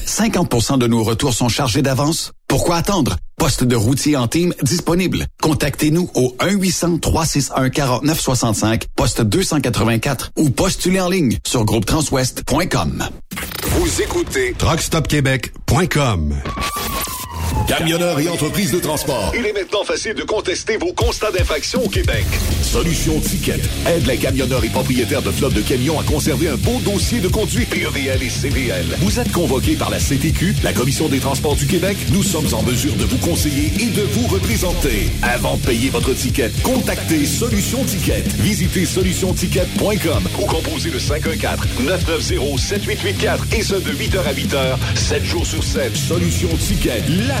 50% de nos retours sont chargés d'avance? Pourquoi attendre? Poste de routier en team disponible. Contactez-nous au 1-800-361-4965, poste 284 ou postulez en ligne sur groupetranswest.com. Vous écoutez TruckStopQuébec.com. Camionneurs et entreprises de transport. Il est maintenant facile de contester vos constats d'infraction au Québec. Solution Ticket aide les camionneurs et propriétaires de flottes de camions à conserver un beau dossier de conduite PEVL et CVL. Vous êtes convoqué par la CTQ, la Commission des transports du Québec. Nous sommes en mesure de vous conseiller et de vous représenter. Avant de payer votre ticket, contactez Solution Ticket. Visitez solutionticket.com ou composez le 514-990-7884 et ce de 8h à 8h, 7 jours sur 7. Solution Ticket, la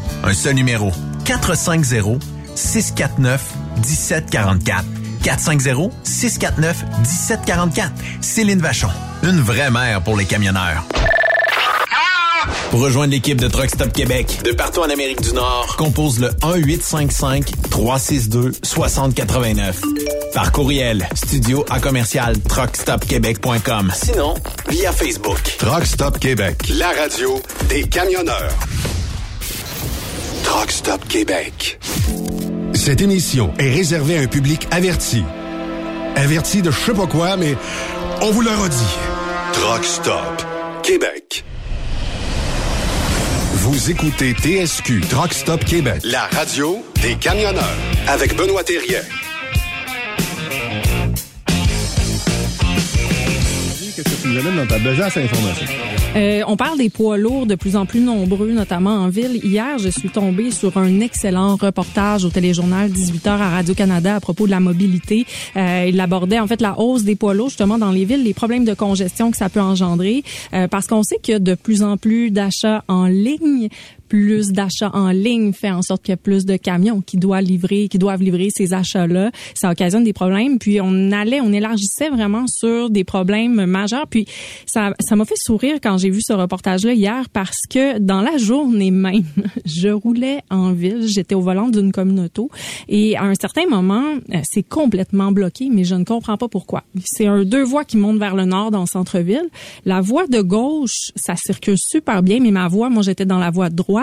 Un seul numéro. 450 649 1744. 450 649 1744. Céline Vachon. Une vraie mère pour les camionneurs. Pour rejoindre l'équipe de Truck Stop Québec, de partout en Amérique du Nord, compose le 1-855-362-6089. Par courriel, studio à commercial truckstopquebec.com. Sinon, via Facebook. Truck Stop Québec, la radio des camionneurs. Truck Stop Québec. Cette émission est réservée à un public averti. Averti de je sais pas quoi, mais on vous le redit. Truck Stop Québec. Vous écoutez TSQ Truck Stop Québec, la radio des camionneurs avec Benoît Thérien. Qu'est-ce que tu nous amènes dans ta besace à information? Euh, on parle des poids lourds de plus en plus nombreux, notamment en ville. Hier, je suis tombée sur un excellent reportage au téléjournal 18h à Radio-Canada à propos de la mobilité. Euh, il abordait en fait la hausse des poids lourds justement dans les villes, les problèmes de congestion que ça peut engendrer, euh, parce qu'on sait qu'il y a de plus en plus d'achats en ligne plus d'achats en ligne fait en sorte qu'il y a plus de camions qui doivent livrer, qui doivent livrer ces achats-là. Ça occasionne des problèmes. Puis on allait, on élargissait vraiment sur des problèmes majeurs. Puis ça, ça m'a fait sourire quand j'ai vu ce reportage-là hier parce que dans la journée même, je roulais en ville, j'étais au volant d'une communauté et à un certain moment, euh, c'est complètement bloqué, mais je ne comprends pas pourquoi. C'est un deux voies qui montent vers le nord dans le centre-ville. La voie de gauche, ça circule super bien, mais ma voie, moi j'étais dans la voie de droite,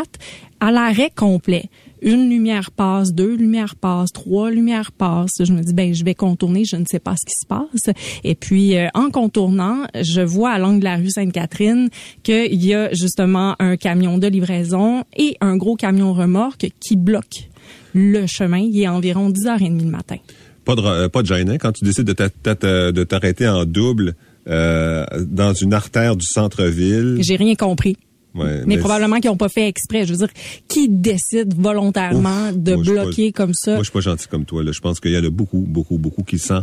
à l'arrêt complet une lumière passe, deux lumières passent, trois lumières passent. Je me dis ben je vais contourner, je ne sais pas ce qui se passe. Et puis euh, en contournant, je vois à l'angle de la rue Sainte-Catherine qu'il y a justement un camion de livraison et un gros camion remorque qui bloque le chemin. Il est environ 10h30 le matin. Pas de, euh, pas de gêne, hein? quand tu décides de t'arrêter en double euh, dans une artère du centre-ville. J'ai rien compris mais, probablement qu'ils n'ont pas fait exprès. Je veux dire, qui décide volontairement de bloquer comme ça? Moi, je suis pas gentil comme toi. Là. Je pense qu'il y en a beaucoup, beaucoup, beaucoup qui sent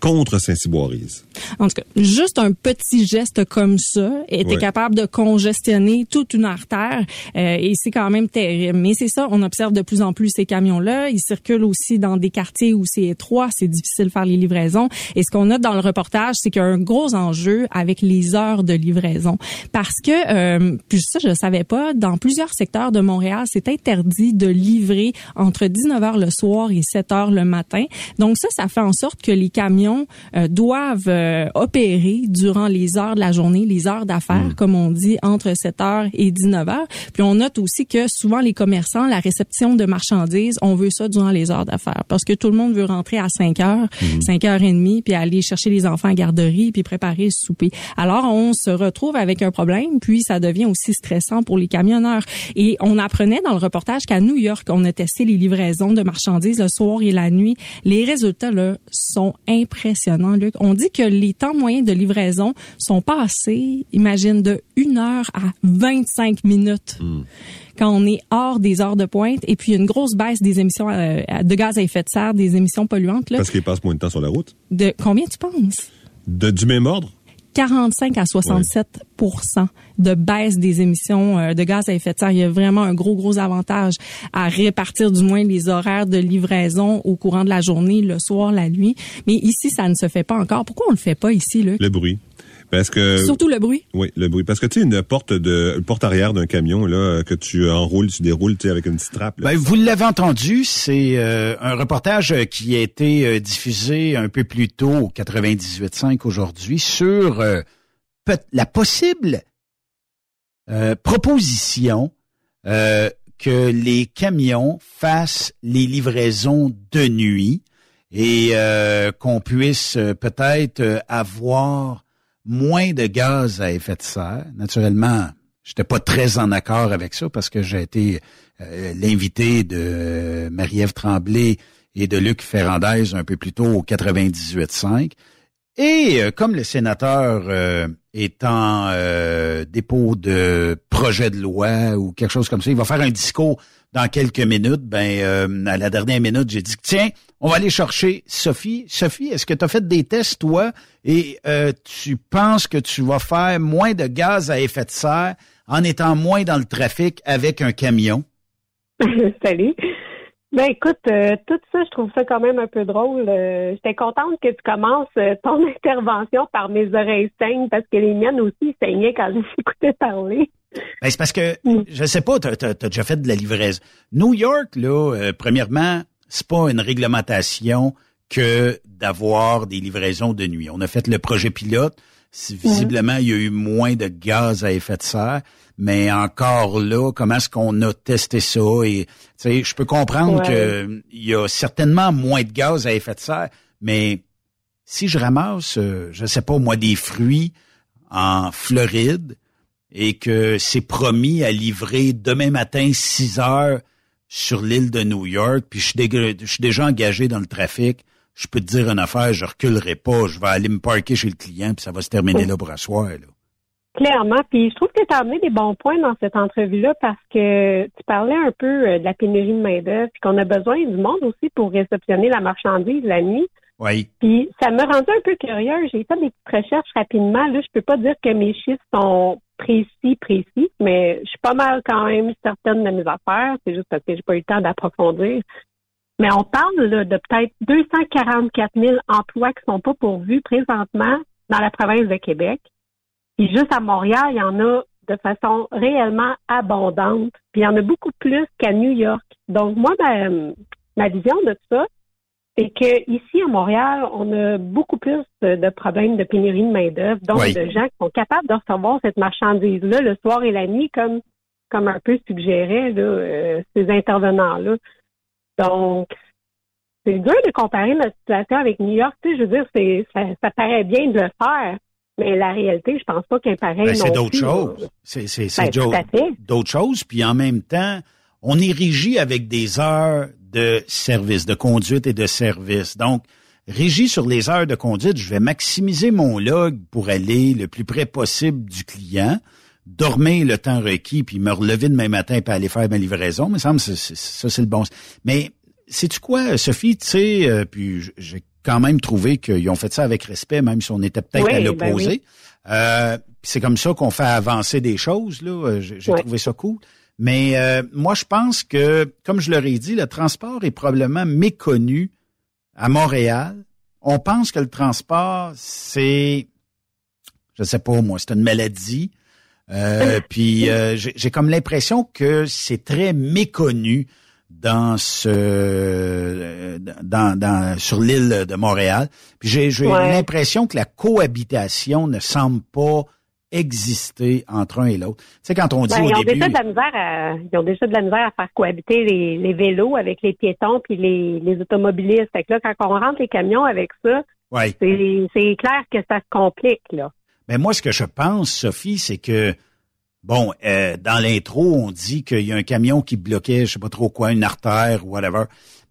contre Saint-Cyboirise. En tout cas, juste un petit geste comme ça était capable de congestionner toute une artère euh, et c'est quand même terrible. Mais c'est ça, on observe de plus en plus ces camions-là. Ils circulent aussi dans des quartiers où c'est étroit, c'est difficile de faire les livraisons. Et ce qu'on a dans le reportage, c'est qu'il y a un gros enjeu avec les heures de livraison. Parce que, euh, puis ça, je savais pas, dans plusieurs secteurs de Montréal, c'est interdit de livrer entre 19h le soir et 7h le matin. Donc ça, ça fait en sorte que les camions euh, doivent euh, opérer durant les heures de la journée, les heures d'affaires, mm. comme on dit, entre 7 h et 19 h Puis on note aussi que souvent les commerçants, la réception de marchandises, on veut ça durant les heures d'affaires parce que tout le monde veut rentrer à 5 heures, 5 h et demie, puis aller chercher les enfants à garderie, puis préparer le souper. Alors on se retrouve avec un problème, puis ça devient aussi stressant pour les camionneurs. Et on apprenait dans le reportage qu'à New York, on a testé les livraisons de marchandises le soir et la nuit. Les résultats là sont impressionnants impressionnant, Luc. On dit que les temps moyens de livraison sont passés, imagine, de 1 heure à 25 minutes. Hmm. Quand on est hors des heures de pointe, et puis une grosse baisse des émissions euh, de gaz à effet de serre, des émissions polluantes. Parce qu'ils passent moins de temps sur la route. De combien tu penses? De, du même ordre? 45 à 67 de baisse des émissions euh, de gaz à effet de serre. Il y a vraiment un gros, gros avantage à répartir du moins les horaires de livraison au courant de la journée, le soir, la nuit. Mais ici, ça ne se fait pas encore. Pourquoi on le fait pas ici, Luc? Le bruit. Parce que surtout le bruit. Oui, le bruit. Parce que tu sais une porte de porte arrière d'un camion là que tu enroules, tu déroules, tu sais avec une petite trappe. Ben, vous l'avez entendu, c'est euh, un reportage qui a été euh, diffusé un peu plus tôt au 98.5 aujourd'hui sur euh, la possible proposition que les camions fassent les livraisons de nuit et qu'on puisse peut-être avoir moins de gaz à effet de serre. Naturellement, j'étais pas très en accord avec ça parce que j'ai été euh, l'invité de Marie-Ève Tremblay et de Luc Ferrandez un peu plus tôt au 98.5. Et euh, comme le sénateur euh, est en dépôt de projet de loi ou quelque chose comme ça, il va faire un discours dans quelques minutes. Ben à la dernière minute, j'ai dit tiens, on va aller chercher Sophie. Sophie, est-ce que tu as fait des tests, toi, et euh, tu penses que tu vas faire moins de gaz à effet de serre en étant moins dans le trafic avec un camion? Salut. Ben écoute, euh, tout ça, je trouve ça quand même un peu drôle. Euh, j'étais contente que tu commences ton intervention par mes oreilles saignes parce que les miennes aussi saignaient quand je t'écoutais parler. Ben, c'est parce que, mm. je sais pas, tu as, déjà fait de la livraison. New York, là, premièrement, c'est pas une réglementation que d'avoir des livraisons de nuit. On a fait le projet pilote. Visiblement, il y a eu moins de gaz à effet de serre, mais encore là, comment est-ce qu'on a testé ça? Et je peux comprendre qu'il y a certainement moins de gaz à effet de serre, mais si je ramasse, euh, je sais pas moi, des fruits en Floride et que c'est promis à livrer demain matin 6 heures sur l'île de New York, puis je suis, déjà engagé dans le trafic, je peux te dire une affaire, je reculerai pas, je vais aller me parker chez le client, puis ça va se terminer là pour asseoir. Là. Clairement, puis je trouve que tu as amené des bons points dans cette entrevue-là parce que tu parlais un peu euh, de la pénurie de main-d'œuvre, puis qu'on a besoin du monde aussi pour réceptionner la marchandise la nuit. Oui. Puis ça me rendu un peu curieux. J'ai fait des petites recherches rapidement. Là, je peux pas dire que mes chiffres sont précis, précis, mais je suis pas mal quand même certaine de mes affaires. C'est juste parce que j'ai pas eu le temps d'approfondir. Mais on parle de peut-être 244 000 emplois qui sont pas pourvus présentement dans la province de Québec. Puis juste à Montréal, il y en a de façon réellement abondante. Puis il y en a beaucoup plus qu'à New York. Donc moi, ma, ma vision de ça, c'est que ici à Montréal, on a beaucoup plus de, problèmes de pénurie de main d'œuvre, donc de gens qui sont capables de recevoir cette marchandise-là le soir et la nuit, comme comme un peu suggéraient là, euh, ces intervenants-là. Donc, c'est dur de comparer notre situation avec New York. Tu sais, je veux dire, c'est ça, ça paraît bien de le faire, mais la réalité, je pense pas qu'un pareil. Ben, c'est d'autres choses. C'est c'est ben, d'autres choses. Puis en même temps, on est régi avec des heures de service, de conduite et de service. Donc, régi sur les heures de conduite, je vais maximiser mon log pour aller le plus près possible du client, dormir le temps requis, puis me relever demain matin pour aller faire ma livraison. Me semble ça, c'est le bon. Mais sais-tu quoi, Sophie, tu sais, euh, puis j'ai quand même trouvé qu'ils ont fait ça avec respect, même si on était peut-être à ben l'opposé. euh, c'est comme ça qu'on fait avancer des choses. Là, euh, j'ai trouvé ça cool. Mais euh, moi, je pense que, comme je leur ai dit, le transport est probablement méconnu à Montréal. On pense que le transport, c'est, je sais pas moi, c'est une maladie. Euh, puis euh, j'ai comme l'impression que c'est très méconnu dans ce dans, dans sur l'île de Montréal. Puis j'ai l'impression que la cohabitation ne semble pas exister entre un et l'autre. Sais, quand on dit ben, au ils ont Déjà de la misère à, ils ont déjà de la misère à faire cohabiter les, vélos avec les piétons puis les, les automobilistes. Fait que là, quand on rentre les camions avec ça, c'est clair que ça se complique, là. Mais moi, ce que je pense, Sophie, c'est que Bon, euh, dans l'intro, on dit qu'il y a un camion qui bloquait, je sais pas trop quoi, une artère ou whatever.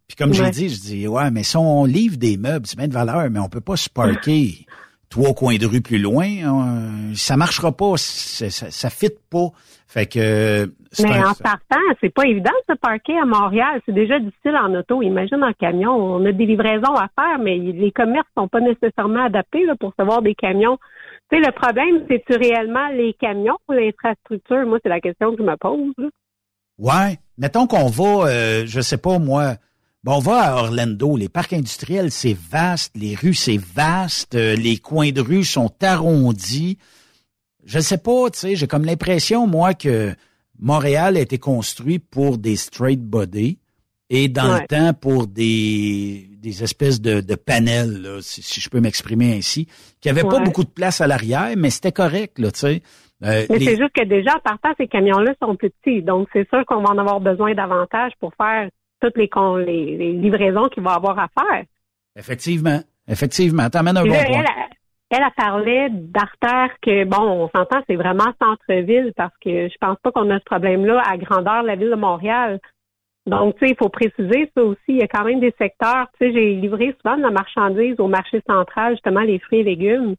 Puis comme j'ai dit, je dis ouais, mais si on livre des meubles, c'est bien de valeur, mais on peut pas se parker trois coins de rue plus loin, hein, ça marchera pas, ça, ça, fit pas. Fait que. Mais en partant, c'est pas évident de se parquer à Montréal. C'est déjà difficile en auto. Imagine en camion. On a des livraisons à faire, mais les commerces sont pas nécessairement adaptés là, pour recevoir des camions. Tu sais, le problème, c'est-tu réellement les camions ou l'infrastructure? Moi, c'est la question que je me pose. Là. Ouais. Mettons qu'on va, euh, je sais pas moi, Bon, on va à Orlando. Les parcs industriels, c'est vaste. Les rues, c'est vaste. Euh, les coins de rue sont arrondis. Je sais pas, tu sais, j'ai comme l'impression, moi, que Montréal a été construit pour des straight body et dans le temps pour des, des espèces de, de panels, si, je peux m'exprimer ainsi, qui n'avaient pas beaucoup de place à l'arrière, mais c'était correct, là, tu sais. Euh, mais c'est juste que déjà, partant, ces camions-là sont plus petits. Donc, c'est sûr qu'on va en avoir besoin davantage pour faire toutes les, les, livraisons qu'il va avoir à faire. Effectivement. Effectivement. T'amènes un bon point. Elle, a parlé d'artères que, bon, on s'entend, c'est vraiment centre-ville parce que je pense pas qu'on a ce problème-là à grandeur de la ville de Montréal. Donc, tu sais, il faut préciser ça aussi. Il y a quand même des secteurs. Tu sais, j'ai livré souvent de la marchandise au marché central, justement, les fruits et légumes.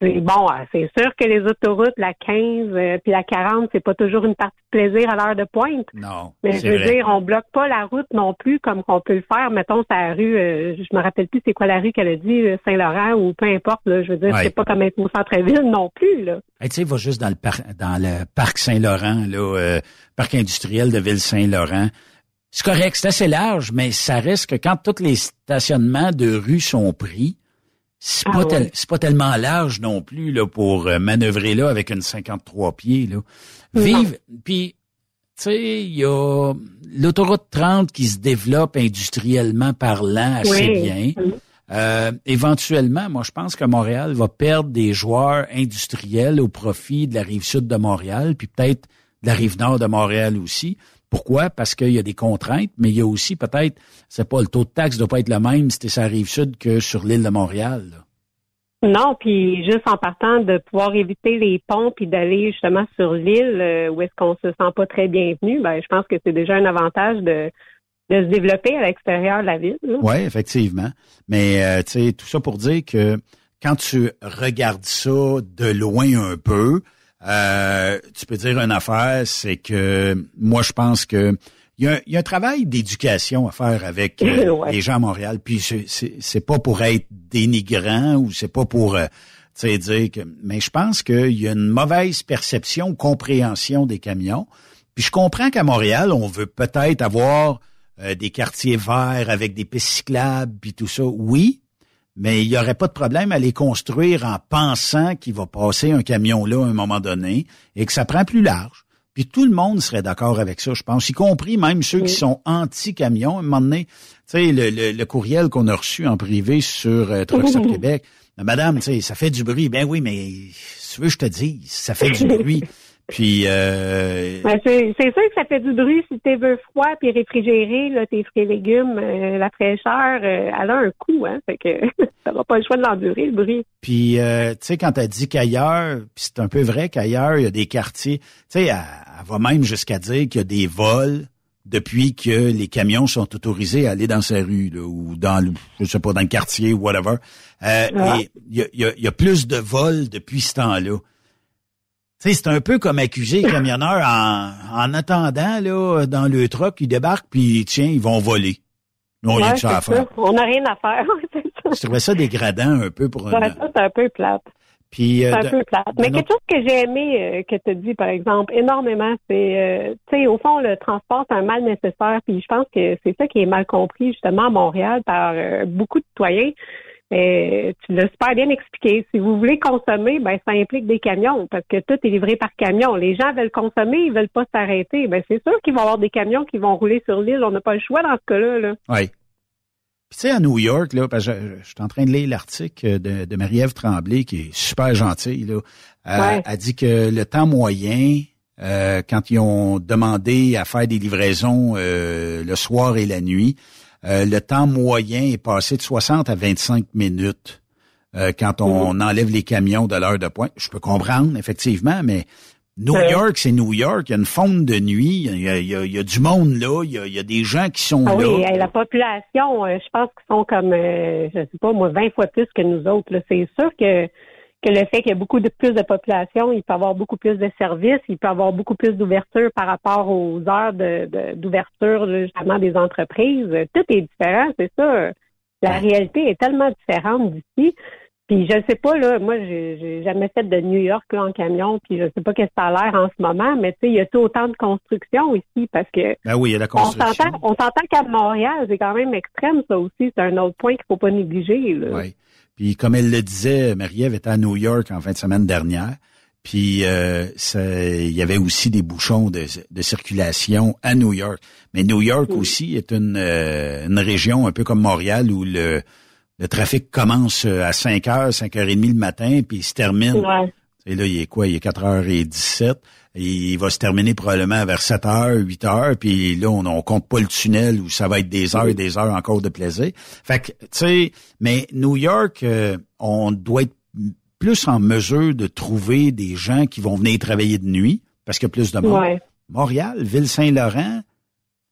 Bon, euh, c'est sûr que les autoroutes, la 15 euh, puis la 40, c'est pas toujours une partie de plaisir à l'heure de pointe. Non. Mais je veux dire, on bloque pas la route non plus comme qu'on peut le faire. Mettons, c'est la rue, euh, je me rappelle plus c'est quoi la rue qu'elle a dit, Saint-Laurent ou peu importe. Là, je veux dire, c'est pas comme être au centre-ville non plus. Là. tu sais, va juste dans le parc, dans le parc Saint-Laurent, là, parc industriel de Ville-Saint-Laurent. C'est correct, c'est assez large, mais ça reste que quand tous les stationnements de rue sont pris, c'est ah pas, pas tellement large non plus là pour euh, manœuvrer là avec une 53 pieds là. Vive puis tu sais il y a l'autoroute 30 qui se développe industriellement parlant assez bien. Euh, éventuellement, moi, je pense que Montréal va perdre des joueurs industriels au profit de la rive sud de Montréal, puis peut-être de la rive nord de Montréal aussi. Pourquoi? Parce qu'il y a des contraintes, mais il y a aussi peut-être, c'est pas le taux de taxe doit pas être le même si c'est sur la rive sud que sur l'île de Montréal. Non, puis juste en partant de pouvoir éviter les ponts puis d'aller justement sur l'île euh, où est-ce qu'on se sent pas très bienvenu, ben je pense que c'est déjà un avantage de de se développer à l'extérieur de la ville. Oui, effectivement. Mais euh, tu sais, tout ça pour dire que quand tu regardes ça de loin un peu, euh, tu peux dire une affaire, c'est que moi je pense que il y, a, un travail d'éducation à faire avec euh, les gens à Montréal. Puis c'est pas pour être dénigrant ou c'est pas pour euh, dire que. Mais je pense qu'il y a une mauvaise perception, compréhension des camions. Puis je comprends qu'à Montréal, on veut peut-être avoir euh, des quartiers verts avec des pistes cyclables puis tout ça. Oui, mais il n'y aurait pas de problème à les construire en pensant qu'il va passer un camion là à un moment donné et que ça prend plus large. Puis tout le monde serait d'accord avec ça, je pense, y compris même ceux qui sont anti-camions. À un moment donné, tu sais, le, courriel qu'on a reçu en privé sur euh, Québec, Madame, tu sais, ça fait du bruit. Ben oui, mais si tu veux, je te dis, ça fait du bruit. Puis euh... c'est, sûr que ça fait du bruit si tu veux froid puis réfrigéré là, tes fruits et légumes, euh, la fraîcheur, euh, elle a un coût, hein, fait que ça va pas le choix de l'endurer le bruit. Puis euh, tu sais quand tu as dit qu'ailleurs, puis c'est un peu vrai qu'ailleurs il y a des quartiers, tu sais elle, va même jusqu'à dire qu'il y a des vols depuis que les camions sont autorisés à aller dans ces rues là, ou dans le je sais pas dans le quartier ou whatever. il y, a, y a plus de vols depuis ce temps-là c'est un peu comme accuser les camionneurs en, en attendant, là, dans le truck, ils débarquent, puis tiens, ils vont voler. On n'a rien à faire. On n'a rien à faire, Je trouvais ça dégradant un peu pour... Ouais, ça, c'est un peu plate. Puis, euh, c'est un peu plate. Mais quelque chose que j'ai aimé euh, que tu as dit, par exemple, énormément, c'est, euh, tu sais, au fond, le transport, c'est un mal nécessaire. Puis je pense que c'est ça qui est mal compris, justement, à Montréal par beaucoup de citoyens. Euh, tu l'as super bien expliqué. Si vous voulez consommer, ben ça implique des camions parce que tout est livré par camion. Les gens veulent consommer, ils veulent pas s'arrêter. Ben c'est sûr qu'il va y avoir des camions qui vont rouler sur l'île. On n'a pas le choix dans ce cas-là. Là. Oui. Puis tu sais, à New York, là, parce que je, suis en train de lire l'article de, de Marie-Ève Tremblay, qui est super gentille, là. Euh, Elle dit que le temps moyen, euh, quand ils ont demandé à faire des livraisons le soir et la nuit, euh, le temps moyen est passé de 60 à 25 minutes euh, quand on enlève les camions de l'heure de pointe. Je peux comprendre, effectivement, mais New York, c'est New York. Il y a une fonte de nuit. Il y a, du monde là. Il y a, des gens qui sont ah là. Oui, la population, euh, je pense qu'ils sont comme, je sais pas, moi, 20 fois plus que nous autres. C'est sûr que que le fait qu'il y a beaucoup de plus de population, il peut avoir beaucoup plus de services, il peut avoir beaucoup plus d'ouverture par rapport aux heures d'ouverture de, justement des entreprises. Tout est différent, c'est ça. La réalité est tellement différente d'ici. Puis je sais pas là, moi j'ai jamais fait de New York là, en camion, puis je sais pas qu'est-ce que ça a l'air en ce moment, mais tu sais il y a tout autant de construction ici parce que ben oui, il y a la construction. On s'entend qu'à Montréal c'est quand même extrême ça aussi, c'est un autre point qu'il faut pas négliger. Là. Oui. Puis comme elle le disait, Marie-Ève était à New York en fin de semaine dernière. Puis euh, il y avait aussi des bouchons de, circulation à New York. Mais New York aussi est une, euh, une région un peu comme Montréal où le, le trafic commence à 5 h, 5 h 30 le matin, puis il se termine. Et là, il est quoi? Il est 4h17 il va se terminer probablement vers 7 heures, 8 heures, puis là, on, on compte pas le tunnel où ça va être des heures et des heures encore de plaisir. Fait que, tu sais, mais New York, euh, on doit être plus en mesure de trouver des gens qui vont venir travailler de nuit, parce qu'il y a plus de monde. Montréal, Ville-Saint-Laurent,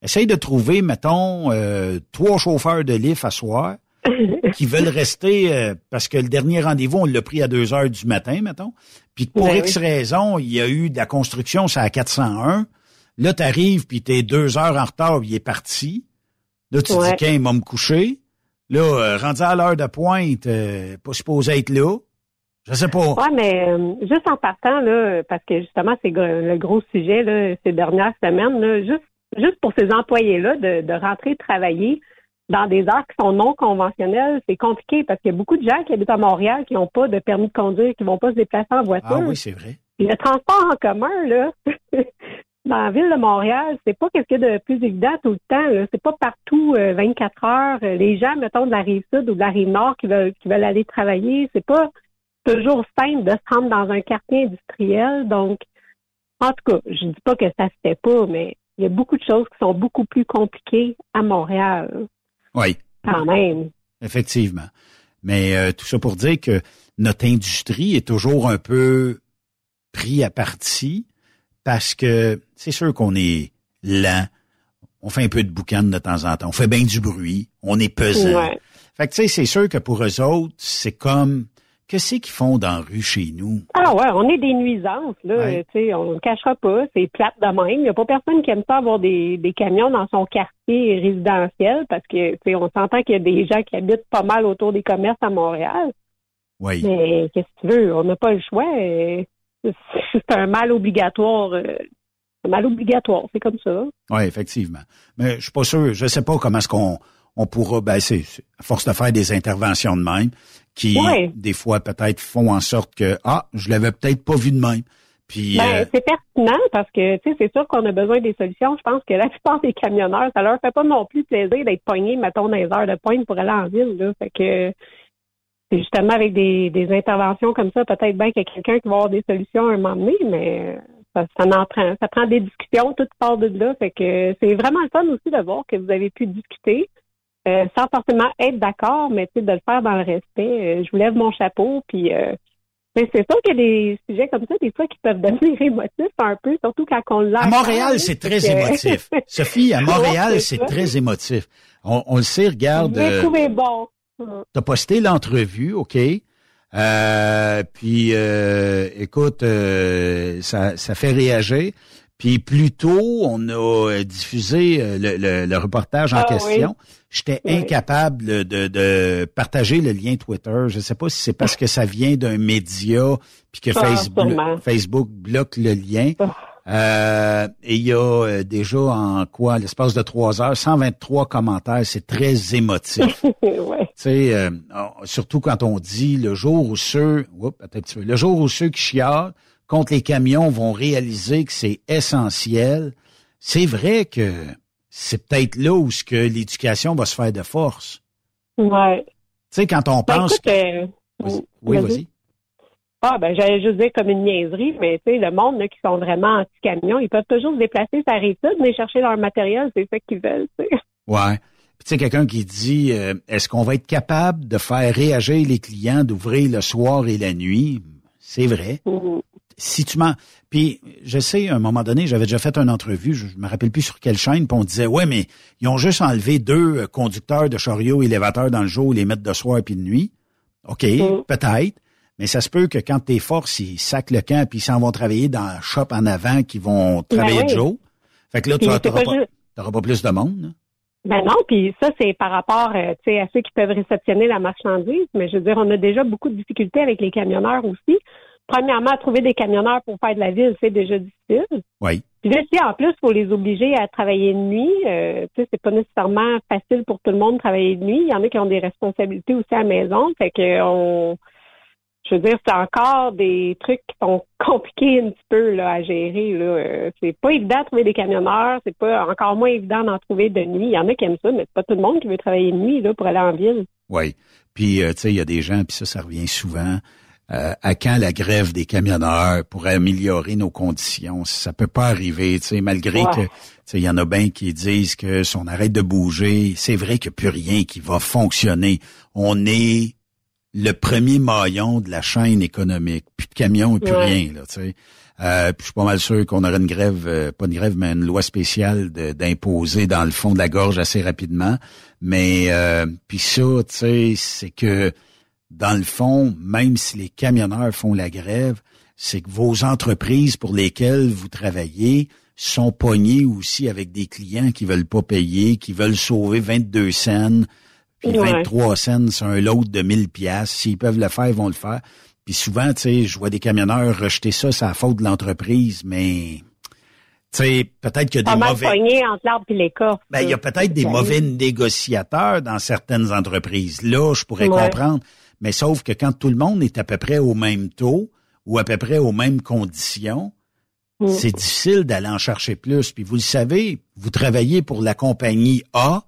essaye de trouver, mettons, euh, trois chauffeurs de lift à soir, qui veulent rester euh, parce que le dernier rendez-vous, on l'a pris à 2 heures du matin, mettons. Puis pour ben X raison, il y a eu de la construction, c'est à 401. Là, tu arrives, puis tu es deux heures en retard, il est parti. Là, tu dis, qu'un va me coucher. Là, euh, rendu à l'heure de pointe, euh, pas supposé être là. Je sais pas. Oui, mais juste en partant, là, parce que justement, c'est le gros sujet là, ces dernières semaines, là, juste, juste pour ces employés-là de, de rentrer travailler, dans des heures qui sont non conventionnelles, c'est compliqué parce qu'il y a beaucoup de gens qui habitent à Montréal qui n'ont pas de permis de conduire, qui vont pas se déplacer en voiture. Ah oui, c'est vrai. le transport en commun, là, dans la ville de Montréal, c'est pas quelque chose de plus évident tout le temps. C'est pas partout 24 euh, heures. Les gens, mettons, de la rive sud ou de la rive nord qui veulent qui veulent aller travailler, c'est pas toujours simple de se rendre dans un quartier industriel. Donc, en tout cas, je dis pas que ça se fait pas, mais il y a beaucoup de choses qui sont beaucoup plus compliquées à Montréal. Oui. Quand même. Effectivement. Mais euh, tout ça pour dire que notre industrie est toujours un peu pris à partie parce que c'est sûr qu'on est lent. On fait un peu de boucan de temps en temps. On fait bien du bruit. On est pesant. Fait que tu sais, c'est sûr que pour eux autres, c'est comme qu'est-ce qu'ils font dans la rue chez nous? Ah ouais, on est des nuisances, là. Tu sais, on ne cachera pas. C'est plate de même. Il n'y a pas personne qui aime pas avoir des, des camions dans son quartier résidentiel parce que, on s'entend qu'il y a des gens qui habitent pas mal autour des commerces à Montréal. Oui. Mais qu'est-ce que tu veux? On n'a pas le choix. C'est un mal obligatoire. euh, Un mal obligatoire, c'est comme ça. Oui, effectivement. Mais je suis pas sûr, je sais pas comment est-ce qu'on on pourra, ben c'est à force de faire des interventions de même, qui des fois peut-être font en sorte que ah, je l'avais peut-être pas vu de même. Puis Ben, euh, c'est pertinent parce que tu sais, c'est sûr qu'on a besoin des solutions. Je pense que la plupart des camionneurs, ça leur fait pas non plus plaisir d'être pognés, mettons, dans les heures de pointe pour aller en ville. Là. Fait que c'est justement avec des, des interventions comme ça, peut-être bien qu'il y a quelqu'un qui va avoir des solutions à un moment donné, mais ça, ça en prend, ça prend des discussions, tout part de là. Fait que c'est vraiment le fun aussi de voir que vous avez pu discuter. Euh, sans forcément être d'accord, mais tu sais, de le faire dans le respect. Euh, je vous lève mon chapeau, puis euh, mais c'est sûr qu'il y a des sujets comme ça, des fois, qui peuvent devenir émotifs un peu, surtout quand on l'a. à Montréal, c'est très que- émotif. Sophie, à Montréal, Ouais, c'est très émotif. On, on le sait, regarde. Euh, trouvé bon. Hum. T'as posté l'entrevue, OK? Euh, puis, euh, écoute, euh, ça, ça fait réagir. Puis plus tôt, on a euh, diffusé euh, le, le- le reportage en Ah, question. oui. J'étais Oui. incapable de, de partager le lien Twitter. Je sais pas si c'est parce que ça vient d'un média puis que Ah, Facebook. Facebook bloque le lien. Ah. Euh, et il y a euh, déjà en quoi, l'espace de trois heures, 123 commentaires. C'est très émotif. ouais. Tu sais, euh, on- surtout quand on dit le jour où ceux, oups, attends un petit peu, le jour où ceux qui chialent contre les camions vont réaliser que c'est essentiel, c'est vrai que c'est peut-être là où ce que l'éducation va se faire de force. Ouais. Tu sais, quand on Ben, pense... écoute, euh, oui, vas-y. Ah, ben, j'allais juste dire comme une niaiserie, mais tu sais, le monde, là, qui sont vraiment anti-camions, ils peuvent toujours se déplacer sur la rive sud, mais chercher leur matériel, c'est ça qu'ils veulent, tu sais. Ouais. Puis tu sais, quelqu'un qui dit, euh, est-ce qu'on va être capable de faire réagir les clients d'ouvrir le soir et la nuit? C'est vrai. Mhm. Si tu m'en... Puis, je sais, à un moment donné, j'avais déjà fait une entrevue, je, je me rappelle plus sur quelle chaîne, puis on disait, ouais, mais ils ont juste enlevé deux euh, conducteurs de chariots élévateurs dans le jour, les mettre de soir puis de nuit. OK, Mm. peut-être. Mais ça se peut que quand tes forces, ils sacent le camp, puis ils s'en vont travailler dans la shop en avant, qui vont travailler Ben de jour. Fait que là, tu n'auras pas, pas pas plus de monde. là. Ben non, puis ça, c'est par rapport euh, à ceux qui peuvent réceptionner la marchandise, mais je veux dire, on a déjà beaucoup de difficultés avec les camionneurs aussi. Premièrement, trouver des camionneurs pour faire de la ville, c'est déjà difficile. Oui. Puis là, si en plus, faut les obliger à travailler de nuit, euh, tu sais, c'est pas nécessairement facile pour tout le monde de travailler de nuit. Il y en a qui ont des responsabilités aussi à la maison. Fait que on je veux dire, c'est encore des trucs qui sont compliqués un petit peu là, à gérer. Là. Euh, c'est pas évident de trouver des camionneurs, c'est pas encore moins évident d'en trouver de nuit. Il y en a qui aiment ça, mais c'est pas tout le monde qui veut travailler de nuit là, pour aller en ville. Oui. Puis, euh, tu sais, il y a des gens, puis ça, ça revient souvent. Euh, à quand la grève des camionneurs pour améliorer nos conditions? Ça peut pas arriver, tu sais, malgré Ouais. que, tu sais, il y en a bien qui disent que si on arrête de bouger, c'est vrai qu'il n'y a plus rien qui va fonctionner. On est le premier maillon de la chaîne économique. Plus de camions et plus Ouais. rien, là, tu sais. Euh, puis je suis pas mal sûr qu'on aurait une grève, euh, pas une grève, mais une loi spéciale d'imposer dans le fond de la gorge assez rapidement. Mais euh, puis ça, tu sais, c'est que dans le fond, même si les camionneurs font la grève, c'est que vos entreprises pour lesquelles vous travaillez sont pognées aussi avec des clients qui veulent pas payer, qui veulent sauver 22 cents, puis Ouais. 23 cents sur un lot de 1000 pièces. S'ils peuvent le faire, ils vont le faire. Puis souvent, tu sais, je vois des camionneurs rejeter ça, c'est la faute de l'entreprise, mais tu sais, peut-être qu'il y a des mauvais. entre l'arbre et l'écorce. Ben, il y a peut-être des mauvais négociateurs dans certaines entreprises. Là, je pourrais Ouais. comprendre. Mais sauf que quand tout le monde est à peu près au même taux ou à peu près aux mêmes conditions, Mm. c'est difficile d'aller en chercher plus. Puis vous le savez, vous travaillez pour la compagnie A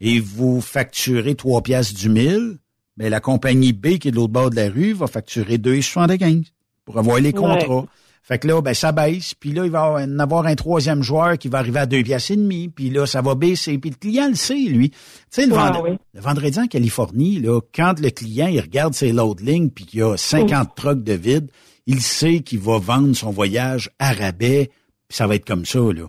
et vous facturez trois pièces du mille, mais la compagnie B qui est de l'autre bord de la rue va facturer 2,75 pour avoir les contrats. Fait que là, ben, ça baisse, puis là, il va en avoir un troisième joueur qui va arriver à deux pièces et demie, puis là, ça va baisser, puis le client le sait, lui. Tu sais, le, Ouais, vendre- oui. le vendredi en Californie, là, quand le client, il regarde ses load lignes, puis qu'il y a 50 trucks de vide, il sait qu'il va vendre son voyage à rabais, puis ça va être comme ça, là.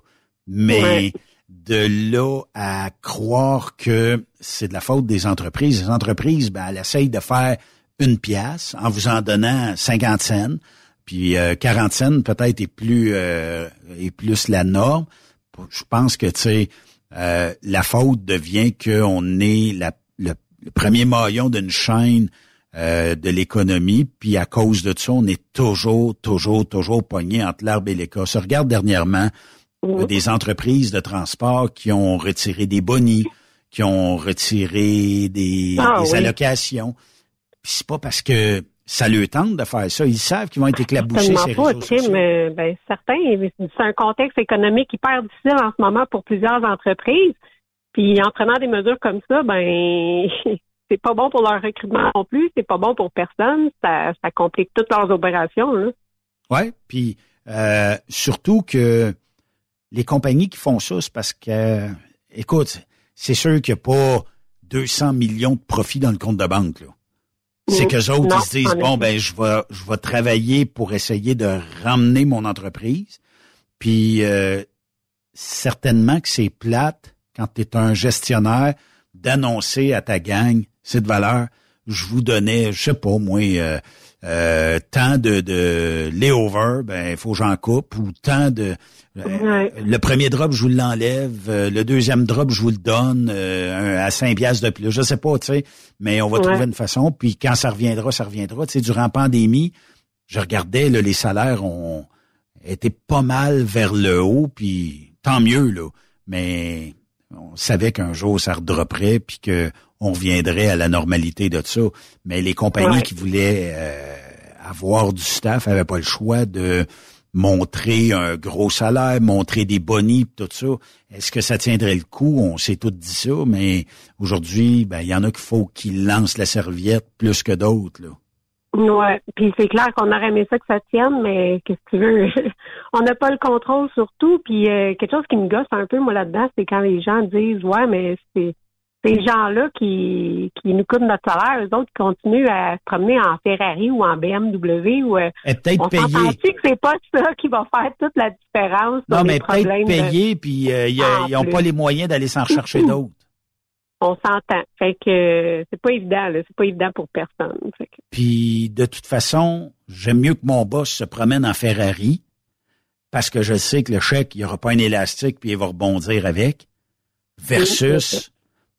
Mais Ouais. de là à croire que c'est de la faute des entreprises, les entreprises, ben, elles essayent de faire une pièce en vous en donnant 50 cents, puis 40 cents peut-être est plus est plus la norme. Je pense que tu sais la faute devient qu'on est la, le, premier maillon d'une chaîne de l'économie, puis à cause de ça, on est toujours, toujours, toujours pogné entre l'arbre et l'écorce. regarde dernièrement des entreprises de transport qui ont retiré des bonnies, qui ont retiré des, ah allocations. Puis c'est pas parce que ça leur tente de faire ça. Ils savent qu'ils vont être éclaboussés ces pas, réseaux Mais, ben, certains, c'est un contexte économique hyper difficile en ce moment pour plusieurs entreprises. Puis en prenant des mesures comme ça, ben c'est pas bon pour leur recrutement non plus, c'est pas bon pour personne, ça, ça complique toutes leurs opérations. Ouais, puis euh, surtout que les compagnies qui font ça, c'est parce que, écoute, c'est sûr qu'il n'y a pas 200 millions de profits dans le compte de banque. Là. C'est que autres, ils se disent, bon, ben, je vais, je vais travailler pour essayer de ramener mon entreprise. Puis, euh, certainement que c'est plate quand tu es un gestionnaire d'annoncer à ta gang, cette valeur, je vous donnais, je sais pas, moi, euh, euh, tant de, de layover, ben il faut que j'en coupe, ou tant de euh, le premier drop, je vous l'enlève, euh, le deuxième drop, je vous le donne à 5 piastres de plus. Je sais pas, tu sais, mais on va trouver une façon. Puis quand ça reviendra, ça reviendra. Tu sais, durant la pandémie, je regardais là, les salaires ont été pas mal vers le haut, puis tant mieux, là. Mais on savait qu'un jour ça redropperait, puis que on reviendrait à la normalité de ça. Mais les compagnies qui voulaient euh, avoir du staff n'avaient pas le choix de montrer un gros salaire, montrer des bonnies, tout ça. Est-ce que ça tiendrait le coup? On s'est tous dit ça, mais aujourd'hui, ben, il y en a qu'il faut qu'ils lancent la serviette plus que d'autres, là. Ouais, puis c'est clair qu'on aurait aimé ça que ça tienne, mais qu'est-ce que tu veux? On n'a pas le contrôle sur tout. Puis euh, quelque chose qui me gosse un peu moi là-dedans, c'est quand les gens disent ouais, mais c'est ces gens-là qui, qui nous coûtent notre salaire, eux autres qui continuent à se promener en Ferrari ou en BMW ou euh, peut-être payé. que c'est pas ça qui va faire toute la différence. Non, mais peut-être payé, puis euh, ils n'ont pas les moyens d'aller s'en chercher d'autres. On s'entend. Fait que c'est pas évident, là. C'est pas évident pour personne. Puis de toute façon, j'aime mieux que mon boss se promène en Ferrari parce que je sais que le chèque, il n'y aura pas un élastique puis il va rebondir avec. Versus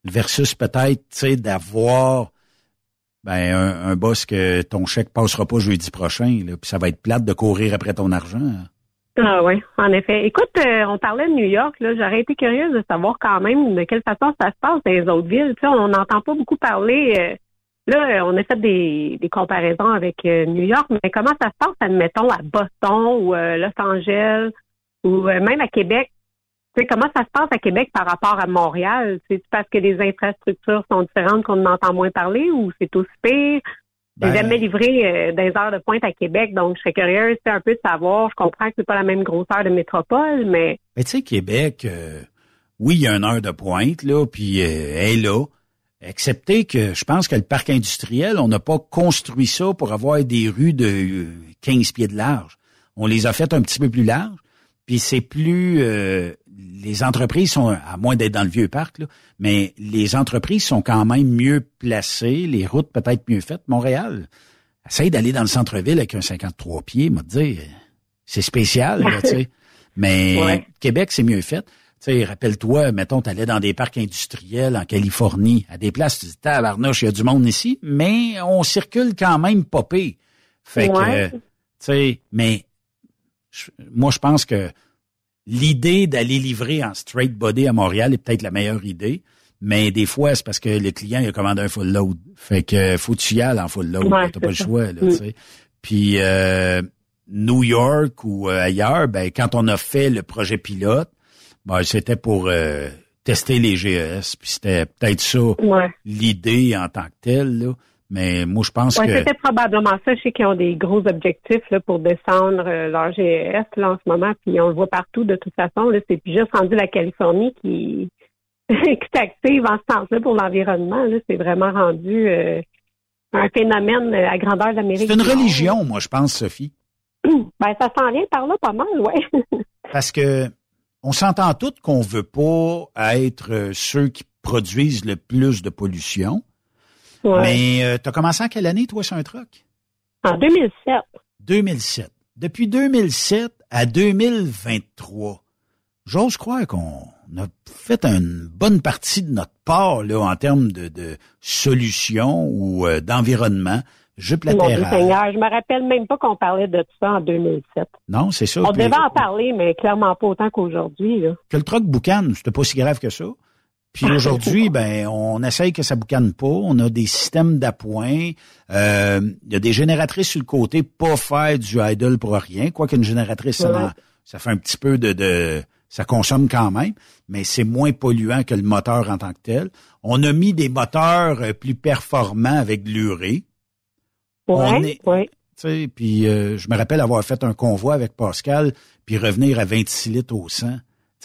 versus peut-être, d'avoir ben, un, boss que ton chèque passera pas jeudi prochain, puis ça va être plate de courir après ton argent. Ah oui, en effet. Écoute, euh, on parlait de New York, là, j'aurais été curieuse de savoir quand même de quelle façon ça se passe dans les autres villes. Tu sais, on n'entend pas beaucoup parler. Euh, là, on a fait des, comparaisons avec euh, New York, mais comment ça se passe, admettons, à Boston ou Los Angeles ou même à Québec? Sais, comment ça se passe à Québec par rapport à Montréal? C'est parce que les infrastructures sont différentes qu'on entend moins parler ou c'est aussi pire? J'ai ben, jamais livré euh, des heures de pointe à Québec, donc je serais curieuse un peu de savoir. Je comprends que c'est pas la même grosseur de métropole, mais. Mais tu sais, Québec, euh, oui, il y a une heure de pointe, là, puis euh, elle est là. Excepté que je pense que le parc industriel, on n'a pas construit ça pour avoir des rues de 15 pieds de large. On les a faites un petit peu plus larges. Puis c'est plus les entreprises sont, à moins d'être dans le vieux parc, là, mais les entreprises sont quand même mieux placées, les routes peut-être mieux faites. Montréal, essaye d'aller dans le centre-ville avec un 53 pieds, m'a dit, c'est spécial, là, tu sais. Mais Québec, c'est mieux fait. Tu sais, rappelle-toi, mettons, tu allais dans des parcs industriels en Californie, à des places, tu dis, tabarnouche, il y a du monde ici, mais on circule quand même popé. Fait que, tu sais, mais moi, je pense que l'idée d'aller livrer en straight body à Montréal est peut-être la meilleure idée. Mais des fois, c'est parce que le client il a commandé un full load. Fait que faut que tu y ailles en full load. T'as pas le choix, là, tu sais. Puis euh, New York ou euh, ailleurs, ben quand on a fait le projet pilote, ben c'était pour euh, tester les GES. Puis c'était peut-être ça l'idée en tant que telle. Là. Mais moi, je pense ouais, que... C'était probablement ça. Je sais qu'ils ont des gros objectifs là, pour descendre euh, leur GES là, en ce moment, puis on le voit partout de toute façon. C'est juste rendu la Californie qui, qui est active en ce sens-là pour l'environnement. C'est vraiment rendu euh, un phénomène euh, à grandeur d'Amérique. C'est une religion, moi, je pense, Sophie. ben, ça s'en vient par là pas mal, ouais. Parce que on s'entend toutes qu'on veut pas être ceux qui produisent le plus de pollution. Mais tu as commencé en quelle année, toi, sur un truck? En 2007. 2007. Depuis 2007 à 2023, j'ose croire qu'on a fait une bonne partie de notre part là, en termes de, de solutions ou euh, d'environnement. Je la Seigneur, je me rappelle même pas qu'on parlait de ça en 2007. Non, c'est ça. On devait en parler, mais clairement pas autant qu'aujourd'hui. Que le truc boucane, c'était pas si grave que ça. Puis aujourd'hui, ben, on essaye que ça boucane pas. On a des systèmes d'appoint. Euh, il y a des génératrices sur le côté, pas faire du idle pour rien. Quoi qu'une génératrice, ça, ça, fait un petit peu de, de, ça consomme quand même, mais c'est moins polluant que le moteur en tant que tel. On a mis des moteurs euh, plus performants avec de l'urée. Oui, oui. Puis euh, je me rappelle avoir fait un convoi avec Pascal, puis revenir à 26 litres au 100.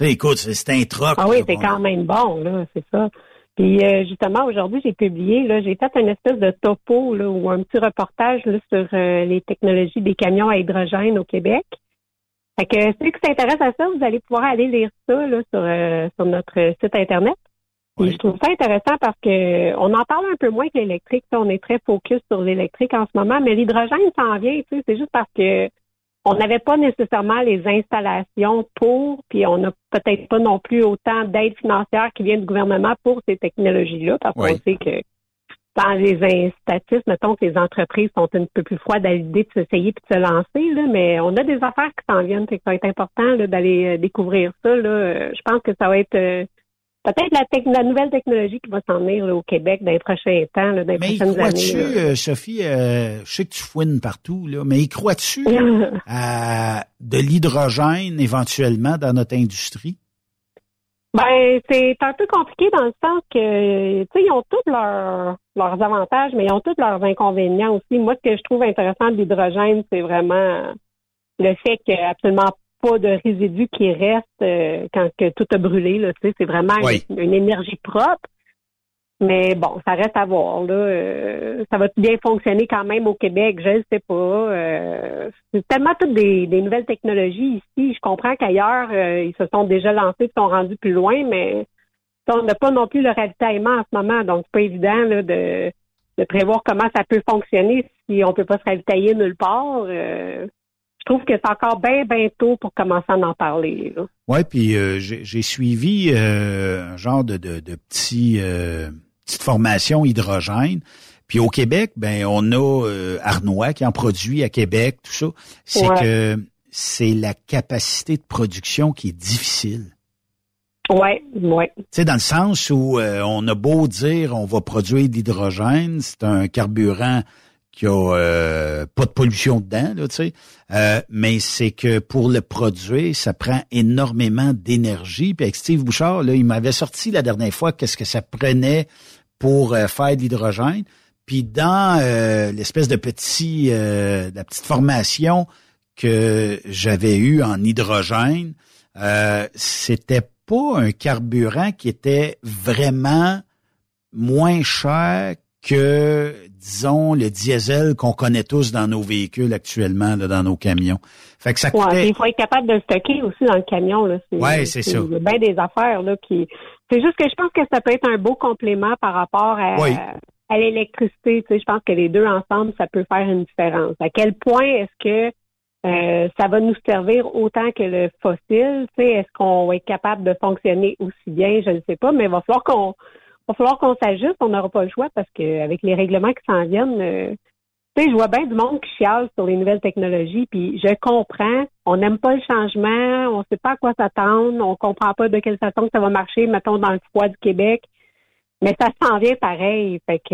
Sais, écoute, c'est un troc. Ah oui, c'est quand même bon, là, c'est ça. Puis euh, justement, aujourd'hui, j'ai publié, là, j'ai fait une espèce de topo là, ou un petit reportage là, sur les technologies des camions à hydrogène au Québec. Fait que ceux qui s'intéressent à ça, vous allez pouvoir aller lire ça là, sur, euh, sur notre site Internet. je trouve ça intéressant parce que on en parle un peu moins que l'électrique. On est très focus sur l'électrique en ce moment, mais l'hydrogène s'en vient. C'est juste parce que on n'avait pas nécessairement les installations pour, puis on n'a peut-être pas non plus autant d'aide financière qui vient du gouvernement pour ces technologies-là, parce qu'on sait que dans les incitatifs, mettons que les entreprises sont un peu plus froides à l'idée de s'essayer puis de se lancer, là, mais on a des affaires qui s'en viennent, fait que ça va être important d'aller euh, découvrir ça. Là. Euh, je pense que ça va être euh, peut-être la, la, nouvelle technologie qui va s'en venir au Québec dans les prochains temps, là, dans les mais prochaines années. Sophie, je sais que tu fouines partout, là, mais y crois-tu à de l'hydrogène éventuellement dans notre industrie? Ben, c'est un peu compliqué dans le sens que, tu sais, ils ont tous leurs, leurs avantages, mais ils ont tous leurs inconvénients aussi. Moi, ce que je trouve intéressant de l'hydrogène, c'est vraiment le fait qu'il n'y a absolument pas de résidus qui restent euh, quand que tout a brûlé. Là, c'est vraiment une, énergie propre. Mais bon, ça reste à voir. Là. Euh, ça va bien fonctionner quand même au Québec? Je ne sais pas. Euh, c'est tellement toutes des, nouvelles technologies ici. Je comprends qu'ailleurs, euh, ils se sont déjà lancés, ils sont rendus plus loin, mais on n'a pas non plus le ravitaillement en ce moment. Donc, c'est pas évident là, de, de prévoir comment ça peut fonctionner si on peut pas se ravitailler nulle part. Je trouve que c'est encore bien, bien tôt pour commencer à en parler. Oui, puis j'ai suivi un genre de, de, de petits petite formation hydrogène. Puis au Québec, ben on a euh, Arnois qui en produit à Québec, tout ça. C'est que c'est la capacité de production qui est difficile. Ouais, ouais. Tu sais, dans le sens où euh, on a beau dire on va produire de l'hydrogène, c'est un carburant qui a euh, pas de pollution dedans, là, tu sais. mais c'est que pour le produire, ça prend énormément d'énergie. Puis avec Steve Bouchard, là, il m'avait sorti la dernière fois qu'est-ce que ça prenait pour euh, faire de l'hydrogène. Puis dans euh, l'espèce de petit, euh, la petite formation que j'avais eue en hydrogène, euh, c'était pas un carburant qui était vraiment moins cher que, disons, le diesel qu'on connaît tous dans nos véhicules actuellement, dans nos camions. Fait que ça coûtait... il faut être capable de stocker aussi dans le camion. Là. Ouais, c'est ça. Il y a bien des affaires là, qui, c'est juste que je pense que ça peut être un beau complément par rapport à, à l'électricité. Tu sais, je pense que les deux ensemble, ça peut faire une différence. À quel point est-ce que euh, ça va nous servir autant que le fossile? Est-ce qu'on va être capable de fonctionner aussi bien? Je ne sais pas, mais il va falloir qu'on va falloir qu'on s'ajuste. On n'aura pas le choix parce qu'avec les règlements qui s'en viennent, euh, je vois bien du monde qui chiale sur les nouvelles technologies, puis je comprends. On n'aime pas le changement, on ne sait pas à quoi s'attendre, on comprend pas de quelle façon ça va marcher, mettons, dans le froid du Québec. Mais ça s'en vient pareil. Fait que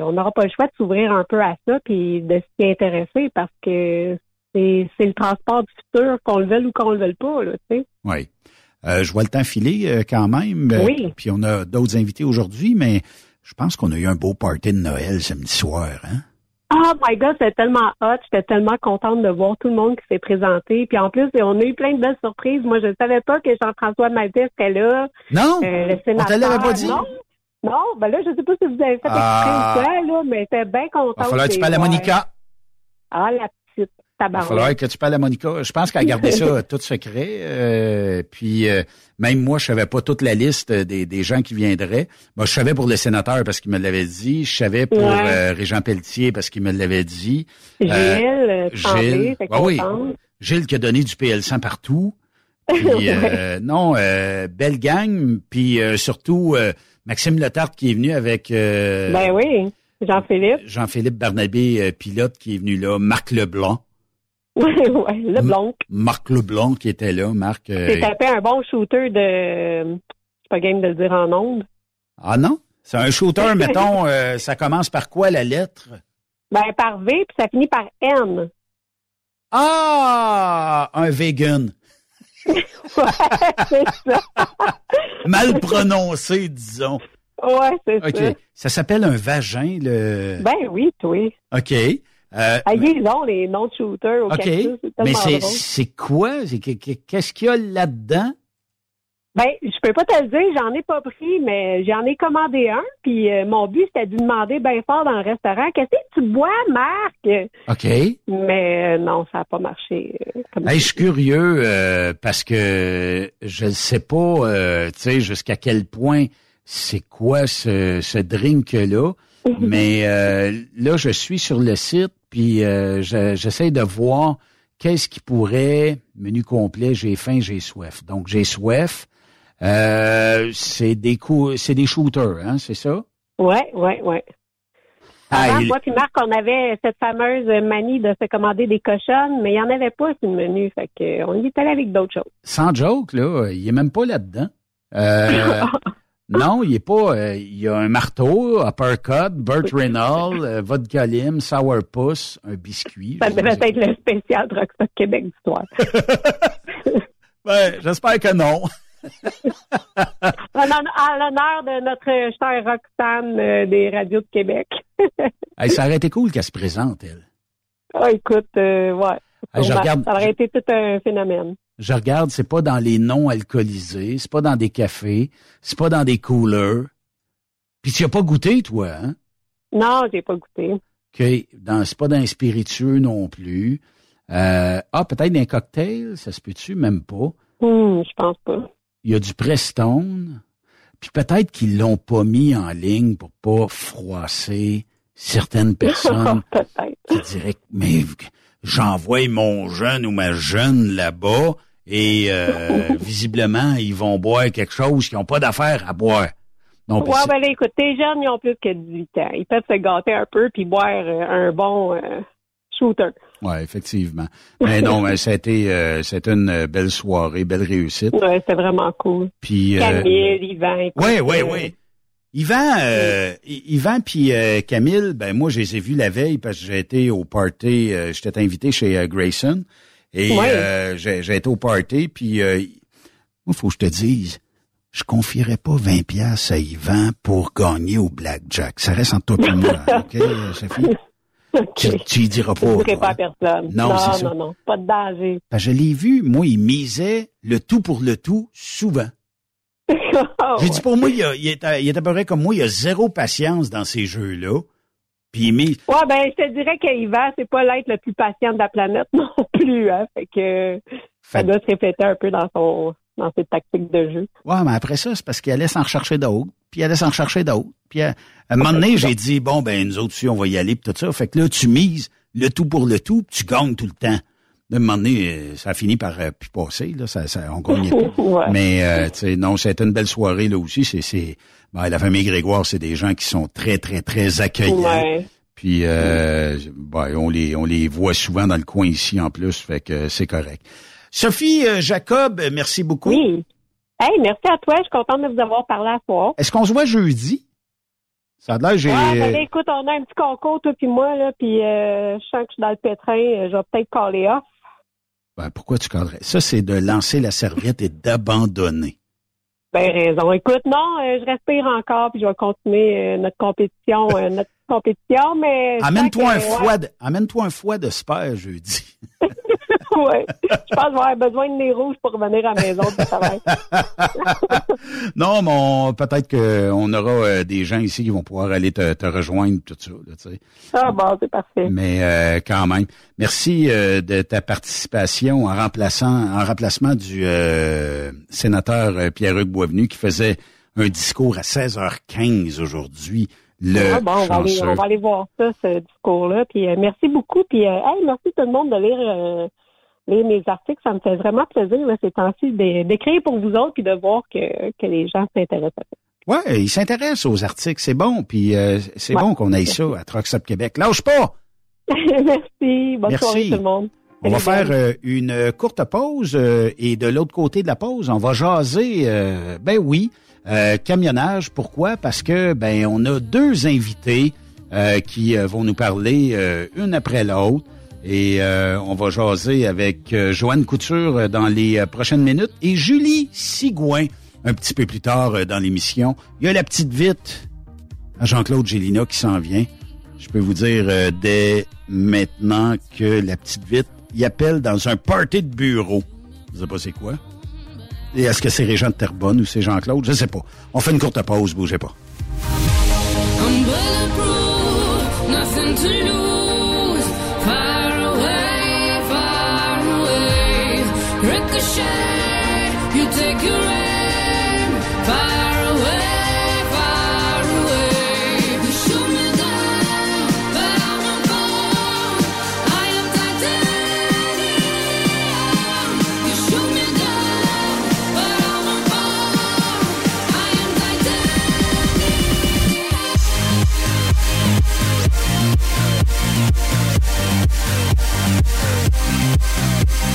euh, on n'aura pas le choix de s'ouvrir un peu à ça puis de s'y intéresser parce que c'est, le transport du futur, qu'on le veuille ou qu'on le veuille pas, là, tu sais. Oui. Euh, je vois le temps filer euh, quand même. Oui. Puis on a d'autres invités aujourd'hui, mais je pense qu'on a eu un beau party de Noël samedi soir, hein? Oh my God, c'était tellement hot. J'étais tellement contente de voir tout le monde qui s'est présenté. Puis en plus, on a eu plein de belles surprises. Moi, je ne savais pas que Jean-François Maltais était là. Non? Euh, le sénateur. On l'avait pas dit? Non. Non, ben là, je sais pas si vous avez fait ah. exprès ou quoi, là, mais j'étais bien contente. Il va falloir que tu parles à Monica. Ah, la petite. Il falloir que tu parles à Monica. Je pense qu'elle a gardé ça tout secret. Euh, puis euh, même moi, je savais pas toute la liste des, des gens qui viendraient. Moi, je savais pour le sénateur parce qu'il me l'avait dit. Je savais pour euh, Régent Pelletier parce qu'il me l'avait dit. Gilles, euh, Gilles. Ah oui. Gilles qui a donné du PL100 partout. Puis, non, belle gang. Puis surtout Maxime Letarte qui est venu avec. ben oui. Jean-Philippe. Jean-Philippe Barnabé, pilote, qui est venu là. Marc Leblanc. Oui, oui, Leblanc. Marc Leblanc qui était là, Marc. Euh... C'est tapé un bon shooter de. C'est pas game de le dire en ondes. Ah non? C'est un shooter, mettons, euh, ça commence par quoi la lettre? Ben, par V, puis ça finit par N. Ah! Un vegan. ouais, c'est ça. Mal prononcé, disons. Ouais, c'est ça. OK. Ça s'appelle un vagin, le. Ben oui, oui. OK. Euh, ah, ils ont les noms de shooters au OK. Mais c'est, quoi? Qu'est-ce qu'il y a là-dedans? Ben, je peux pas te le dire, j'en ai pas pris, mais j'en ai commandé un. Puis euh, mon but, c'était de demander bien fort dans le restaurant, qu'est-ce que tu bois, Marc? OK. Mais euh, non, ça n'a pas marché. Euh, hey, je suis curieux parce que je ne sais pas, tu sais, jusqu'à quel point c'est quoi ce, ce drink-là. mais là, je suis sur le site, puis j'essaie de voir qu'est-ce qui pourrait, menu complet, j'ai faim, j'ai soif. Donc, j'ai soif. Euh, c'est des coups, c'est des shooters, hein, c'est ça? Ouais, ouais, ouais. Avant, moi puis Marc, on avait cette fameuse manie de se commander des cochonnes, mais il n'y en avait pas sur le menu. Fait que on y est allé avec d'autres choses. Sans joke, là, il est même pas là-dedans. Euh, non, il est pas. Euh, il y a un marteau, uppercut, Burt Reynolds, euh, vodka lime, sourpuss, un biscuit. Ça devrait être le spécial Rockstar Québec d'histoire. ben, j'espère que non à l'honneur de notre chère Roxane euh, des radios de Québec. ça aurait été cool qu'elle se présente, elle. Ah, écoute, euh, ouais. Ça aurait été tout un phénomène. Je regarde, c'est pas dans les noms alcoolisés, c'est pas dans des cafés, c'est pas dans des coolers. Puis tu as pas goûté, toi, hein? Non, j'ai pas goûté. OK. Dans, c'est pas dans les spiritueux non plus. Euh, ah, peut-être dans un cocktail, ça se peut-tu? Même pas. Hum, je pense pas il y a du Prestone, puis peut-être qu'ils l'ont pas mis en ligne pour pas froisser certaines personnes qui diraient mais j'envoie mon jeune ou ma jeune là-bas et euh, visiblement ils vont boire quelque chose qu'ils n'ont pas d'affaire à boire. Donc, ouais, ben écoute, tes jeunes, ils ont plus que 18 ans. Ils peuvent se gâter un peu puis boire euh, un bon euh, shooter. Oui, effectivement. Mais non, mais ça a été, euh, une belle soirée, belle réussite. Oui, c'était vraiment cool. Puis, euh, Camille, Yvan. Oui, oui, oui. Yvan, euh, Yvan puis euh, Camille, ben moi, je les ai vus la veille parce que j'ai été au party, j'étais invité chez Grayson. Et j'ai été au party, puis moi, faut que je te dise, je confierais pas 20 pièces à Yvan pour gagner au blackjack. Ça reste en toi et moi, OK, Sophie? Tu, tu y diras pas. Je pas à personne. Non, non, non, non, pas de danger. Ben, je l'ai vu, moi, il misait le tout pour le tout souvent. J'ai dit pour moi, il, il, est à, il est à peu près comme moi, il a zéro patience dans ces jeux-là. Puis il mise. Ouais, ben je te dirais qu'Yvan, c'est pas l'être le plus patient de la planète non plus, hein. Fait que ça doit se répéter un peu dans son dans ses tactiques de jeu. Ouais, mais après ça, c'est parce qu'il allait s'en rechercher d'autres, puis il allait s'en rechercher d'autres. Puis à, un moment donné, j'ai dit, bon, ben nous autres, on va y aller, puis tout ça. Fait que là, tu mises le tout pour le tout, puis tu gagnes tout le temps. De moment donné, euh, ça a fini par euh, passer, là, ça, ça, on gagnait pas. Mais, euh, tu sais, non, c'était une belle soirée, là aussi. C'est, c'est, ben, la famille Grégoire, c'est des gens qui sont très, très, très accueillants. Puis, euh, ben, on les, on les voit souvent dans le coin ici, en plus, fait que c'est correct. Sophie euh, Jacob, merci beaucoup. Oui. Hey, merci à toi. Je suis contente de vous avoir parlé à toi. Est-ce qu'on se voit jeudi? Ça a l'air, j'ai... Ouais, ben, écoute, on a un petit concours, toi puis moi, là, puis euh, je sens que je suis dans le pétrin. Euh, je vais peut-être caller off. Ben, pourquoi tu cadrais? Ça, c'est de lancer la serviette et d'abandonner. Ben, raison. Écoute, non, je respire encore, puis je vais continuer notre compétition, notre compétition, mais... Amène-toi un, foie de, amène-toi un foie de jeudi. oui. Je pense avoir besoin de nez rouge pour revenir à la maison du travail. non, mais peut-être qu'on aura euh, des gens ici qui vont pouvoir aller te, rejoindre, tout ça. Là, tu sais. Ah bon, c'est parfait. Mais euh, quand même. Merci euh, de ta participation en remplaçant en remplacement du sénateur Pierre-Hugues Boisvenu qui faisait un discours à 16h15 aujourd'hui. Le ah bon, on va, aller, on va, aller, voir ça, ce discours-là. Puis merci beaucoup. Puis hey, merci tout le monde de lire mes articles, ça me fait vraiment plaisir ces temps-ci d'écrire pour vous autres puis de voir que, les gens s'intéressent à ça. Oui, ils s'intéressent aux articles, c'est bon, puis euh, c'est bon qu'on aille ça à Trucks Québec. Lâche pas! Merci, bonne soirée tout le monde. On va faire euh, une courte pause euh, et de l'autre côté de la pause, on va jaser, ben oui, camionnage. Pourquoi? Parce que ben on a deux invités qui vont nous parler une après l'autre. Et euh, on va jaser avec euh, Joanne Couture euh, dans les prochaines minutes et Julie Sigouin un petit peu plus tard dans l'émission. Il y a la petite vite à Jean-Claude Gélina qui s'en vient. Je peux vous dire dès maintenant que la petite vite y appelle dans un party de bureau. Je sais pas c'est quoi. Et est-ce que c'est Régent de Terrebonne ou c'est Jean-Claude? Je sais pas. On fait une courte pause, bougez pas.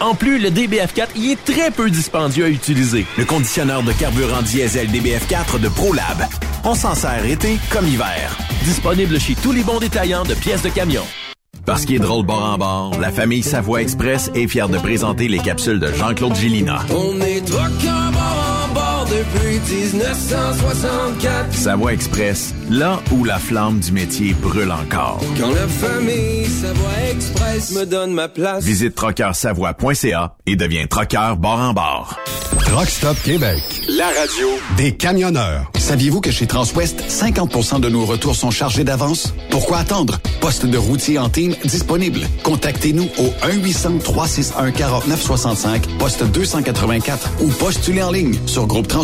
En plus, le DBF4 y est très peu dispendieux à utiliser. Le conditionneur de carburant diesel DBF4 de ProLab. On s'en sert été comme hiver. Disponible chez tous les bons détaillants de pièces de camion. Parce qu'il est drôle bord en bord, la famille Savoie Express est fière de présenter les capsules de Jean-Claude Gillina. On est depuis 1964. Savoie Express, là où la flamme du métier brûle encore. Quand la famille Savoie Express me donne ma place. Visite trockeursavoie.ca et deviens trockeur bord en bord. Truck Stop Québec. La radio des camionneurs. Saviez-vous que chez Transwest, 50% de nos retours sont chargés d'avance? Pourquoi attendre? Poste de routier en team disponible. Contactez-nous au 1-800-361-4965, poste 284 ou postulez en ligne sur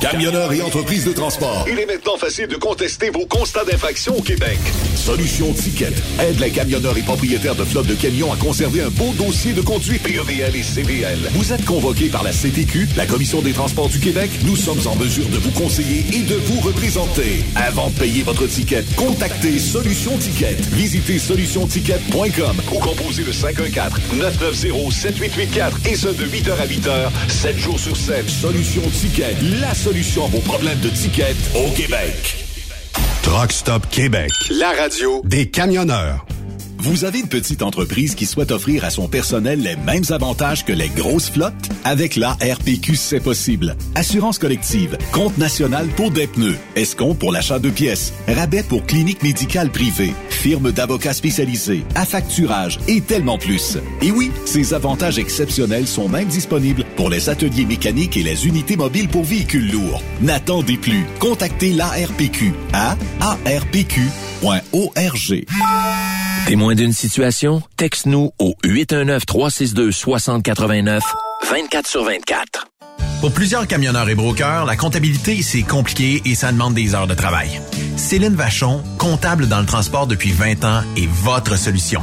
Camionneurs et entreprises de transport. Il est maintenant facile de contester vos constats d'infraction au Québec. Solution Ticket aide les camionneurs et propriétaires de flottes de camions à conserver un beau dossier de conduite PEVL et CVL. Vous êtes convoqué par la CTQ, la Commission des transports du Québec. Nous sommes en mesure de vous conseiller et de vous représenter. Avant de payer votre ticket, contactez Solution Ticket. Visitez solutionticket.com ou composez le 514-990-7884 et ce de 8h à 8h, 7 jours sur 7. Solution Ticket, la solution à vos problèmes de ticket au Québec. Truck Stop Québec. La radio des camionneurs. Vous avez une petite entreprise qui souhaite offrir à son personnel les mêmes avantages que les grosses flottes? Avec la RPQ, c'est possible. Assurance collective, compte national pour des pneus, escompte pour l'achat de pièces, rabais pour clinique médicale privée, firme d'avocats spécialisés, affacturage et tellement plus. Et oui, ces avantages exceptionnels sont même disponibles pour les ateliers mécaniques et les unités mobiles pour véhicules lourds. N'attendez plus. Contactez l'ARPQ à arpq.org. Témoin d'une situation? Texte-nous au 819-362-6089, 24 sur 24. Pour plusieurs camionneurs et brokers, la comptabilité, c'est compliqué et ça demande des heures de travail. Céline Vachon, comptable dans le transport depuis 20 ans, est votre solution.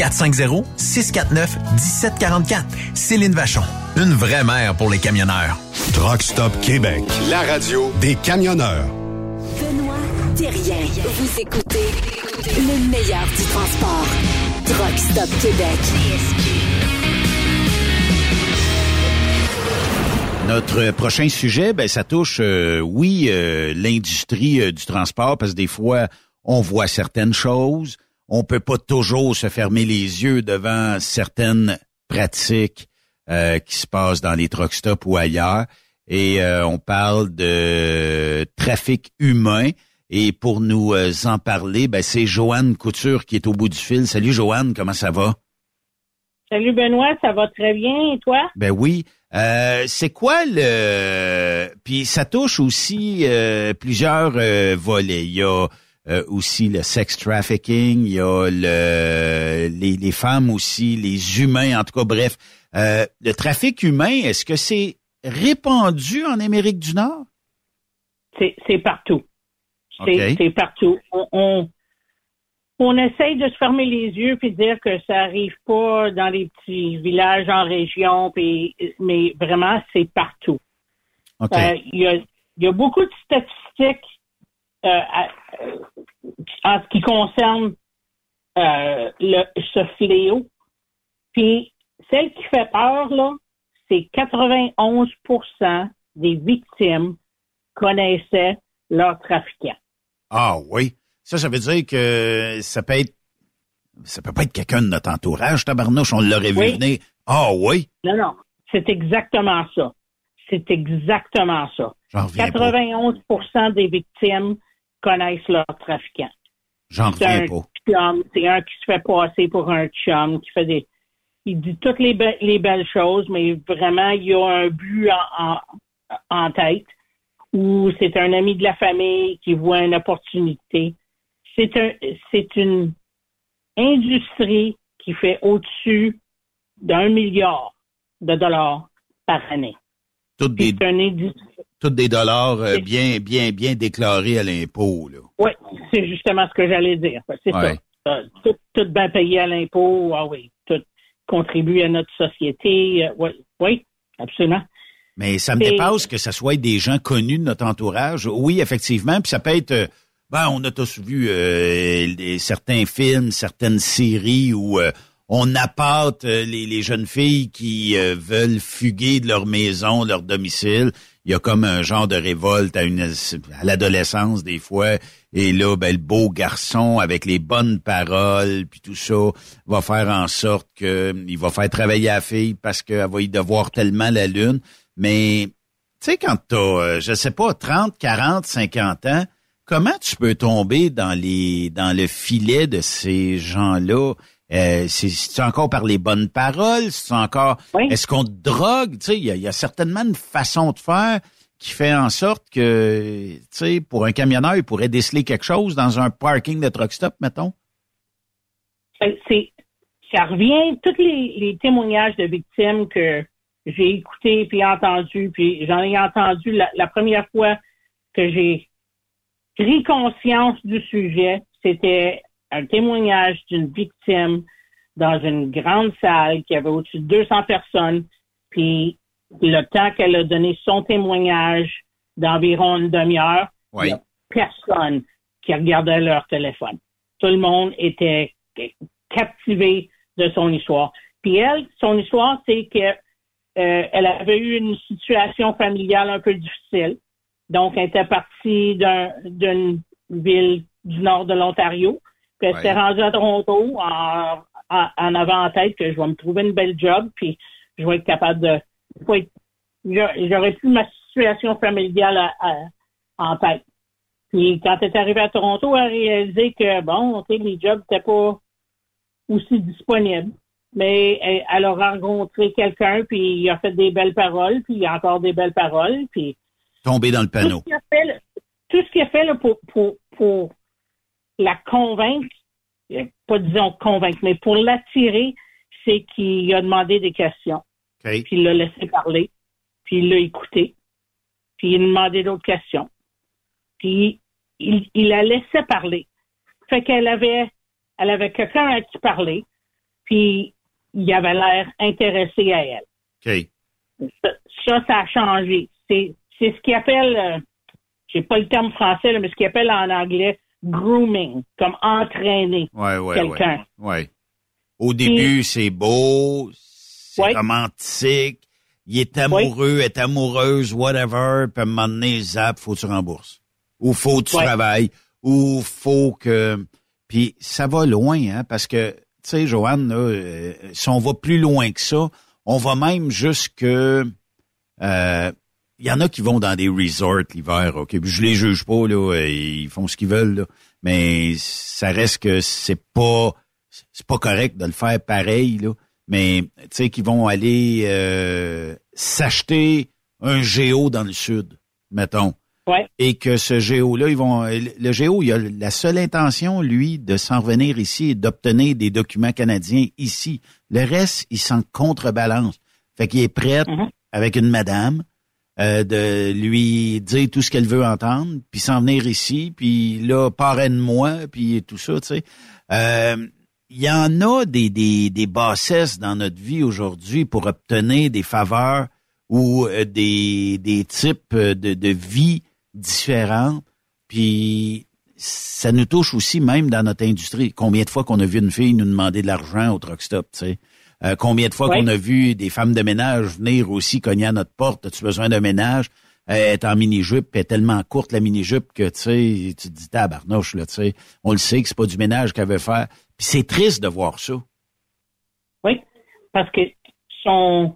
450-649-1744. Céline Vachon, une vraie mère pour les camionneurs. Truck Stop Québec, la radio des camionneurs. Benoît Thérien, vous écoutez le meilleur du transport. Truck Stop Québec. Notre prochain sujet, ben ça touche, euh, oui, euh, l'industrie euh, du transport, parce que des fois, on voit certaines choses, on peut pas toujours se fermer les yeux devant certaines pratiques euh, qui se passent dans les truck stops ou ailleurs. Et euh, on parle de trafic humain. Et pour nous euh, en parler, ben, c'est Joanne Couture qui est au bout du fil. Salut Joanne, comment ça va? Salut Benoît, ça va très bien et toi? Ben oui. c'est quoi le puis ça touche aussi plusieurs volets. Il y a euh, aussi le sex trafficking, il y a le, les, les, femmes aussi, les humains, en tout cas, bref. Euh, le trafic humain, est-ce que c'est répandu en Amérique du Nord? C'est partout. C'est partout. On, on, on, essaye de se fermer les yeux puis dire que ça arrive pas dans les petits villages en région, puis, mais vraiment, c'est partout. Euh, il y, a, y a beaucoup de statistiques euh, en ce qui concerne euh, le, ce fléau. Puis, celle qui fait peur, là, c'est 91% des victimes connaissaient leur trafiquant. Ah oui. Ça, ça veut dire que ça peut être ça peut pas être quelqu'un de notre entourage, tabarnouche, on l'aurait vu venir. Ah oui? Non, non. C'est exactement ça. C'est exactement ça. 91% des victimes connaissent leurs trafiquants. J'en reviens pas. C'est un qui se fait passer pour un chum, qui fait des. Il dit toutes les, les belles choses, mais vraiment, il y a un but en, en, tête ou c'est un ami de la famille qui voit une opportunité. C'est un, c'est une industrie qui fait au-dessus d'un milliard de dollars par année. Toutes des, toutes des dollars euh, bien, bien, bien déclarés à l'impôt. Oui, c'est justement ce que j'allais dire. C'est ça. Euh, tout, bien payé à l'impôt, ah oui, tout contribue à notre société. Euh, oui, oui, absolument. Mais ça me dépasse que ce soit des gens connus de notre entourage. Oui, effectivement. Puis ça peut être, ben, on a tous vu certains films, certaines séries où on appâte euh, les, jeunes filles qui euh, veulent fuguer de leur maison, leur domicile. Il y a comme un genre de révolte à, à l'adolescence des fois. Et là, ben, le beau garçon avec les bonnes paroles, puis tout ça, va faire en sorte que il va faire travailler la fille parce qu'elle va y devoir tellement la lune. Mais, tu sais, quand t'as, euh, je sais pas, 30, 40, 50 ans, comment tu peux tomber dans les dans le filet de ces gens-là? Euh, c'est encore par les bonnes paroles, c'est encore est-ce qu'on drogue, tu sais, il y a, certainement une façon de faire qui fait en sorte que, tu sais, pour un camionneur, il pourrait déceler quelque chose dans un parking de truck stop, mettons. Euh, c'est, ça revient tous les, témoignages de victimes que j'ai écoutés puis entendus, puis j'en ai entendu la première fois que j'ai pris conscience du sujet, c'était un témoignage d'une victime dans une grande salle qui avait au-dessus de 200 personnes, puis le temps qu'elle a donné son témoignage d'environ une demi-heure, il n'y a personne qui regardait leur téléphone. Tout le monde était captivé de son histoire. Puis elle, son histoire, c'est que euh, avait eu une situation familiale un peu difficile. Donc, elle était partie d'une ville du nord de l'Ontario. Puis elle s'est rendue à Toronto en, en, en tête que je vais me trouver une belle job, puis je vais être capable de. J'aurais plus ma situation familiale en tête. Puis quand elle est arrivée à Toronto, elle a réalisé que bon, les jobs n'étaient pas aussi disponible. Mais elle, elle a rencontré quelqu'un, puis il a fait des belles paroles, puis il a encore des belles paroles, puis Tomber dans le tout panneau. ce qu'il a fait, là- tout ce qu'il a fait là, pour, pour, pour la convaincre, euh, pas disons convaincre, mais pour l'attirer, c'est qu'il a demandé des questions. Puis il l'a laissé parler, puis il l'a écouté, puis il a demandé d'autres questions. Puis il, il la laissait parler. Fait qu'elle avait, elle avait quelqu'un à qui parler, puis il avait l'air intéressé à elle. Ça, ça, ça a changé. C'est, c'est ce qu'ils appellent, euh, j'ai pas le terme français, là, mais ce qu'ils appellent en anglais grooming, comme entraîner Ouais, ouais, quelqu'un. ouais. ouais. Au début, c'est beau, c'est romantique. Il est amoureux, est amoureuse, whatever. Puis à un moment donné, zap, faut que tu rembourses. Ou faut que tu travailles. Ou faut que... Puis ça va loin, hein, parce que, tu sais, Joanne, là, euh, si on va plus loin que ça, on va même jusque... euh, il y en a qui vont dans des resorts l'hiver, OK? Je les juge pas, là, euh, ils font ce qu'ils veulent, là. Mais ça reste que c'est pas c'est pas correct de le faire pareil, là. Mais tu sais qu'ils vont aller euh, s'acheter un géo dans le sud, mettons. Ouais. Et que ce géo-là, ils vont. Le géo, il a la seule intention, lui, de s'en revenir ici et d'obtenir des documents canadiens ici. Le reste, il s'en contrebalance. Fait qu'il est prêt avec une madame euh, de lui dire tout ce qu'elle veut entendre, puis s'en venir ici, puis là, parraine-moi, puis tout ça, tu sais. Euh, Il y en a des, des, des bassesses dans notre vie aujourd'hui pour obtenir des faveurs ou euh, des, des types de, de vie différents. Puis ça nous touche aussi même dans notre industrie. Combien de fois qu'on a vu une fille nous demander de l'argent au truck stop, tu sais? Euh, combien de fois Ouais. qu'on a vu des femmes de ménage venir aussi cogner à notre porte, as-tu besoin d'un ménage? Euh, Elle est en mini-jupe, est tellement courte la mini-jupe que tu sais, tu te dis tabarnouche, là, tu sais. On le sait que c'est pas du ménage qu'elle veut faire. Puis c'est triste de voir ça. Oui, parce que son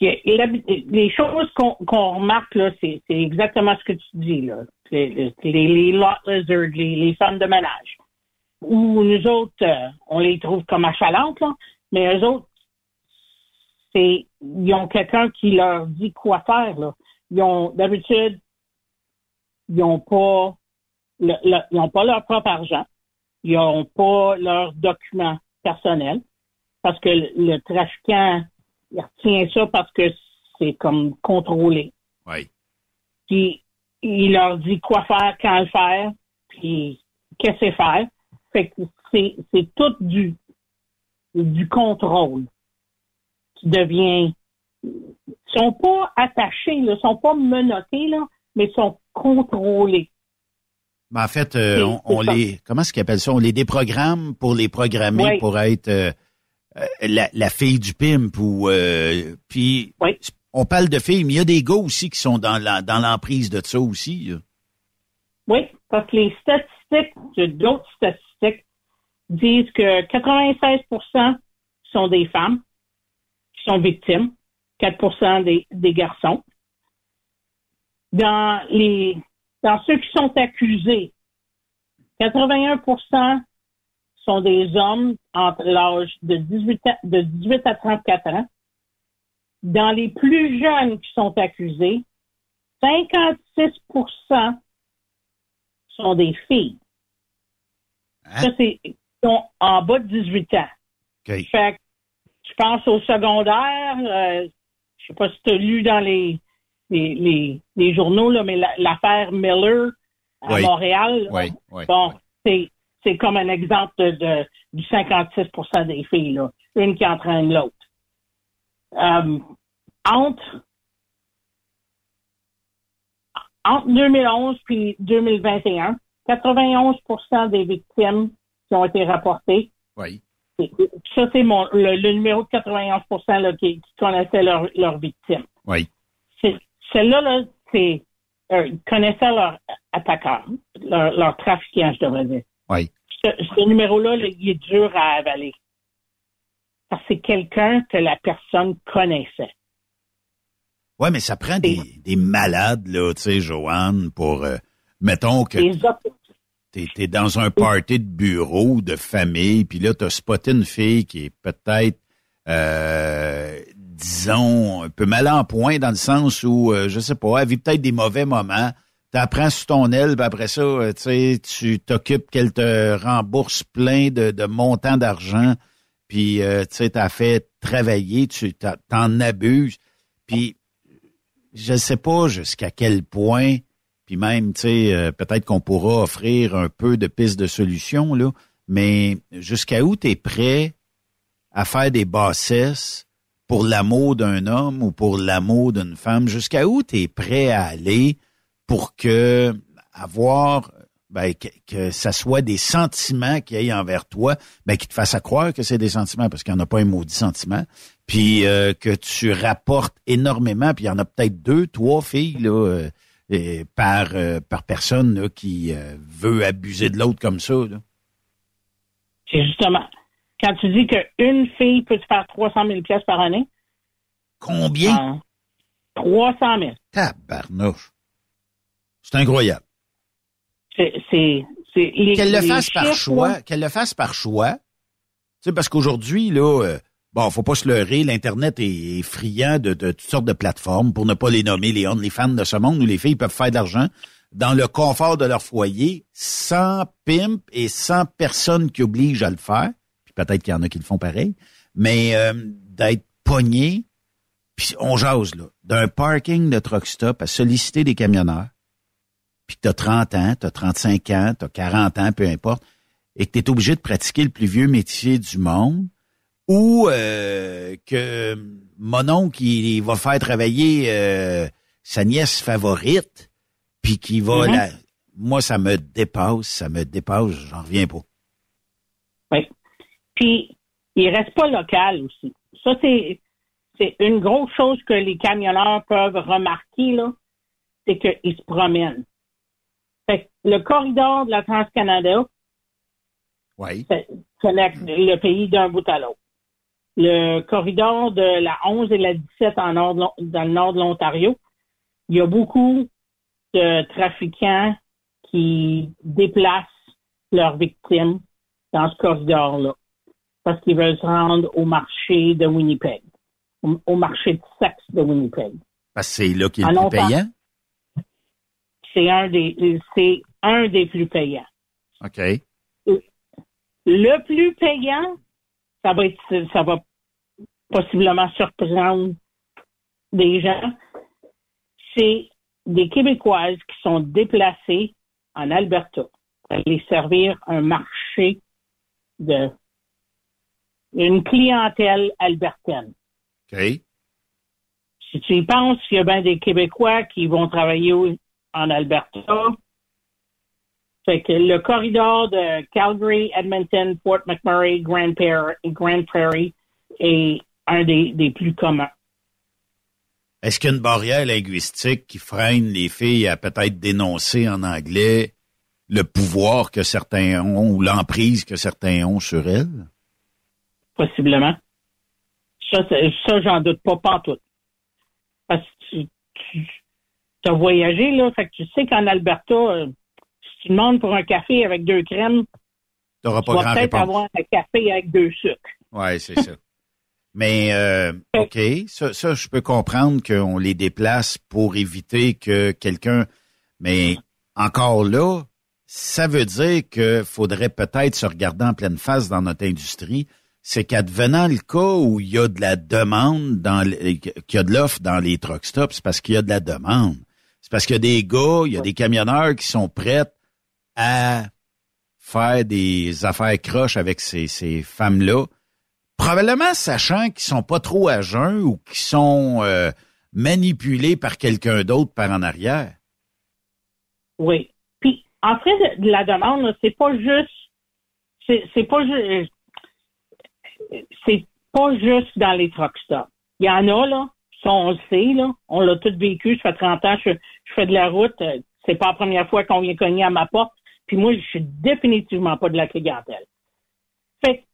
les choses qu'on remarque là, c'est exactement ce que tu dis là. Les, les, les lot lizards, les, les femmes de ménage. Ou nous autres, euh, on les trouve comme achalantes, là, mais eux autres, c'est ils ont quelqu'un qui leur dit quoi faire là. Ils ont d'habitude, ils ont pas le- le- ils ont pas leur propre argent. Ils n'ont pas leurs documents personnels parce que le, le trafiquant il retient ça parce que c'est comme contrôlé. Oui. Puis il leur dit quoi faire, quand le faire, puis qu'est-ce que faire. Fait que c'est, c'est tout du, du contrôle qui devient. Ils sont pas attachés, ils sont pas menottés, là, mais ils sont contrôlés. Mais en fait, euh, on, les comment est-ce qu'ils appellent ça? On les déprogramme pour les programmer Oui. pour être euh, euh, la, la fille du pimp ou euh, puis on parle de filles, mais il y a des gars aussi qui sont dans la dans l'emprise de ça aussi. là. Oui, parce que les statistiques, d'autres statistiques, disent que 96% sont des femmes qui sont victimes, 4 des, des garçons. Dans les dans ceux qui sont accusés, 81% sont des hommes entre l'âge de 18, ans- de 18 à 34 ans. Dans les plus jeunes qui sont accusés, 56% sont des filles. Ça, c'est sont en bas de 18 ans. Fait que, je pense au secondaire, euh, je sais pas si tu as lu dans les, les, les, les journaux, là, mais la- l'affaire Miller à Oui. Montréal, là, Oui, oui, bon, c'est c'est comme un exemple de, de- du 56% des filles, là, une qui entraîne l'autre. Euh, entre entre 2011 puis 2021, 91% des victimes qui ont été rapportées. Oui. Ça, c'est mon le, le numéro de 91 là, qui, qui connaissaient leurs leurs victimes. Oui. Celle-là, là, c'est euh, ils connaissaient leurs attaqueurs, leurs leur trafiquants, je devrais dire. Oui. Ce, ce numéro-là, là, il est dur à avaler. Parce que c'est quelqu'un que la personne connaissait. Ouais, mais ça prend des, des malades, là, tu sais, Joanne, pour, euh, mettons que... Des, op- t'es es dans un party de bureau, de famille, puis là, t'as spoté une fille qui est peut-être, euh, disons, un peu mal en point dans le sens où, euh, je sais pas, elle vit peut-être des mauvais moments. T'apprends sous ton aile, après ça, euh, tu t'occupes qu'elle te rembourse plein de, montants d'argent, puis euh, tu sais, t'as fait travailler, tu t'en abuses, puis je sais pas jusqu'à quel point, puis même, tu sais, euh, peut-être qu'on pourra offrir un peu de pistes de solutions, là, mais jusqu'à où tu es prêt à faire des bassesses pour l'amour d'un homme ou pour l'amour d'une femme? Jusqu'à où tu es prêt à aller pour que avoir ben, que, ça soit des sentiments qu'il y ait envers toi, ben, qui te fassent à croire que c'est des sentiments, parce qu'il n'y en a pas un maudit sentiment, puis euh, que tu rapportes énormément, puis il y en a peut-être deux, trois filles là, euh, euh, par, euh, par personne là, qui euh, veut abuser de l'autre comme ça. C'est justement, quand tu dis qu'une fille peut te faire 300 000 pièces par année? Combien? 300 000. Tabarnouche. C'est incroyable. C'est, c'est, Qu'elle le fasse par choix, qu'elle le fasse par choix. Tu sais, parce qu'aujourd'hui, là, euh, bon, faut pas se leurrer, l'Internet est, friand de, de toutes sortes de plateformes, pour ne pas les nommer les OnlyFans de ce monde, où les filles peuvent faire de l'argent dans le confort de leur foyer, sans pimp et sans personne qui oblige à le faire. Puis peut-être qu'il y en a qui le font pareil. Mais euh, d'être pogné, puis on jase, là, d'un parking de truck stop à solliciter des camionneurs, puis que t'as 30 ans, t'as 35 ans, t'as 40 ans, peu importe, et que t'es obligé de pratiquer le plus vieux métier du monde, ou euh, que mon oncle, il va faire travailler euh, sa nièce favorite, puis qui va Mhm. la... Moi, ça me dépasse, ça me dépasse, j'en reviens pas. Oui. Puis, il reste pas local aussi. Ça, c'est, c'est une grosse chose que les camionneurs peuvent remarquer, là, c'est qu'ils se promènent. Fait que le corridor de la Trans-Canada Oui. connecte le pays d'un bout à l'autre. Le corridor de la 11 et la 17 en nord de dans le nord de l'Ontario, il y a beaucoup de trafiquants qui déplacent leurs victimes dans ce corridor-là parce qu'ils veulent se rendre au marché de Winnipeg, au, au marché de sexe de Winnipeg. Parce que c'est là qu'il est le plus payant? C'est un des c'est un des plus payants. OK. Le plus payant, ça va être ça va possiblement surprendre des gens. C'est des Québécoises qui sont déplacées en Alberta pour aller servir un marché de une clientèle albertaine. OK. Si tu y penses, il y a bien des Québécois qui vont travailler en Alberta. Fait que le corridor de Calgary, Edmonton, Fort McMurray, Grand Prairie, Grand Prairie est un des, des plus communs. Est-ce qu'il y a une barrière linguistique qui freine les filles à peut-être dénoncer en anglais le pouvoir que certains ont ou l'emprise que certains ont sur elles? Possiblement. Ça, ça j'en doute pas, pas en tout. Parce que tu, as voyagé, là, fait que tu sais qu'en Alberta, euh, tu demandes pour un café avec deux crèmes, T'auras tu pas grand peut-être avoir un café avec deux sucres. Oui, c'est ça. Mais euh, OK, ça, ça, je peux comprendre qu'on les déplace pour éviter que quelqu'un. Mais encore là, ça veut dire qu'il faudrait peut-être se regarder en pleine face dans notre industrie. C'est qu'advenant le cas où il y a de la demande dans qu'il y a de l'offre dans les truck stops, c'est parce qu'il y a de la demande. C'est parce qu'il y a des gars, il y a des camionneurs qui sont prêts à faire des affaires croches avec ces, ces femmes-là, probablement sachant qu'ils sont pas trop à jeun ou qu'ils sont euh, manipulés par quelqu'un d'autre par en arrière. Oui. Puis, en fait, la demande, c'est pas juste, c'est, pas juste, c'est pas juste dans les truck stops. Il y en a, là, ça, on le sait, là, on l'a tout vécu, ça fait 30 ans, je, je fais de la route, euh, c'est pas la première fois qu'on vient cogner à ma porte, moi, je suis définitivement pas de la clientèle. Fait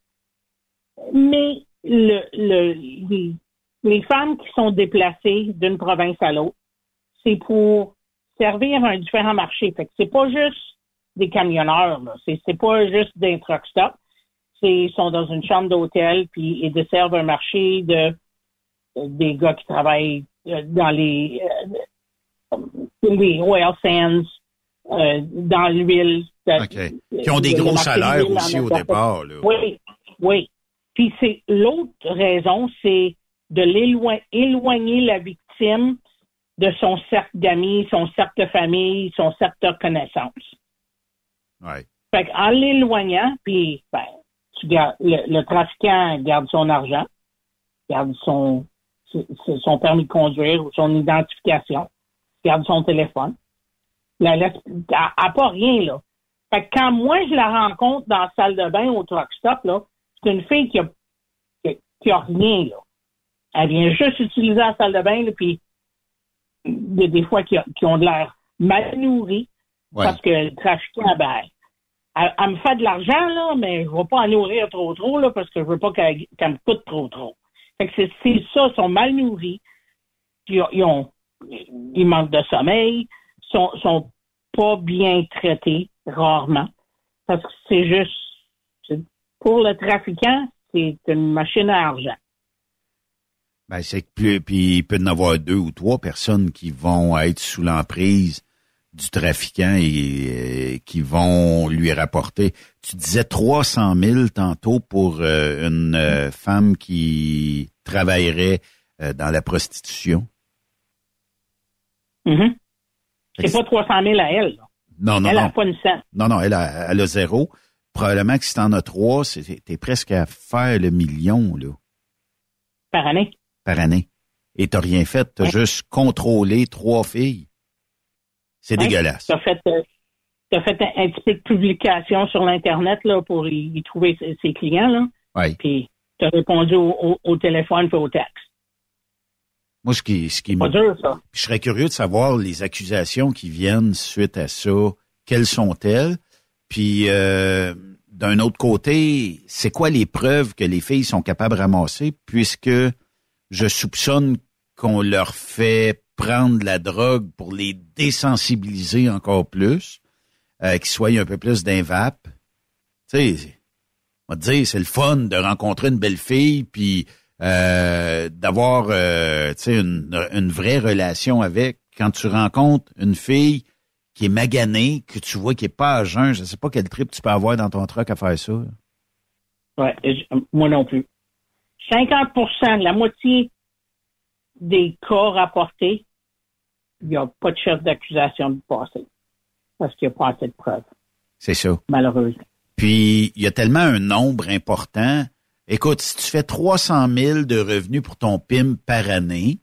mais le, le, les, femmes qui sont déplacées d'une province à l'autre, c'est pour servir un différent marché. Fait que c'est pas juste des camionneurs. Là. C'est, pas juste des truck stops. C'est, ils sont dans une chambre d'hôtel, puis ils desservent un marché de des gars qui travaillent euh, dans les, euh, les oil sands, euh, dans l'huile. OK. Qui ont des gros salaires aussi au départ. Là. Oui, oui. Puis c'est l'autre raison, c'est de l'éloigner éloigner la victime de son cercle d'amis, son cercle de famille, son cercle de connaissances. Ouais. Fait qu'en l'éloignant, puis ben, tu gardes, le, le trafiquant garde son argent, garde son son permis de conduire ou son identification, garde son téléphone. La laisse, elle n'a pas rien, là. Fait que quand moi, je la rencontre dans la salle de bain au truck stop, là, c'est une fille qui a, qui, a rien, là. Elle vient juste utiliser la salle de bain, là, puis il y a des fois qui, ont de l'air mal nourris parce que le trafiquant, ben, elle, me fait de l'argent, là, mais je ne vais pas en nourrir trop trop, là, parce que je veux pas qu'elle me coûte trop trop. Fait que c'est ça, ils sont mal nourris, ils, ont, ils manquent de sommeil, sont, sont pas bien traités, rarement. Parce que c'est juste, pour le trafiquant, c'est une machine à argent. Ben, c'est que plus, puis il peut y en avoir deux ou trois personnes qui vont être sous l'emprise du trafiquant et, euh, qui vont lui rapporter. Tu disais 300 000 tantôt pour euh, une euh, femme qui travaillerait dans la prostitution. Mm-hmm. C'est pas 300 000 à elle. Non, non, elle non. n'a pas une cent. Non, non, elle a, elle a zéro. Probablement que si t'en as trois, t'es presque à faire le million, là. Par année. Par année. Et t'as rien fait, t'as juste contrôlé trois filles. C'est dégueulasse. Tu as fait, euh, fait un, petit peu de publication sur l'Internet là, pour y, trouver ses, clients. Là. Oui. Puis tu as répondu au, téléphone et au texte. Moi, ce qui, ce qui dur, ça. Je serais curieux de savoir les accusations qui viennent suite à ça. Quelles sont-elles? Puis, euh, d'un autre côté, c'est quoi les preuves que les filles sont capables de ramasser puisque je soupçonne qu'on leur fait prendre la drogue pour les désensibiliser encore plus, euh, qu'ils soient un peu plus d'invap. Tu sais, on va te dire, c'est le fun de rencontrer une belle fille, puis euh, d'avoir euh, une, une vraie relation avec. Quand tu rencontres une fille qui est maganée, que tu vois qui est pas à jeun, je sais pas quel trip tu peux avoir dans ton truck à faire ça. Ouais, moi non plus. 50% la moitié des cas rapportés il n'y a pas de chef d'accusation de passé parce qu'il n'y a pas assez de preuves. C'est ça. Malheureusement. Puis, il y a tellement un nombre important. Écoute, si tu fais 300 000 de revenus pour ton PIM par année,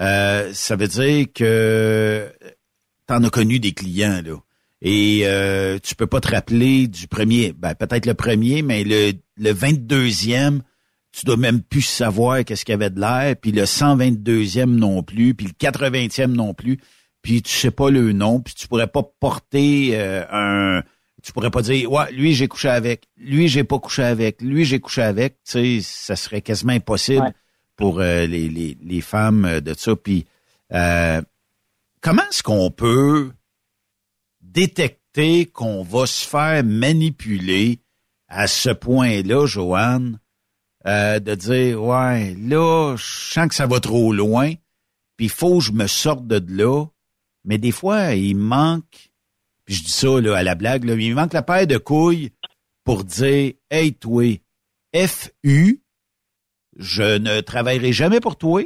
euh, ça veut dire que tu en as connu des clients, là. Et euh, tu peux pas te rappeler du premier, ben, peut-être le premier, mais le, le 22e, tu dois même plus savoir qu'est-ce qu'il y avait de l'air, puis le 122e non plus, puis le 80e non plus, puis tu sais pas le nom, puis tu pourrais pas porter euh, un tu pourrais pas dire ouais, lui j'ai couché avec, lui j'ai pas couché avec, lui j'ai couché avec, tu sais, ça serait quasiment impossible pour euh, les, les, les, femmes euh, de ça. Puis comment est-ce qu'on peut détecter qu'on va se faire manipuler à ce point-là, Joanne, euh, de dire ouais là je sens que ça va trop loin puis il faut que je me sorte de là mais des fois il manque puis je dis ça là, à la blague là, il manque la paire de couilles pour dire hey toi FU je ne travaillerai jamais pour toi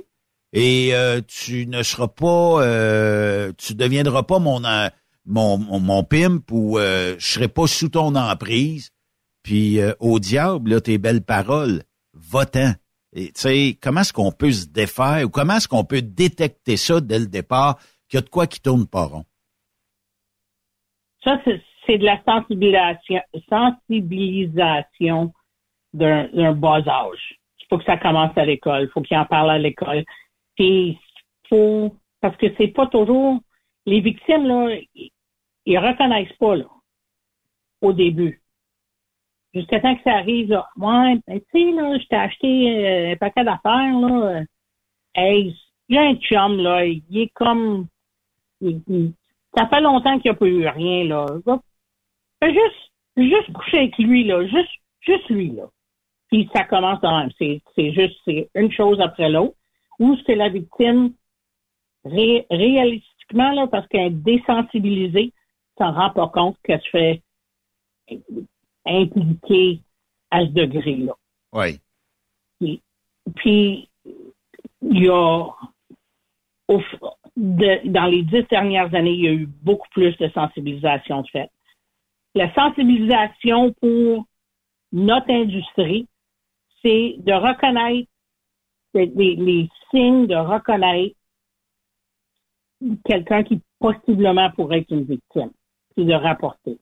et euh, tu ne seras pas euh, tu deviendras pas mon mon, mon, mon pimp ou je serai pas sous ton emprise puis au diable là tes belles paroles votant. Et, comment est-ce qu'on peut se défaire ou comment est-ce qu'on peut détecter ça dès le départ? Qu'il y a de quoi qui tourne pas rond? Ça, c'est de la sensibilisation, d'un bas âge. Il faut que ça commence à l'école. Il faut qu'il en parle à l'école. Puis, faut, parce que c'est pas toujours, les victimes, là, ils reconnaissent pas, là, au début jusqu'à temps que ça arrive, là, ouais, ben, tu sais, là, je t'ai acheté euh, un paquet d'affaires, là. Hey, il y a un chum, là, il est comme, ça fait longtemps qu'il n'y a pas eu rien, là. Fait juste, juste coucher avec lui, là. Juste, juste lui, là. Puis ça commence dans même. C'est, c'est juste, c'est une chose après l'autre. Ou c'est la victime, ré- réalistiquement, là, parce qu'elle est désensibilisée, s'en rend pas compte qu'elle se fait impliquer à ce degré-là. Oui. Puis, puis, il y a, au de- dans les dix dernières années, il y a eu beaucoup plus de sensibilisation de fait. La sensibilisation pour notre industrie, c'est de reconnaître les, les- signes de reconnaître quelqu'un qui possiblement pourrait être une victime, puis de rapporter.